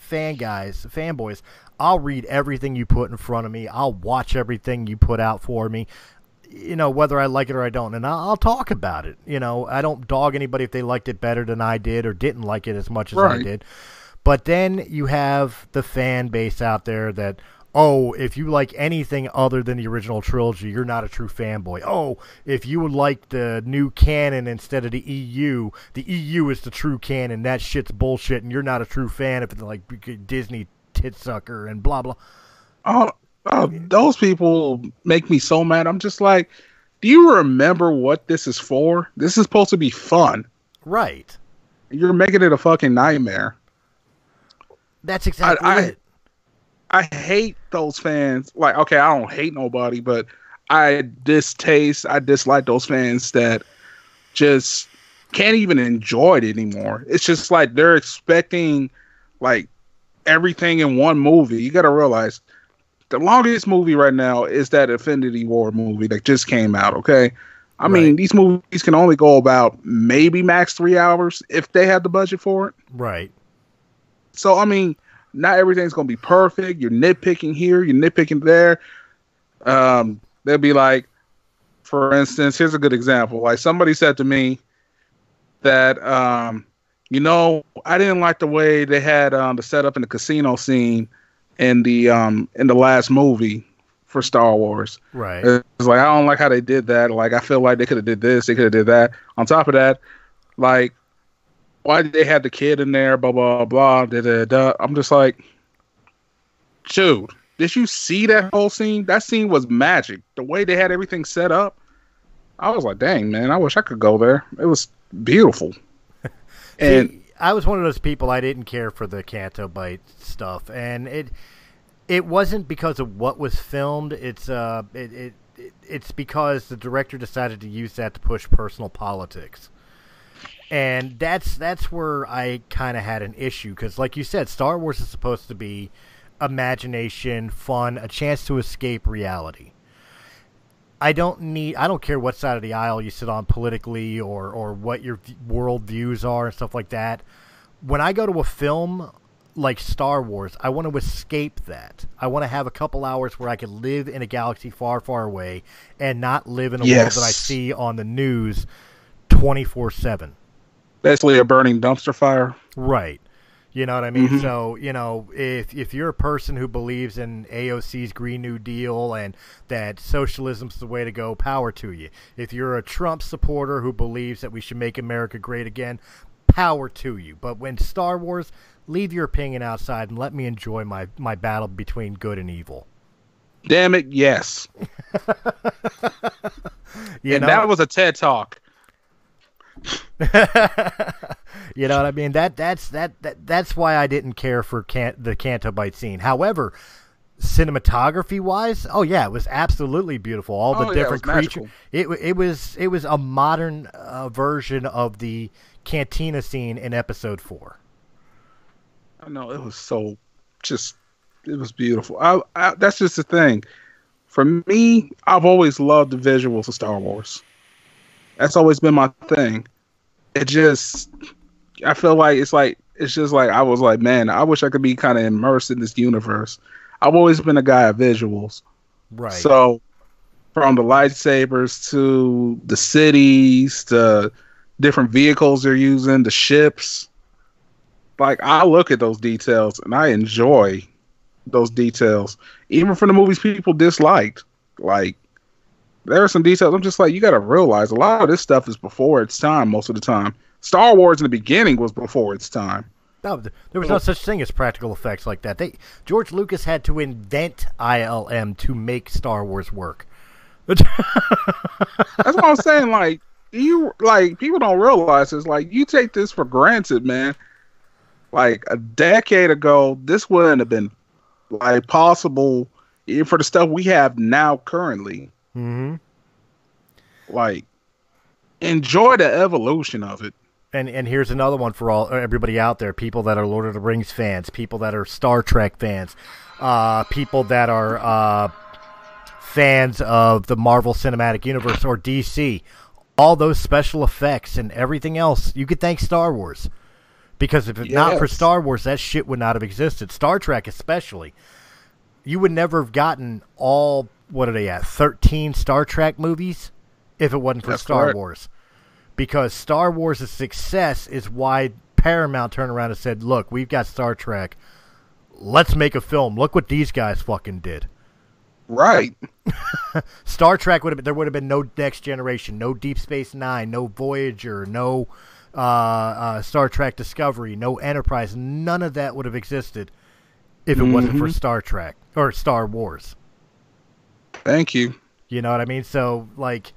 fan guys, fanboys. I'll read everything you put in front of me. I'll watch everything you put out for me. You know, whether I like it or I don't, and I'll, I'll talk about it. You know, I don't dog anybody if they liked it better than I did or didn't like it as much as I did. But then you have the fan base out there that, oh, if you like anything other than the original trilogy, you're not a true fanboy. Oh, if you would like the new canon instead of the EU, the EU is the true canon. That shit's bullshit, and you're not a true fan if it's like Disney titsucker and blah blah. Oh, oh, those people make me so mad. I'm just like, do you remember what this is for? This is supposed to be fun. Right. You're making it a fucking nightmare. That's exactly I- it. I hate those fans. Like, okay, I don't hate nobody, but I distaste, I dislike those fans that just can't even enjoy it anymore. It's just like they're expecting like everything in one movie. You got to realize the longest movie right now is that Infinity War movie that just came out. Okay. I mean, these movies can only go about maybe max three hours if they had the budget for it. Right. So I mean, not everything's gonna be perfect. You're nitpicking here, you're nitpicking there. Um, they'll be like, for instance, here's a good example. Like somebody said to me that, um, you know, I didn't like the way they had um, the setup in the casino scene in the um in the last movie for Star Wars. Right. It's like I don't like how they did that. Like I feel like they could have did this, they could have did that. On top of that, like why did they have the kid in there? Blah blah blah. Da, da, da. I'm just like, dude, did you see that whole scene? That scene was magic. The way they had everything set up, I was like, dang man, I wish I could go there. It was beautiful. *laughs* and See, I was one of those people I didn't care for the Canto Bight stuff, and it it wasn't because of what was filmed. It's uh it, it, it it's because the director decided to use that to push personal politics. And that's that's where I kind of had an issue because, like you said, Star Wars is supposed to be imagination, fun, a chance to escape reality. I don't need. I don't care what side of the aisle you sit on politically, or or what your world views are and stuff like that. When I go to a film like Star Wars, I want to escape that. I want to have a couple hours where I can live in a galaxy far, far away, and not live in a world that I see on the news twenty four seven. Basically a burning dumpster fire. Right. You know what I mean? Mhm. So, you know, if if you're a person who believes in AOC's Green New Deal and that socialism's the way to go, power to you. If you're a Trump supporter who believes that we should make America great again, power to you. But when Star Wars, leave your opinion outside and let me enjoy my my battle between good and evil. Damn it, yes. *laughs* You and know? that was a TED talk. *laughs* you know what I mean? That that's that, that that's why I didn't care for can, the Canto Bight scene. However, cinematography wise, oh yeah, it was absolutely beautiful. All the Oh, yeah, it different was creatures. It it was it was a modern uh, version of the cantina scene in Episode Four. I know it was so just it was beautiful. I, I that's just the thing. For me, I've always loved the visuals of Star Wars. That's always been my thing. It just I feel like it's like it's just like I was like, man, I wish I could be kind of immersed in this universe. I've always been a guy of visuals. Right. So from the lightsabers to the cities, the different vehicles they're using, the ships. Like I look at those details and I enjoy those details. Even from the movies people disliked. Like there are some details I'm just like you gotta realize a lot of this stuff is before its time most of the time. Star Wars in the beginning was before its time. No, there was no such thing as practical effects like that. They George Lucas had to invent ILM to make Star Wars work. *laughs* That's what I'm saying. Like you, like people don't realize is like you take this for granted, man. Like a decade ago, this wouldn't have been like possible even for the stuff we have now currently. Mm-hmm. Like enjoy the evolution of it. And and here's another one for all everybody out there: people that are Lord of the Rings fans, people that are Star Trek fans, uh, people that are uh, fans of the Marvel Cinematic Universe or DC. All those special effects and everything else, you could thank Star Wars. Because if it not for Star Wars, that shit would not have existed. Star Trek, especially, you would never have gotten all what are they at thirteen Star Trek movies if it wasn't for That's Star correct. Wars because Star Wars' success is why Paramount turned around and said, "Look, we've got Star Trek. Let's make a film. Look what these guys fucking did." Right. *laughs* Star Trek would have been, there would have been no Next Generation, no Deep Space Nine, no Voyager, no uh, uh, Star Trek Discovery, no Enterprise. None of that would have existed if it wasn't for Mhm. Star Trek or Star Wars. Thank you. You know what I mean? So, like,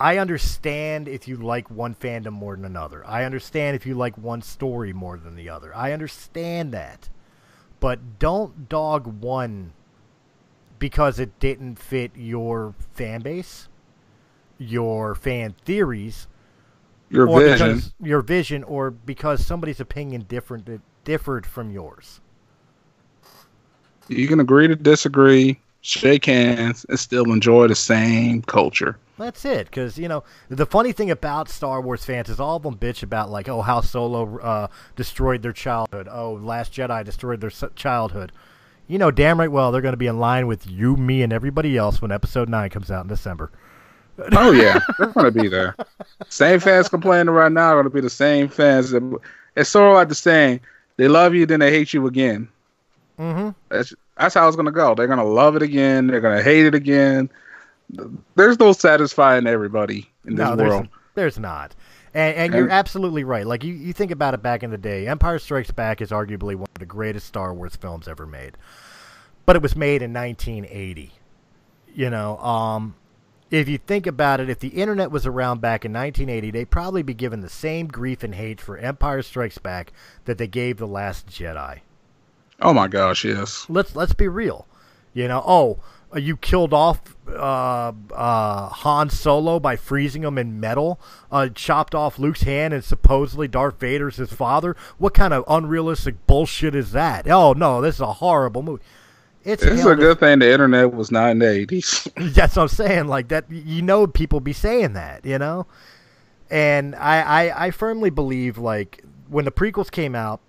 I understand if you like one fandom more than another. I understand if you like one story more than the other. I understand that. But don't dog one because it didn't fit your fan base, your fan theories, Your or vision. your vision, or because somebody's opinion different differed from yours. You can agree to disagree, shake hands, and still enjoy the same culture. That's it, because you know the funny thing about Star Wars fans is all of them bitch about like, oh, how Solo uh, destroyed their childhood. Oh, Last Jedi destroyed their childhood. You know, damn right well they're going to be in line with you, me, and everybody else when Episode Nine comes out in December. *laughs* Oh yeah, they're gonna be there. Same fans complaining right now are gonna be the same fans. That, it's sort of like the saying: they love you, then they hate you again. Mm-hmm. That's that's how it's gonna go. They're gonna love it again. They're gonna hate it again. There's no satisfying everybody in this No, there's, world. there's not. And, and you're absolutely right. Like you, you think about it back in the day, Empire Strikes Back is arguably one of the greatest Star Wars films ever made. But it was made in 1980. You know, um, if you think about it, if the internet was around back in 1980, they'd probably be given the same grief and hate for Empire Strikes Back that they gave The Last Jedi. Oh my gosh, yes. let's let's be real. You know, oh, uh, you killed off uh, uh, Han Solo by freezing him in metal, uh, chopped off Luke's hand, and supposedly Darth Vader's his father. What kind of unrealistic bullshit is that? Oh no, this is a horrible movie. It's This is a good thing the internet was not in the eighties. *laughs* *laughs* that's what I'm saying. Like that, you know, people be saying that, you know. And I, I, I firmly believe like when the prequels came out,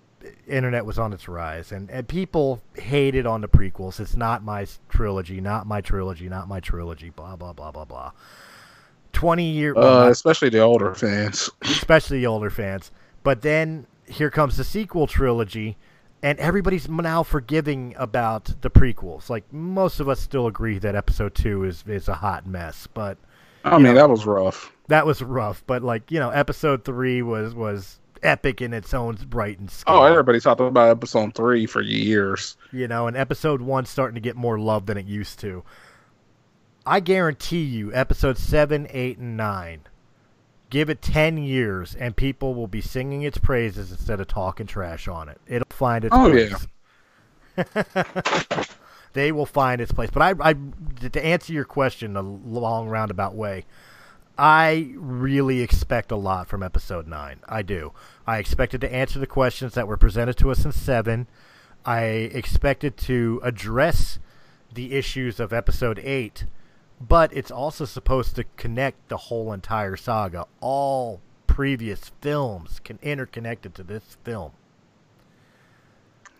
internet was on its rise, and and people hated on the prequels. It's not my trilogy, not my trilogy, not my trilogy. Blah blah blah blah blah. Twenty year, well, uh, not- especially the older fans. *laughs* especially the older fans. But then here comes the sequel trilogy, and everybody's now forgiving about the prequels. Like most of us still agree that Episode Two is is a hot mess, but I mean, that was rough. that was rough. But like you know, Episode Three was was epic in its own right and oh, scale. Oh, everybody's talking about episode three for years. you know, and Episode One's starting to get more love than it used to. I guarantee you, Episode Seven, Eight, and Nine. Give it ten years, and people will be singing its praises instead of talking trash on it. It'll find its Oh, place. *laughs* they will find its place. But I, I, to answer your question a long roundabout way, I really expect a lot from episode nine. I do. I expected to answer the questions that were presented to us in seven. I expected to address the issues of episode eight, but it's also supposed to connect the whole entire saga. All previous films can interconnected to this film.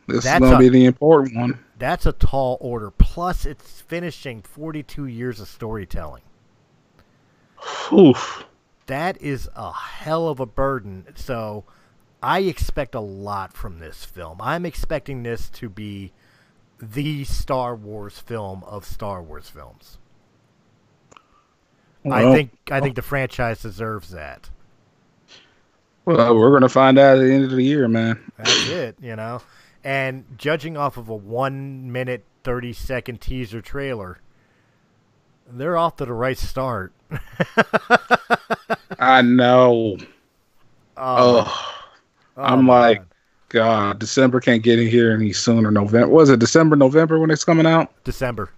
This That's is gonna a- be the important one. That's a tall order. Plus, it's finishing 42 years of storytelling. Oof. That is a hell of a burden. So, I expect a lot from this film. I'm expecting this to be the Star Wars film of Star Wars films. I think I think oh. the franchise deserves that. Well, we're gonna find out at the end of the year, man. That's it, you know. And judging off of a one minute thirty second teaser trailer, they're off to the right start. *laughs* I know. Oh, Oh, I'm like, God. December can't get in here any sooner. November was it December, November when it's coming out? December.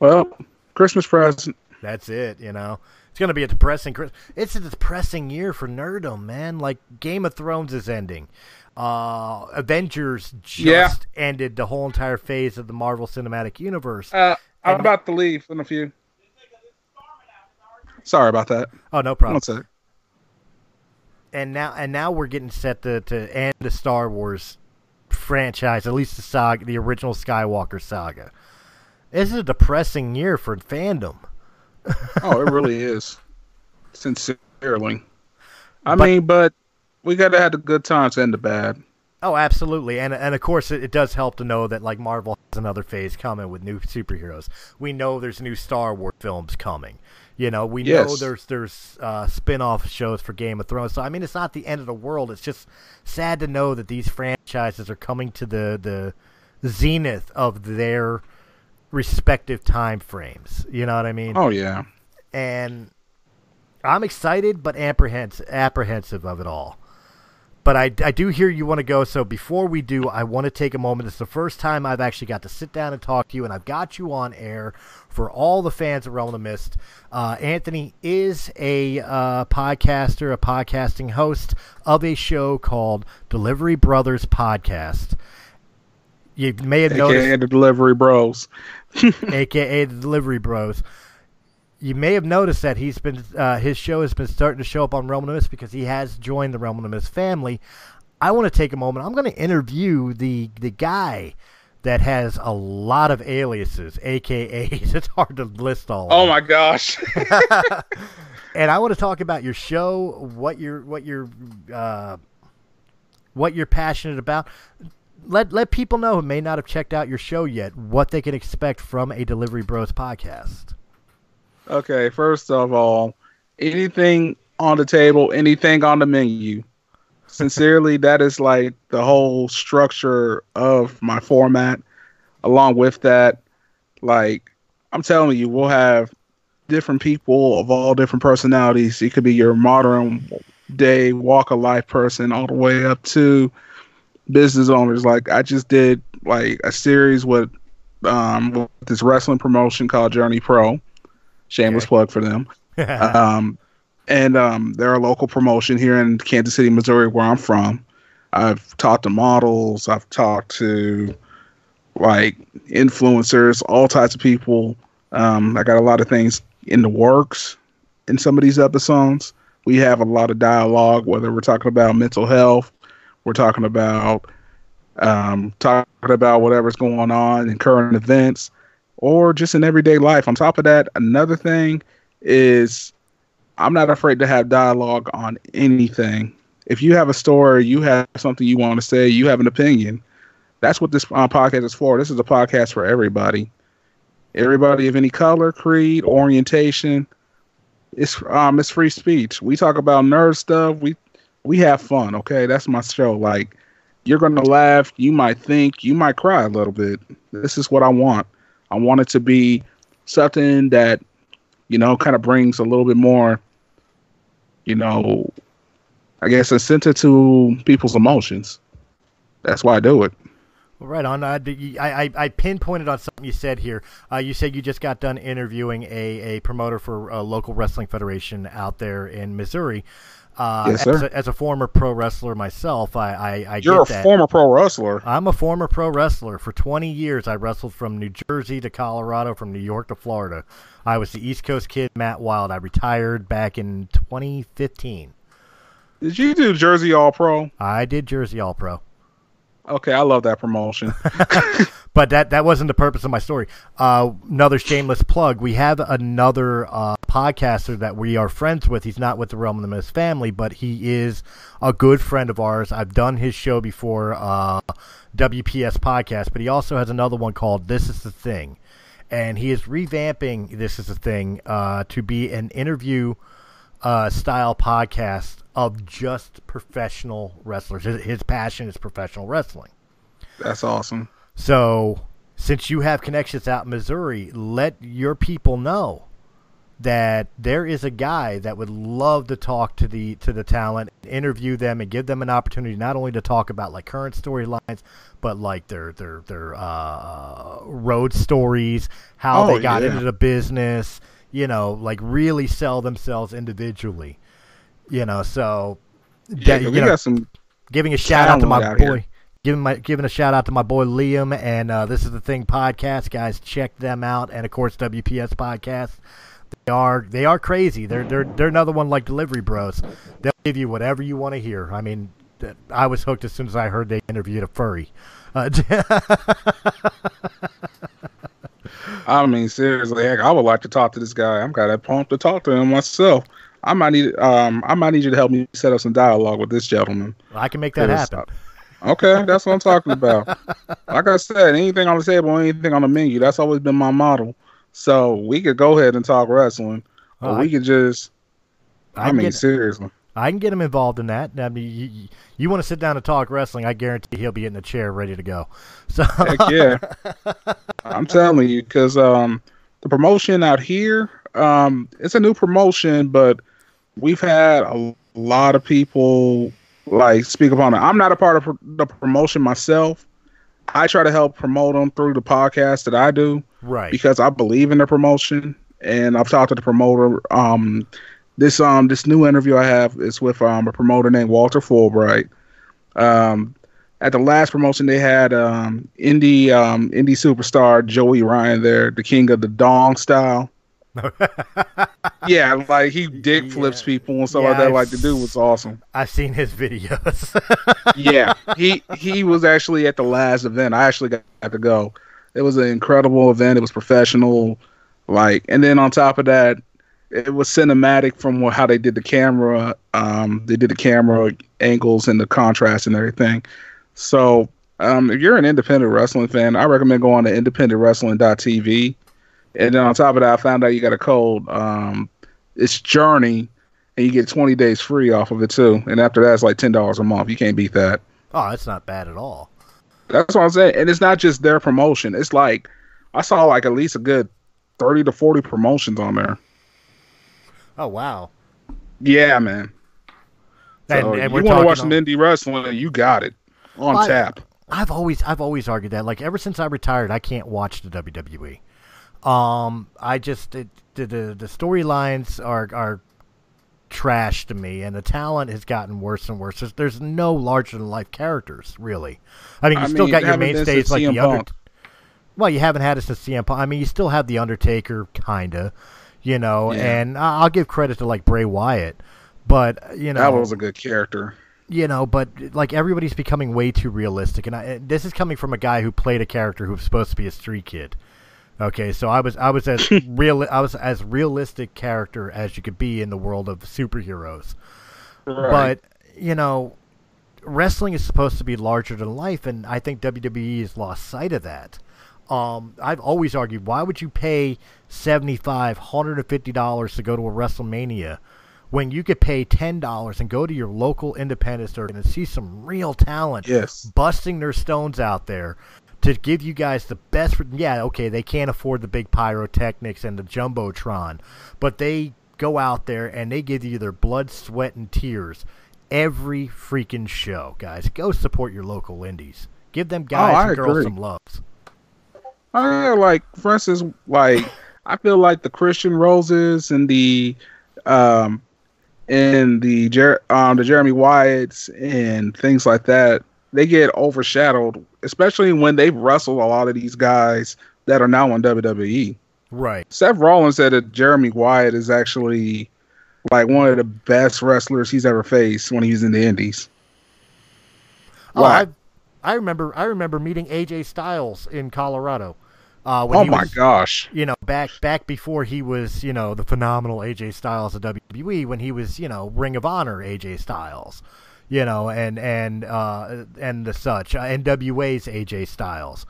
Well, Christmas present. That's it, you know. It's going to be a depressing It's a depressing year for nerdom, man. Like Game of Thrones is ending. Uh Avengers just Yeah. ended the whole entire phase of the Marvel Cinematic Universe. Uh, I'm about to leave in a few. Sorry about that. oh, no problem. One sec. and now and now we're getting set to, to end the Star Wars franchise, at least the saga, the original Skywalker saga. This is a depressing year for fandom. *laughs* Oh, it really is. Sincerely. I But- mean, but we gotta have the good times and the bad. Oh, absolutely, and and of course it, it does help to know that like Marvel has another phase coming with new superheroes. We know there's new Star Wars films coming. You know, we know there's there's uh, spin-off shows for Game of Thrones. So I mean, it's not the end of the world. It's just sad to know that these franchises are coming to the the zenith of their respective time frames. You know what I mean? Oh yeah. and I'm excited but apprehensive, apprehensive of it all. But I, I do hear you want to go. So before we do, I want to take a moment. It's the first time I've actually got to sit down and talk to you, and I've got you on air for all the fans of Realm of the Mist. Uh, Anthony is a uh, podcaster, a podcasting host of a show called Delivery Brothers Podcast. You may have noticed AKA the delivery bros. *laughs* aka the Delivery Bros. You may have noticed that he's been uh, his show has been starting to show up on Realm of the Mist because he has joined the Realm of the Mist family. I want to take a moment. I'm going to interview the the guy that has a lot of aliases, AKAs. *laughs* It's hard to list all. Oh my gosh. *laughs* *laughs* And I want to talk about your show, what you're what you're uh, what you're passionate about. let let people know who may not have checked out your show yet what they can expect from a Delivery Bros podcast. Okay, first of all, anything on the table, anything on the menu. Sincerely, *laughs* that is like the whole structure of my format. Along with that, like I'm telling you, we'll have different people of all different personalities. It could be your modern day walk of life person all the way up to business owners. Like I just did like a series with um with this wrestling promotion called Journey Pro. Shameless Okay. plug for them. *laughs* um, and um, they're a local promotion here in Kansas City, Missouri, where I'm from. I've talked to models. I've talked to like influencers, all types of people. Um, I got a lot of things in the works in some of these episodes. We have a lot of dialogue, whether we're talking about mental health, we're talking about um, talking about whatever's going on in current events, or just in everyday life. On top of that, another thing is I'm not afraid to have dialogue on anything. If you have a story, you have something you want to say, you have an opinion. That's what this uh, podcast is for. This is a podcast for everybody. Everybody of any color, creed, orientation. It's um it's free speech. We talk about nerd stuff. We we have fun, okay? That's my show. Like you're gonna laugh, you might think, you might cry a little bit. This is what I want. I want it to be something that you know, kind of brings a little bit more, you know, I guess incentive to people's emotions. That's why I do it. Well, right on. Uh, I, I pinpointed on something you said here. Uh, you said you just got done interviewing a, a promoter for a local wrestling federation out there in Missouri. Uh, Yes, sir. As a, as a former pro wrestler myself, I, I, I You're a that. former pro wrestler. I'm a former pro wrestler. For 20 years, I wrestled from New Jersey to Colorado, from New York to Florida. I was the East Coast kid, Matt Wild. I retired back in 2015. Did you do Jersey All Pro? I did Jersey All Pro. Okay, I love that promotion. *laughs* But that that wasn't the purpose of my story. Uh, another shameless plug. We have another uh, podcaster that we are friends with. He's not with the Realm of the Mist family, but he is a good friend of ours. I've done his show before, uh, WPS podcast, but he also has another one called This Is the Thing, and he is revamping This Is the Thing uh, to be an interview uh, style podcast of just professional wrestlers. His, his passion is professional wrestling. That's awesome. So, since you have connections out in Missouri, let your people know that there is a guy that would love to talk to the to the talent, interview them, and give them an opportunity not only to talk about like current storylines, but like their their their uh, road stories, how Oh, they got yeah. into the business, you know, like really sell themselves individually, you know. So, Yeah, we know, got some. giving a shout out to my out boy here. giving my giving a shout out to my boy Liam and uh, this is the thing podcast guys check them out and of course WPS podcast they are they are crazy they're they're they're another one like delivery bros they'll give you whatever you want to hear I mean I was hooked as soon as I heard they interviewed a furry uh, *laughs* I mean, seriously, heck, I would like to talk to this guy. I'm kind of pumped to talk to him myself. I might need um I might need you to help me set up some dialogue with this gentleman. I can make that happen Okay, that's what I'm talking about. Like I said, anything on the table, anything on the menu, that's always been my model. So we could go ahead and talk wrestling, or we could just. I I, mean, get- seriously. I can get him involved in that I mean you, you, you want to sit down and talk wrestling I guarantee he'll be in the chair ready to go so Heck yeah. I'm telling you, because um, the promotion out here, um, it's a new promotion, but we've had a lot of people like speak upon it. I'm not a part of the promotion myself. I try to help promote them through the podcast that I do right because I believe in the promotion, and I've talked to the promoter. Um, this um this new interview I have is with um a promoter named Walter Fulbright. Um, at the last promotion they had um indie um indie superstar Joey Ryan there, the king of the dong style. *laughs* yeah, like he dick flips Yeah. people and stuff Yeah, like that. I've Like the dude was awesome. I've seen his videos *laughs* yeah, he he was actually at the last event. I actually got got to go. It was an incredible event. It was professional, like, and then on top of that, it was cinematic from how they did the camera. Um, they did the camera angles and the contrast and everything. So Um, if you're an independent wrestling fan, I recommend going to independentwrestling.tv. And then on top of that, I found out you got a cold. Um, it's Journey, and you get 20 days free off of it too. And after that, it's like ten dollars a month. You can't beat that. Oh, that's not bad at all. That's what I'm saying. And it's not just their promotion. It's like I saw like at least a good 30 to 40 promotions on there. Oh wow. Yeah, man. So And, and you want to watch some on- indie wrestling? You got it on Well, I- tap. I've always I've always argued that like ever since I retired I can't watch the WWE. Um I just it, the the, the storylines are are trash to me and the talent has gotten worse and worse. There's, there's no larger than life characters really. I mean you I still mean, got your mainstays like CM the Punk. Well, you haven't had it since CM Punk. I mean you still have the Undertaker kinda, you know, Yeah. and I'll give credit to like Bray Wyatt. But you know That was a good character. you know, but like everybody's becoming way too realistic, and I, this is coming from a guy who played a character who was supposed to be a street kid. Okay, so I was I was as *laughs* real I was as realistic character as you could be in the world of superheroes. But you know, wrestling is supposed to be larger than life, and I think WWE has lost sight of that. Um, I've always argued, why would you pay seventy five, hundred and fifty dollars to go to a WrestleMania when you could pay ten dollars and go to your local independent store and see some real talent Yes. busting their stones out there to give you guys the best. Yeah, okay, they can't afford the big pyrotechnics and the jumbotron, but they go out there and they give you their blood, sweat, and tears every freaking show, guys. Go support your local indies. Give them guys Oh, and girls agree. some loves. Oh yeah, like for instance, like *laughs* I feel like the Christian Roses and the um and the Jer- um the Jeremy Wyatts and things like that, they get overshadowed, especially when they've wrestled a lot of these guys that are now on WWE. Right. Seth Rollins said that Jeremy Wyatt is actually like one of the best wrestlers he's ever faced when he was in the Indies. Oh? I, I remember. I remember meeting AJ Styles in Colorado. Uh, when Oh he my was, gosh! you know, back back before he was, you know, the phenomenal AJ Styles of WWE, when he was, you know, Ring of Honor AJ Styles, you know, and and uh, and the such uh, NWA's AJ Styles,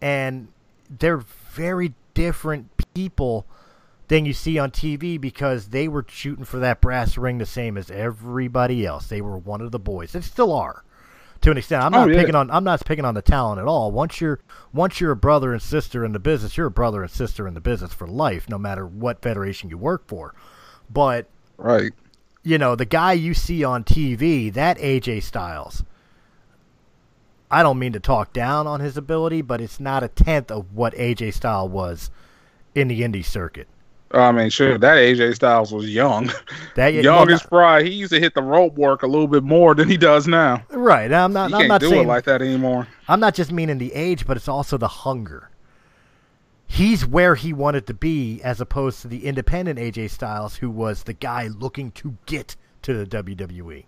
and they're very different people than you see on TV because they were shooting for that brass ring the same as everybody else. They were one of the boys. They still are to an extent. I'm Oh, not yeah. picking on I'm not picking on the talent at all. Once you're once you're a brother and sister in the business, you're a brother and sister in the business for life, no matter what federation you work for. But Right? You know, the guy you see on TV, that AJ Styles. I don't mean to talk down on his ability, but it's not a tenth of what AJ Styles was in the indie circuit. I mean, sure, that AJ Styles was young. *laughs* That young well, as fry. He used to hit the rope work a little bit more than he does now. right. I'm not. He I'm can't not do saying it like that anymore. I'm not just meaning the age, but it's also the hunger. He's where he wanted to be, as opposed to the independent AJ Styles, who was the guy looking to get to the. WWE.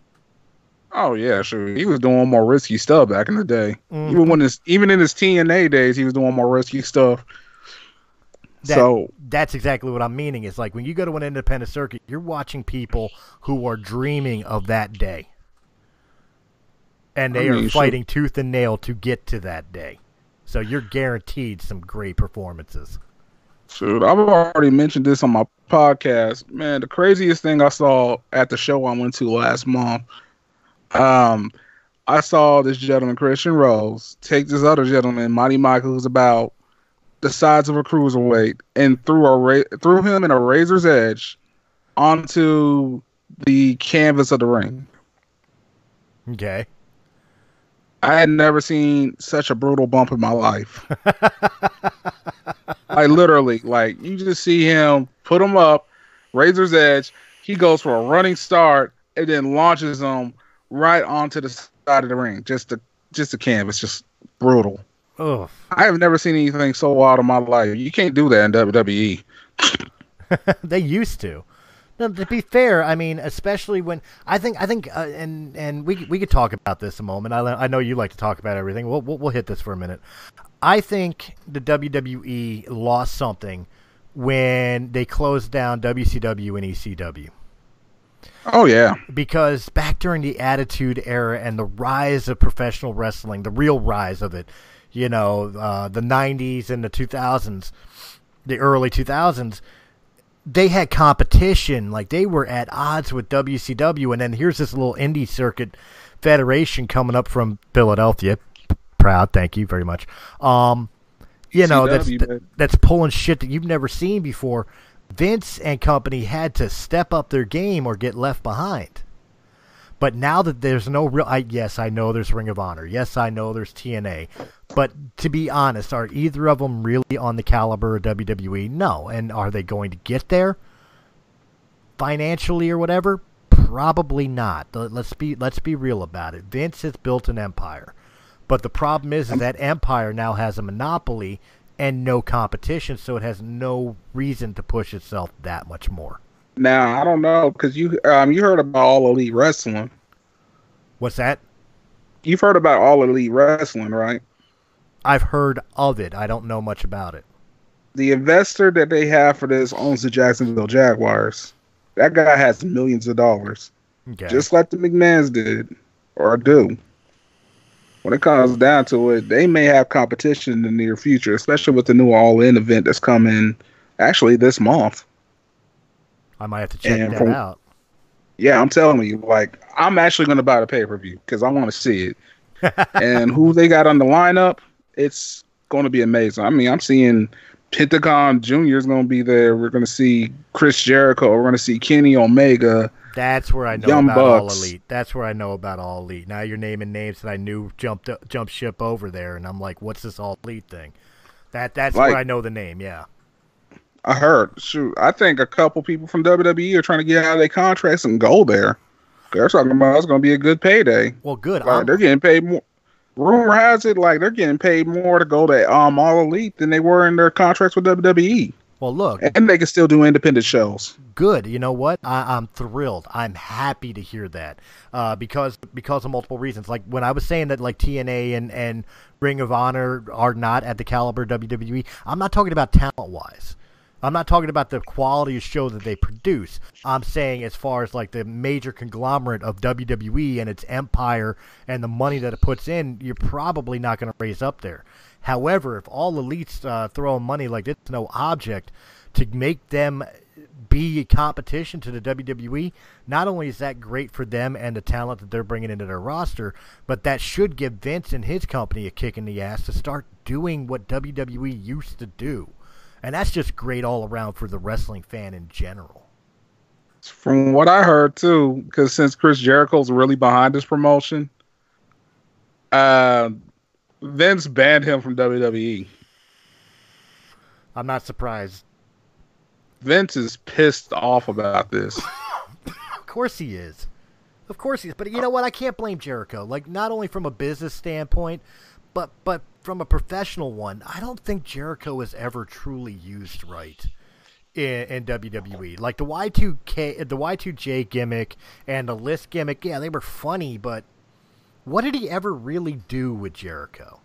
Oh yeah, sure. He was doing more risky stuff back in the day. Mhm. Even when his even in his TNA days, he was doing more risky stuff. That- so That's exactly what I'm meaning. It's like when you go to an independent circuit, you're watching people who are dreaming of that day. And they I mean, are sure. fighting tooth and nail to get to that day. So you're guaranteed some great performances. Shoot, I've already mentioned this on my podcast. Man, the craziest thing I saw at the show I went to last month, um, I saw this gentleman, Christian Rose, take this other gentleman, Monty Michael, who's about the size of a cruiserweight, and threw a ra- threw him in a razor's edge onto the canvas of the ring. Okay. I had never seen such a brutal bump in my life. *laughs* I literally, like you just see him put him up, razor's edge. He goes for a running start and then launches him right onto the side of the ring. Just the just the canvas, just brutal. Ugh. I have never seen anything so wild in my life. You can't do that in. WWE. *laughs* they used to. No, to be fair, I mean, especially when I think I think, uh, and and we we could talk about this a moment. I I know you like to talk about everything. We'll we'll, we'll hit this for a minute. I think the WWE lost something when they closed down WCW and ECW. Oh yeah. because back during the Attitude Era and the rise of professional wrestling, the real rise of it, you know, uh, the '90s and the 2000s, the early 2000s, they had competition. Like they were at odds with WCW, and then here's this little indie circuit federation coming up from Philadelphia. Proud, thank you very much. Um, you know that's CW, baby. that's pulling shit that you've never seen before. Vince and company had to step up their game or get left behind. But now that there's no real, I, yes, I know there's Ring of Honor. Yes, I know there's TNA. But to be honest, are either of them really on the caliber of WWE? No. And are they going to get there financially or whatever? Probably not. Let- Let's be let's be real about it. Vince has built an empire, but the problem is, is that empire now has a monopoly and no competition, so it has no reason to push itself that much more. Now I don't know because you um you heard about all elite wrestling. What's that? You've heard about all elite wrestling, right? I've heard of it. I don't know much about it. The investor that they have for this owns the Jacksonville Jaguars. That guy has millions of dollars, Okay. just like the McMahon's did or do. When it comes down to it, they may have competition in the near future, especially with the new All In event that's coming actually this month. I might have to check and that from- out. Yeah, I'm telling you, like I'm actually going to buy the pay per view because I want to see it. *laughs* and who they got on the lineup, it's going to be amazing. I mean, I'm seeing Pentagon Junior is going to be there. We're going to see Chris Jericho. We're going to see Kenny Omega. That's where I know Young about All Elite. That's where I know about All Elite. Now you're naming names that I knew jumped jumped ship over there, and I'm like, what's this All Elite thing? That that's Like- where I know the name. Yeah. I heard. Shoot, I think a couple people from WWE are trying to get out of their contracts and go there. They're talking about it's going to be a good payday. Well, good. Like they're getting paid more. Rumor has it like they're getting paid more to go to um All Elite than they were in their contracts with WWE, well, look, and they can still do independent shows. good. You know what? I, I'm thrilled. I'm happy to hear that uh, because because of multiple reasons. Like when I was saying that like TNA and and Ring of Honor are not at the caliber of WWE. I'm not talking about talent wise. I'm not talking about the quality of show that they produce. I'm saying as far as like the major conglomerate of WWE and its empire and the money that it puts in, you're probably not going to raise up there. However, if all elites uh, throw money like it's no object to make them be a competition to the WWE, not only is that great for them and the talent that they're bringing into their roster, but that should give Vince and his company a kick in the ass to start doing what WWE used to do. And that's just great all around for the wrestling fan in general. From what I heard too, because since Chris Jericho's really behind this promotion, uh, Vince banned him from WWE. I'm not surprised. Vince is pissed off about this. *laughs* Of course he is. Of course he is. But you know what? I can't blame Jericho. Like not only from a business standpoint, but but from a professional one. I don't think Jericho was ever truly used right in, in WWE. Like the Y2K, the Y2J gimmick and the list gimmick. Yeah, they were funny, but what did he ever really do with Jericho?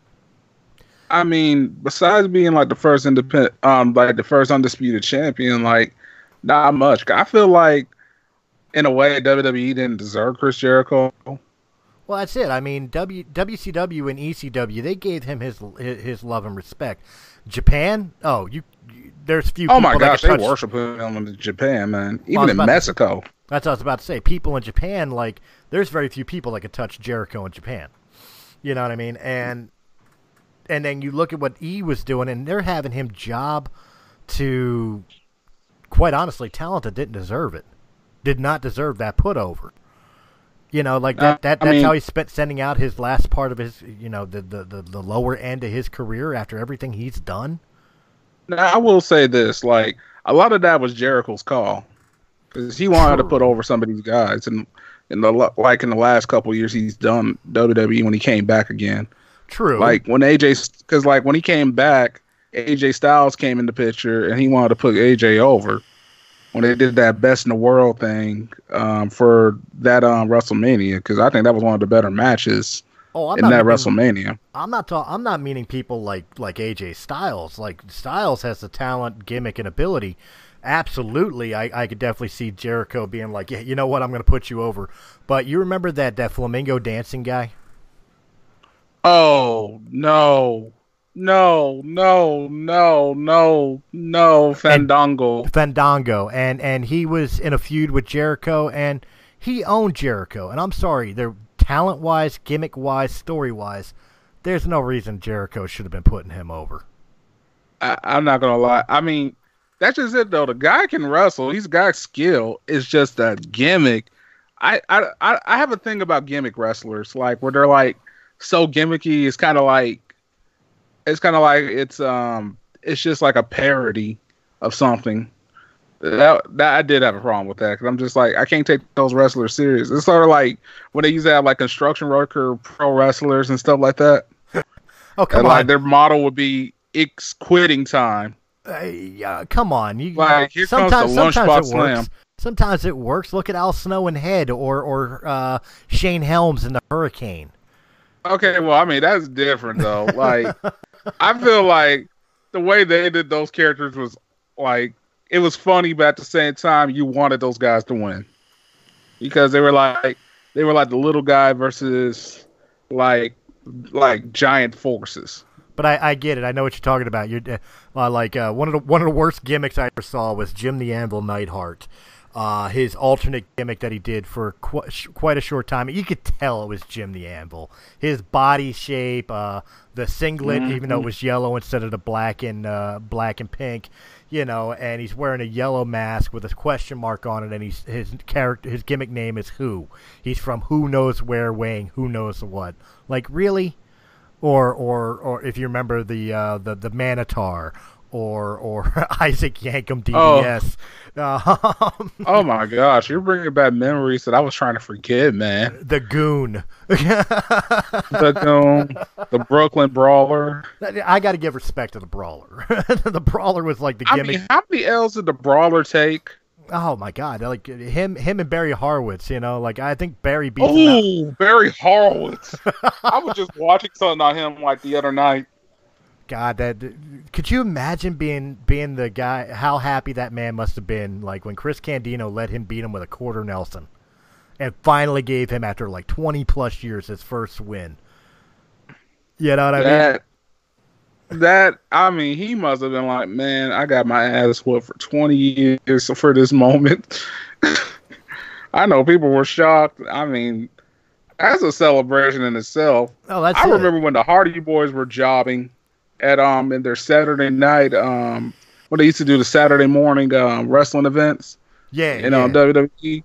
I mean, besides being like the first independent, um, like the first undisputed champion, like not much. I feel like, in a way, WWE didn't deserve Chris Jericho. Well, that's it. I mean, w, WCW and ECW they gave him his his love and respect. Japan, oh, you, you there's few. Oh my gosh, they touch- worship him in Japan, man. Even was in about to- Mexico. That's what I was about to say. People in Japan, like, there's very few people that could touch Jericho in Japan. You know what I mean? And and then you look at what E was doing, and they're having him job to, quite honestly, talent that didn't deserve it, did not deserve that put over. You know, like that. Uh, that I that's mean- how he spent sending out his last part of his, you know, the, the the the lower end of his career after everything he's done. Now, I will say this: like a lot of that was Jericho's call because he wanted to put over some of these guys, and in the like in the last couple of years, he's done WWE when he came back again. True. Like when AJ, because like when he came back, AJ Styles came in the picture, and he wanted to put AJ over when they did that best in the world thing um, for that um, WrestleMania. Because I think that was one of the better matches oh, I'm in that meaning- WrestleMania. I'm not ta- I'm not meaning people like like AJ Styles. Like Styles has the talent, gimmick, and ability. absolutely, I, I could definitely see Jericho being like, yeah, you know what, I'm going to put you over. But you remember that that flamingo dancing guy? Oh no, no, no, no, no, no, Fandango. Fandango, and and he was in a feud with Jericho, and he owned Jericho. And I'm sorry, they're talent wise, gimmick wise, story wise. There's no reason Jericho should have been putting him over. I, I'm not gonna lie. I mean, that's just it though. The guy can wrestle. He's got skill. It's just a gimmick. I I I I have a thing about gimmick wrestlers, like where they're like so gimmicky. It's kind of like it's kind of like it's um it's just like a parody of something. That, that I did have a problem with that because I'm just like I can't take those wrestlers serious. It's sort of like when they used to have like construction worker pro wrestlers and stuff like that. *laughs* Oh come and on, like their model would be it's quitting time. Uh, yeah, come on. You, Like, here comes sometimes the lunchbox sometimes it slam. works. Sometimes it works. Look at Al Snow and Head, or or uh, Shane Helms in the Hurricane. Okay, well, I mean that's different though. Like, *laughs* I feel like the way they did those characters was like it was funny, but at the same time, you wanted those guys to win because they were like they were like the little guy versus like like giant forces. But I, I get it. I know what you're talking about. You're uh, like uh, one of the one of the worst gimmicks I ever saw was Jim the Anvil Neidhart. Uh, his alternate gimmick that he did for qu- quite a short time. You could tell it was Jim the Anvil. His body shape, uh, the singlet, even though it was yellow instead of the black and uh, black and pink, you know, and he's wearing a yellow mask with a question mark on it, and he's his character, his gimmick name is Who. He's from Who knows where, weighing who knows what. Like really, or or or if you remember the uh, the the Mantaur or or *laughs* Isaac Yankem DDS. Um, Oh my gosh, you're bringing back memories that I was trying to forget, man. *laughs* the Goon. The Goon, the Brooklyn Brawler. I got to give respect to the Brawler. *laughs* the Brawler was like the I mean, how many L's did the Brawler take? oh my God! Like him, him and Barry Horowitz. You know, like I think Barry beat Oh, Barry Horowitz. I was just watching something on him like the other night. God, that could you imagine being being the guy? How happy that man must have been, like when Chris Candido let him beat him with a quarter Nelson, and finally gave him after like twenty plus years his first win. You know what I mean? That, that, I mean, he must have been like, man, I got my ass whooped for 20 years for this moment. *laughs* I know people were shocked. I mean, that's a celebration in itself. Oh, that's I it. remember when the Hardy Boys were jobbing at um in their Saturday night um what they used to do the Saturday morning um wrestling events Yeah, in yeah, um, WWE,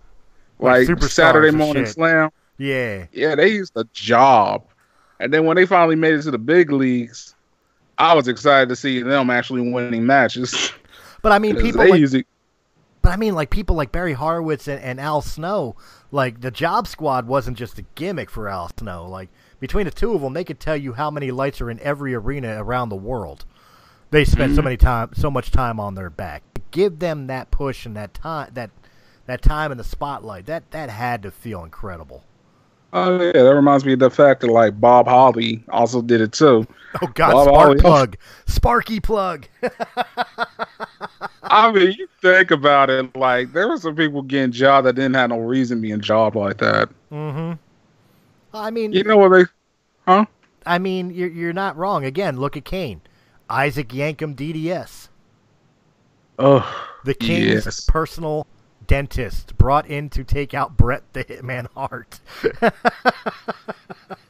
Like like Saturday morning shit. slam. yeah. Yeah, they used to job, and then when they finally made it to the big leagues, I was excited to see them actually winning matches. *laughs* But I mean, *laughs* people they like, usually but I mean, like people like Barry Horowitz and, and Al Snow. Like the Job Squad wasn't just a gimmick for Al Snow. Like between the two of them, they could tell you how many lights are in every arena around the world. They spend so many time, so much time on their back. Give them that push and that time, that that time in the spotlight. That that had to feel incredible. Oh yeah, that reminds me of the fact that like Bob Holly also did it too. Oh God, Well, Spark I'll- Plug, Sparky Plugg. *laughs* I mean, you think about it, like there were some people getting jobbed that didn't have no reason being jobbed like that. mm-hmm. I mean, You know what they? Huh? I mean, you're you're not wrong. Again, look at Kane, Isaac Yankem DDS, Oh, the King's Yes. personal dentist, brought in to take out Bret the Hitman Hart. *laughs*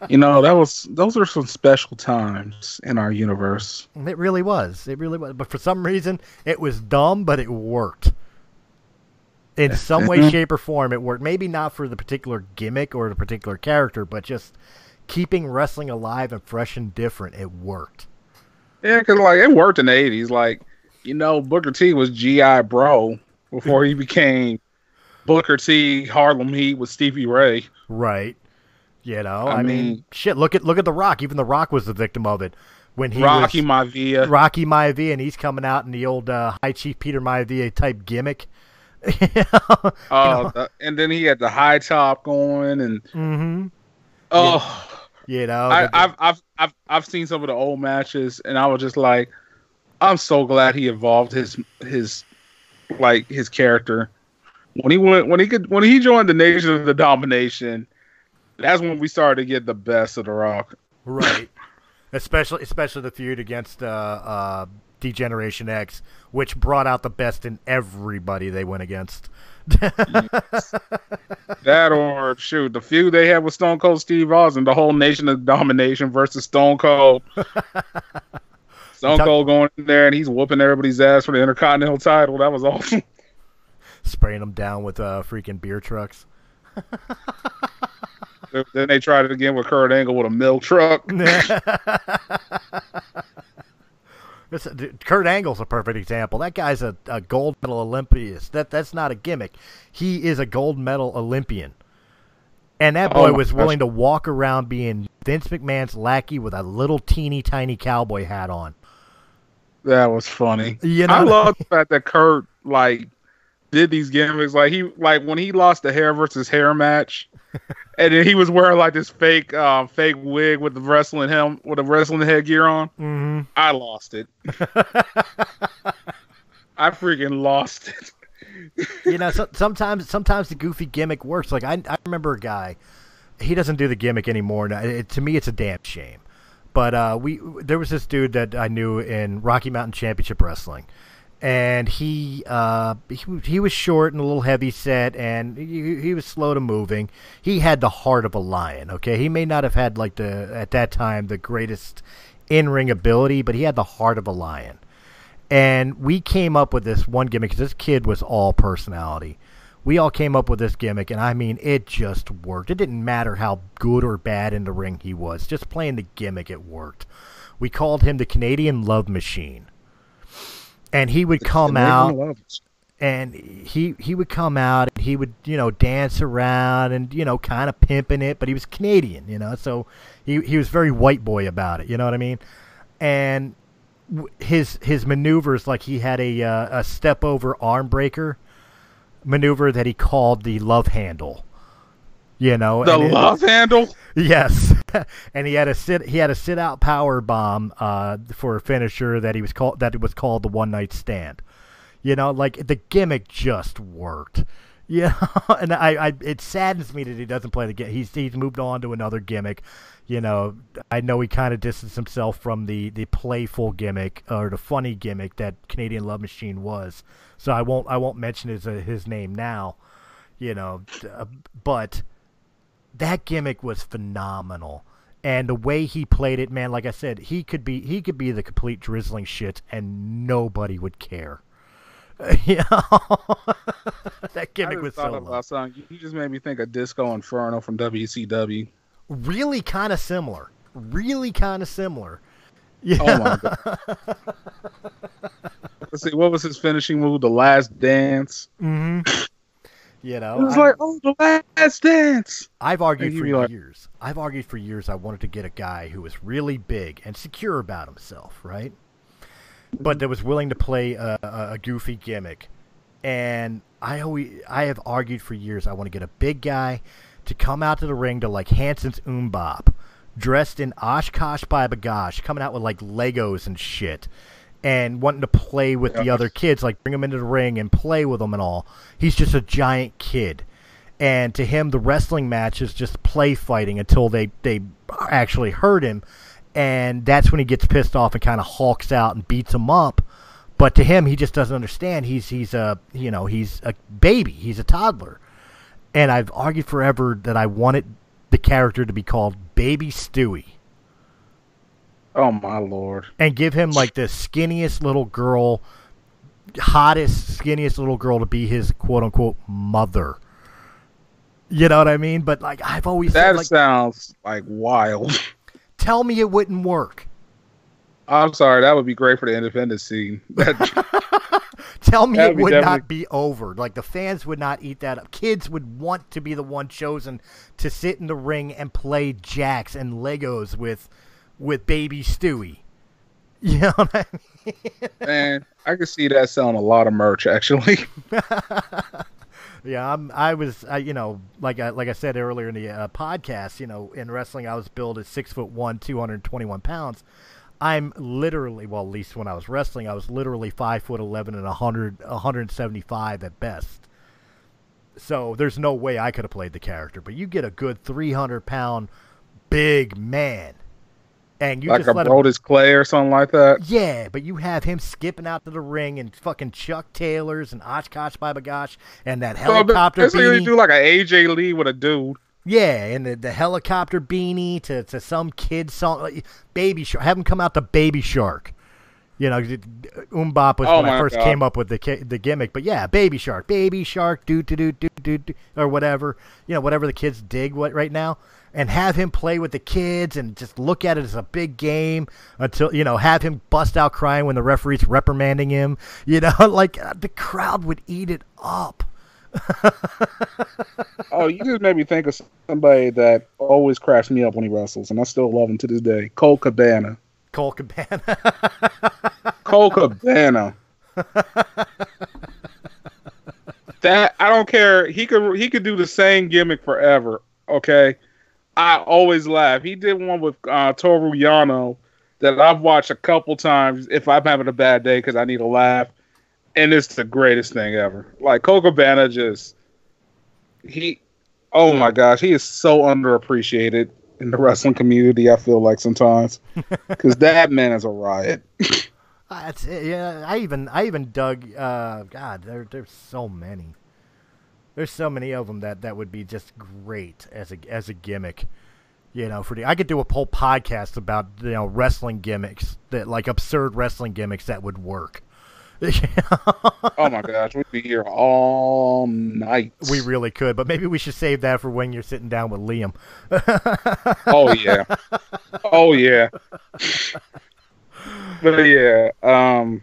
you know that was those are some special times in our universe. it really was. It really was. But for some reason, it was dumb, but it worked. In *laughs* some way, shape, or form, it worked. Maybe not for the particular gimmick or the particular character, but just keeping wrestling alive and fresh and different. It worked. Yeah, because like it worked in the eighties. Like you know, Booker T was GI Bro before he became Booker T Harlem Heat with Stevie Ray. Right. You know, I I, mean, mean- shit. Look at look at the Rock. Even the Rock was the victim of it when he Rocky was Maivia. Rocky Maivia, and he's coming out in the old uh, High Chief Peter Maivia type gimmick. *laughs* Uh, the- and then he had the high top going, and mm-hmm. oh, You know, I, I've, I've I've I've seen some of the old matches, and I was just like, I'm so glad he evolved his his like his character. When he went, when he could, when he joined the Nation of the Domination, that's when we started to get the best of the Rock. Right. *laughs* especially especially the feud against uh, uh, Degeneration X, which brought out the best in everybody they went against. *laughs* That or shoot, the feud they had with Stone Cold Steve Austin, the whole Nation of Domination versus Stone Cold. *laughs* Stone Talk- Cold going in there and he's whooping everybody's ass for the Intercontinental title. That was awesome. Spraying them down with uh, freaking beer trucks. *laughs* then they tried it again with Kurt Angle with a milk truck. This, Kurt Angle's a perfect example. That guy's a, a gold medal Olympian. That that's not a gimmick. He is a gold medal Olympian. And that Oh boy my was gosh. willing to walk around being Vince McMahon's lackey with a little teeny tiny cowboy hat on. That was funny. You know I I love the fact that Kurt like did these gimmicks. Like he like when he lost the hair versus hair match, and then he was wearing like this fake um, fake wig with the wrestling helm with the wrestling headgear on. Mm-hmm. I lost it. *laughs* I freaking lost it. you know, so, sometimes sometimes the goofy gimmick works. Like I, I remember a guy, he doesn't do the gimmick anymore. Now, it, to me, it's a damn shame. But uh, we there was this dude that I knew in Rocky Mountain Championship Wrestling, and he uh, he, he was short and a little heavy set, and he, he was slow to moving. He had the heart of a lion. Okay, he may not have had like the at that time the greatest in ring ability, but he had the heart of a lion. And we came up with this one gimmick 'cause this kid was all personality. We all came up with this gimmick, and I mean, it just worked. It didn't matter how good or bad in the ring he was, just playing the gimmick, it worked. We called him the Canadian Love Machine. And he would come out and he he would come out and he would you know dance around and you know kind of pimping it but he was canadian you know so he he was very white boy about it you know what i mean? And his his maneuvers like he had a uh, a step over arm breaker maneuver that he called the love handle you know The and it- love handle. Yes, *laughs* and he had a sit. He had a sit out power bomb uh, for a finisher that he was called that was called the one night stand. You know, like the gimmick just worked. *laughs* Yeah, and I, I it saddens me that he doesn't play the game. He's he's moved on to another gimmick. You know, I know he kind of distanced himself from the the playful gimmick or the funny gimmick that Canadian Love Machine was. So I won't I won't mention his uh, his name now. You know, uh, but that gimmick was phenomenal. And the way he played it, man, like I said, he could be he could be the complete drizzling shit and nobody would care. *laughs* know? *laughs* that gimmick was thought so low. something. You just made me think of Disco Inferno from WCW. really kind of similar. Really kind of similar. Yeah. Oh my god. *laughs* Let's see, what was his finishing move? The last dance. hmm You know, It was I- like, oh, the last dance. I've argued for like- years. I've argued for years I wanted to get a guy who was really big and secure about himself, right? But that was willing to play a, a, a goofy gimmick. And I always, I have argued for years I want to get a big guy to come out to the ring to like Hanson's MMMBop, dressed in Oshkosh by Bagosh, coming out with like Legos and shit, and wanting to play with the other kids, like bring them into the ring and play with them and all. He's just a giant kid. And to him the wrestling match is just play fighting until they they actually hurt him. And that's when he gets pissed off and kind of hulks out and beats him up. But to him he just doesn't understand. He's he's a you know he's a baby. He's a toddler. And I've argued forever that I wanted the character to be called Baby Stewie Oh my lord. and give him like the skinniest little girl, hottest, skinniest little girl to be his quote unquote mother. You know what I mean? But like I've always That said, like, sounds like wild. *laughs* tell me it wouldn't work. I'm sorry, that would be great for the independent scene. *laughs* *laughs* Tell me That'd it would not be over. Like the fans would not eat that up. Kids would want to be the one chosen to sit in the ring and play jacks and Legos with with baby Stewie. *laughs* You know what I mean? man, I could see that selling a lot of merch actually. *laughs* *laughs* Yeah, I'm, I was, I, you know, like I like I said earlier in the uh, podcast, you know, in wrestling, I was billed at six foot one, two hundred twenty one pounds. I'm literally, well, at least when I was wrestling, I was literally five foot eleven and 100, 175 at best. So there's no way I could have played the character. But you get a good 300 pound big man, and you like just a let him. Brodus Clay or something like that. Yeah, but you have him skipping out to the ring and fucking Chuck Taylors and Oshkosh Babagosh and that So helicopter basically, beanie. do like an AJ Lee with a dude. Yeah, and the, the helicopter beanie to, to some kid song, like, Baby Shark. Have him come out to Baby Shark. You know, MMMBop was Oh when I first God. came up with the the gimmick, but yeah, Baby Shark, Baby Shark, do do do do do do, or whatever. You know, whatever the kids dig what right now, and have him play with the kids and just look at it as a big game until you know have him bust out crying when the referee's reprimanding him. You know, *laughs* like uh, the crowd would eat it up. *laughs* Oh, you just made me think of somebody that always cracks me up when he wrestles, and I still love him to this day. Colt Cabana. Colt Cabana. *laughs* Colt Cabana. that I don't care. He could he could do the same gimmick forever. Okay, I always laugh. He did one with uh, Toru Yano that I've watched a couple times if I'm having a bad day because I need a laugh, and it's the greatest thing ever. Like Colt Cabana just he. Oh my gosh, he is so underappreciated in the wrestling community. I feel like sometimes *laughs* because that man is a riot. *laughs* Uh, That's it. Yeah, I even I even dug. Uh, God, there there's so many. There's so many of them that that would be just great as a as a gimmick. You know, for the I could do a whole podcast about you know wrestling gimmicks that like absurd wrestling gimmicks that would work. *laughs* Oh my gosh, we'd be here all night. we really could, but maybe we should save that for when you're sitting down with Liam. *laughs* Oh yeah. Oh yeah. But yeah, um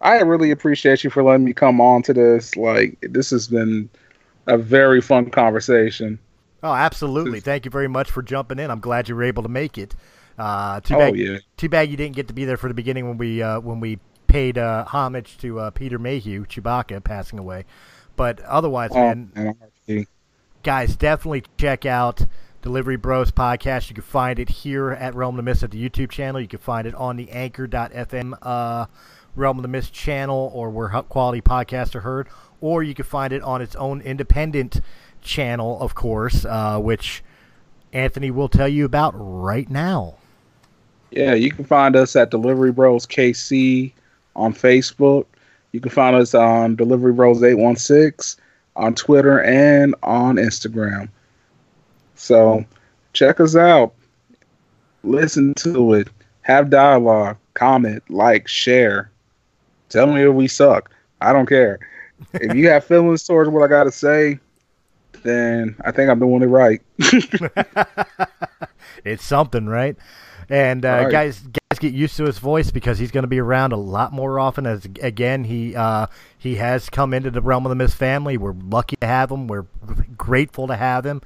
I really appreciate you for letting me come on to this. Like this has been a very fun conversation. Oh, absolutely! Thank you very much for jumping in. I'm glad you were able to make it. Uh, too Oh bad, yeah. Too bad you didn't get to be there for the beginning when we uh, when we paid uh, homage to uh, Peter Mayhew, Chewbacca passing away. But otherwise, Oh, man, man, guys, definitely check out Delivery Bros podcast. You can find it here at Realm of the Mist at the YouTube channel. You can find it on the Anchor.fm uh, Realm of the Mist channel or where quality podcasts are heard, or you can find it on its own independent channel, of course, uh, which Anthony will tell you about right now. Yeah, you can find us at Delivery Bros KC on Facebook. You can find us on Delivery Bros 816 on Twitter and on Instagram. So check us out. Listen to it. Have dialogue. Comment, like, share. Tell me if we suck. I don't care. If you have feelings towards what I got to say, then I think I'm doing it right. *laughs* it's something, right? And uh, Right. guys, guys, get used to his voice because he's going to be around a lot more often. As again, he uh, he has come into the realm of the Mist family. We're lucky to have him. We're grateful to have him.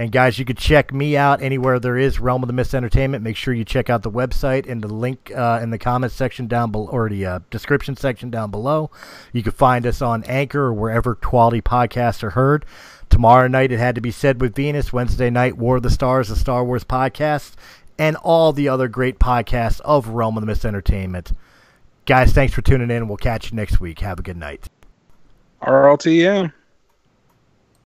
And guys, you can check me out anywhere there is Realm of the Mist Entertainment. Make sure you check out the website and the link uh, in the comments section down below, or the uh, description section down below. You can find us on Anchor or wherever quality podcasts are heard. Tomorrow night, it had to be said with Venus. Wednesday night, War of the Stars, a Star Wars podcast, and all the other great podcasts of Realm of the Mist Entertainment. Guys, thanks for tuning in. We'll catch you next week. Have a good night. RLTM.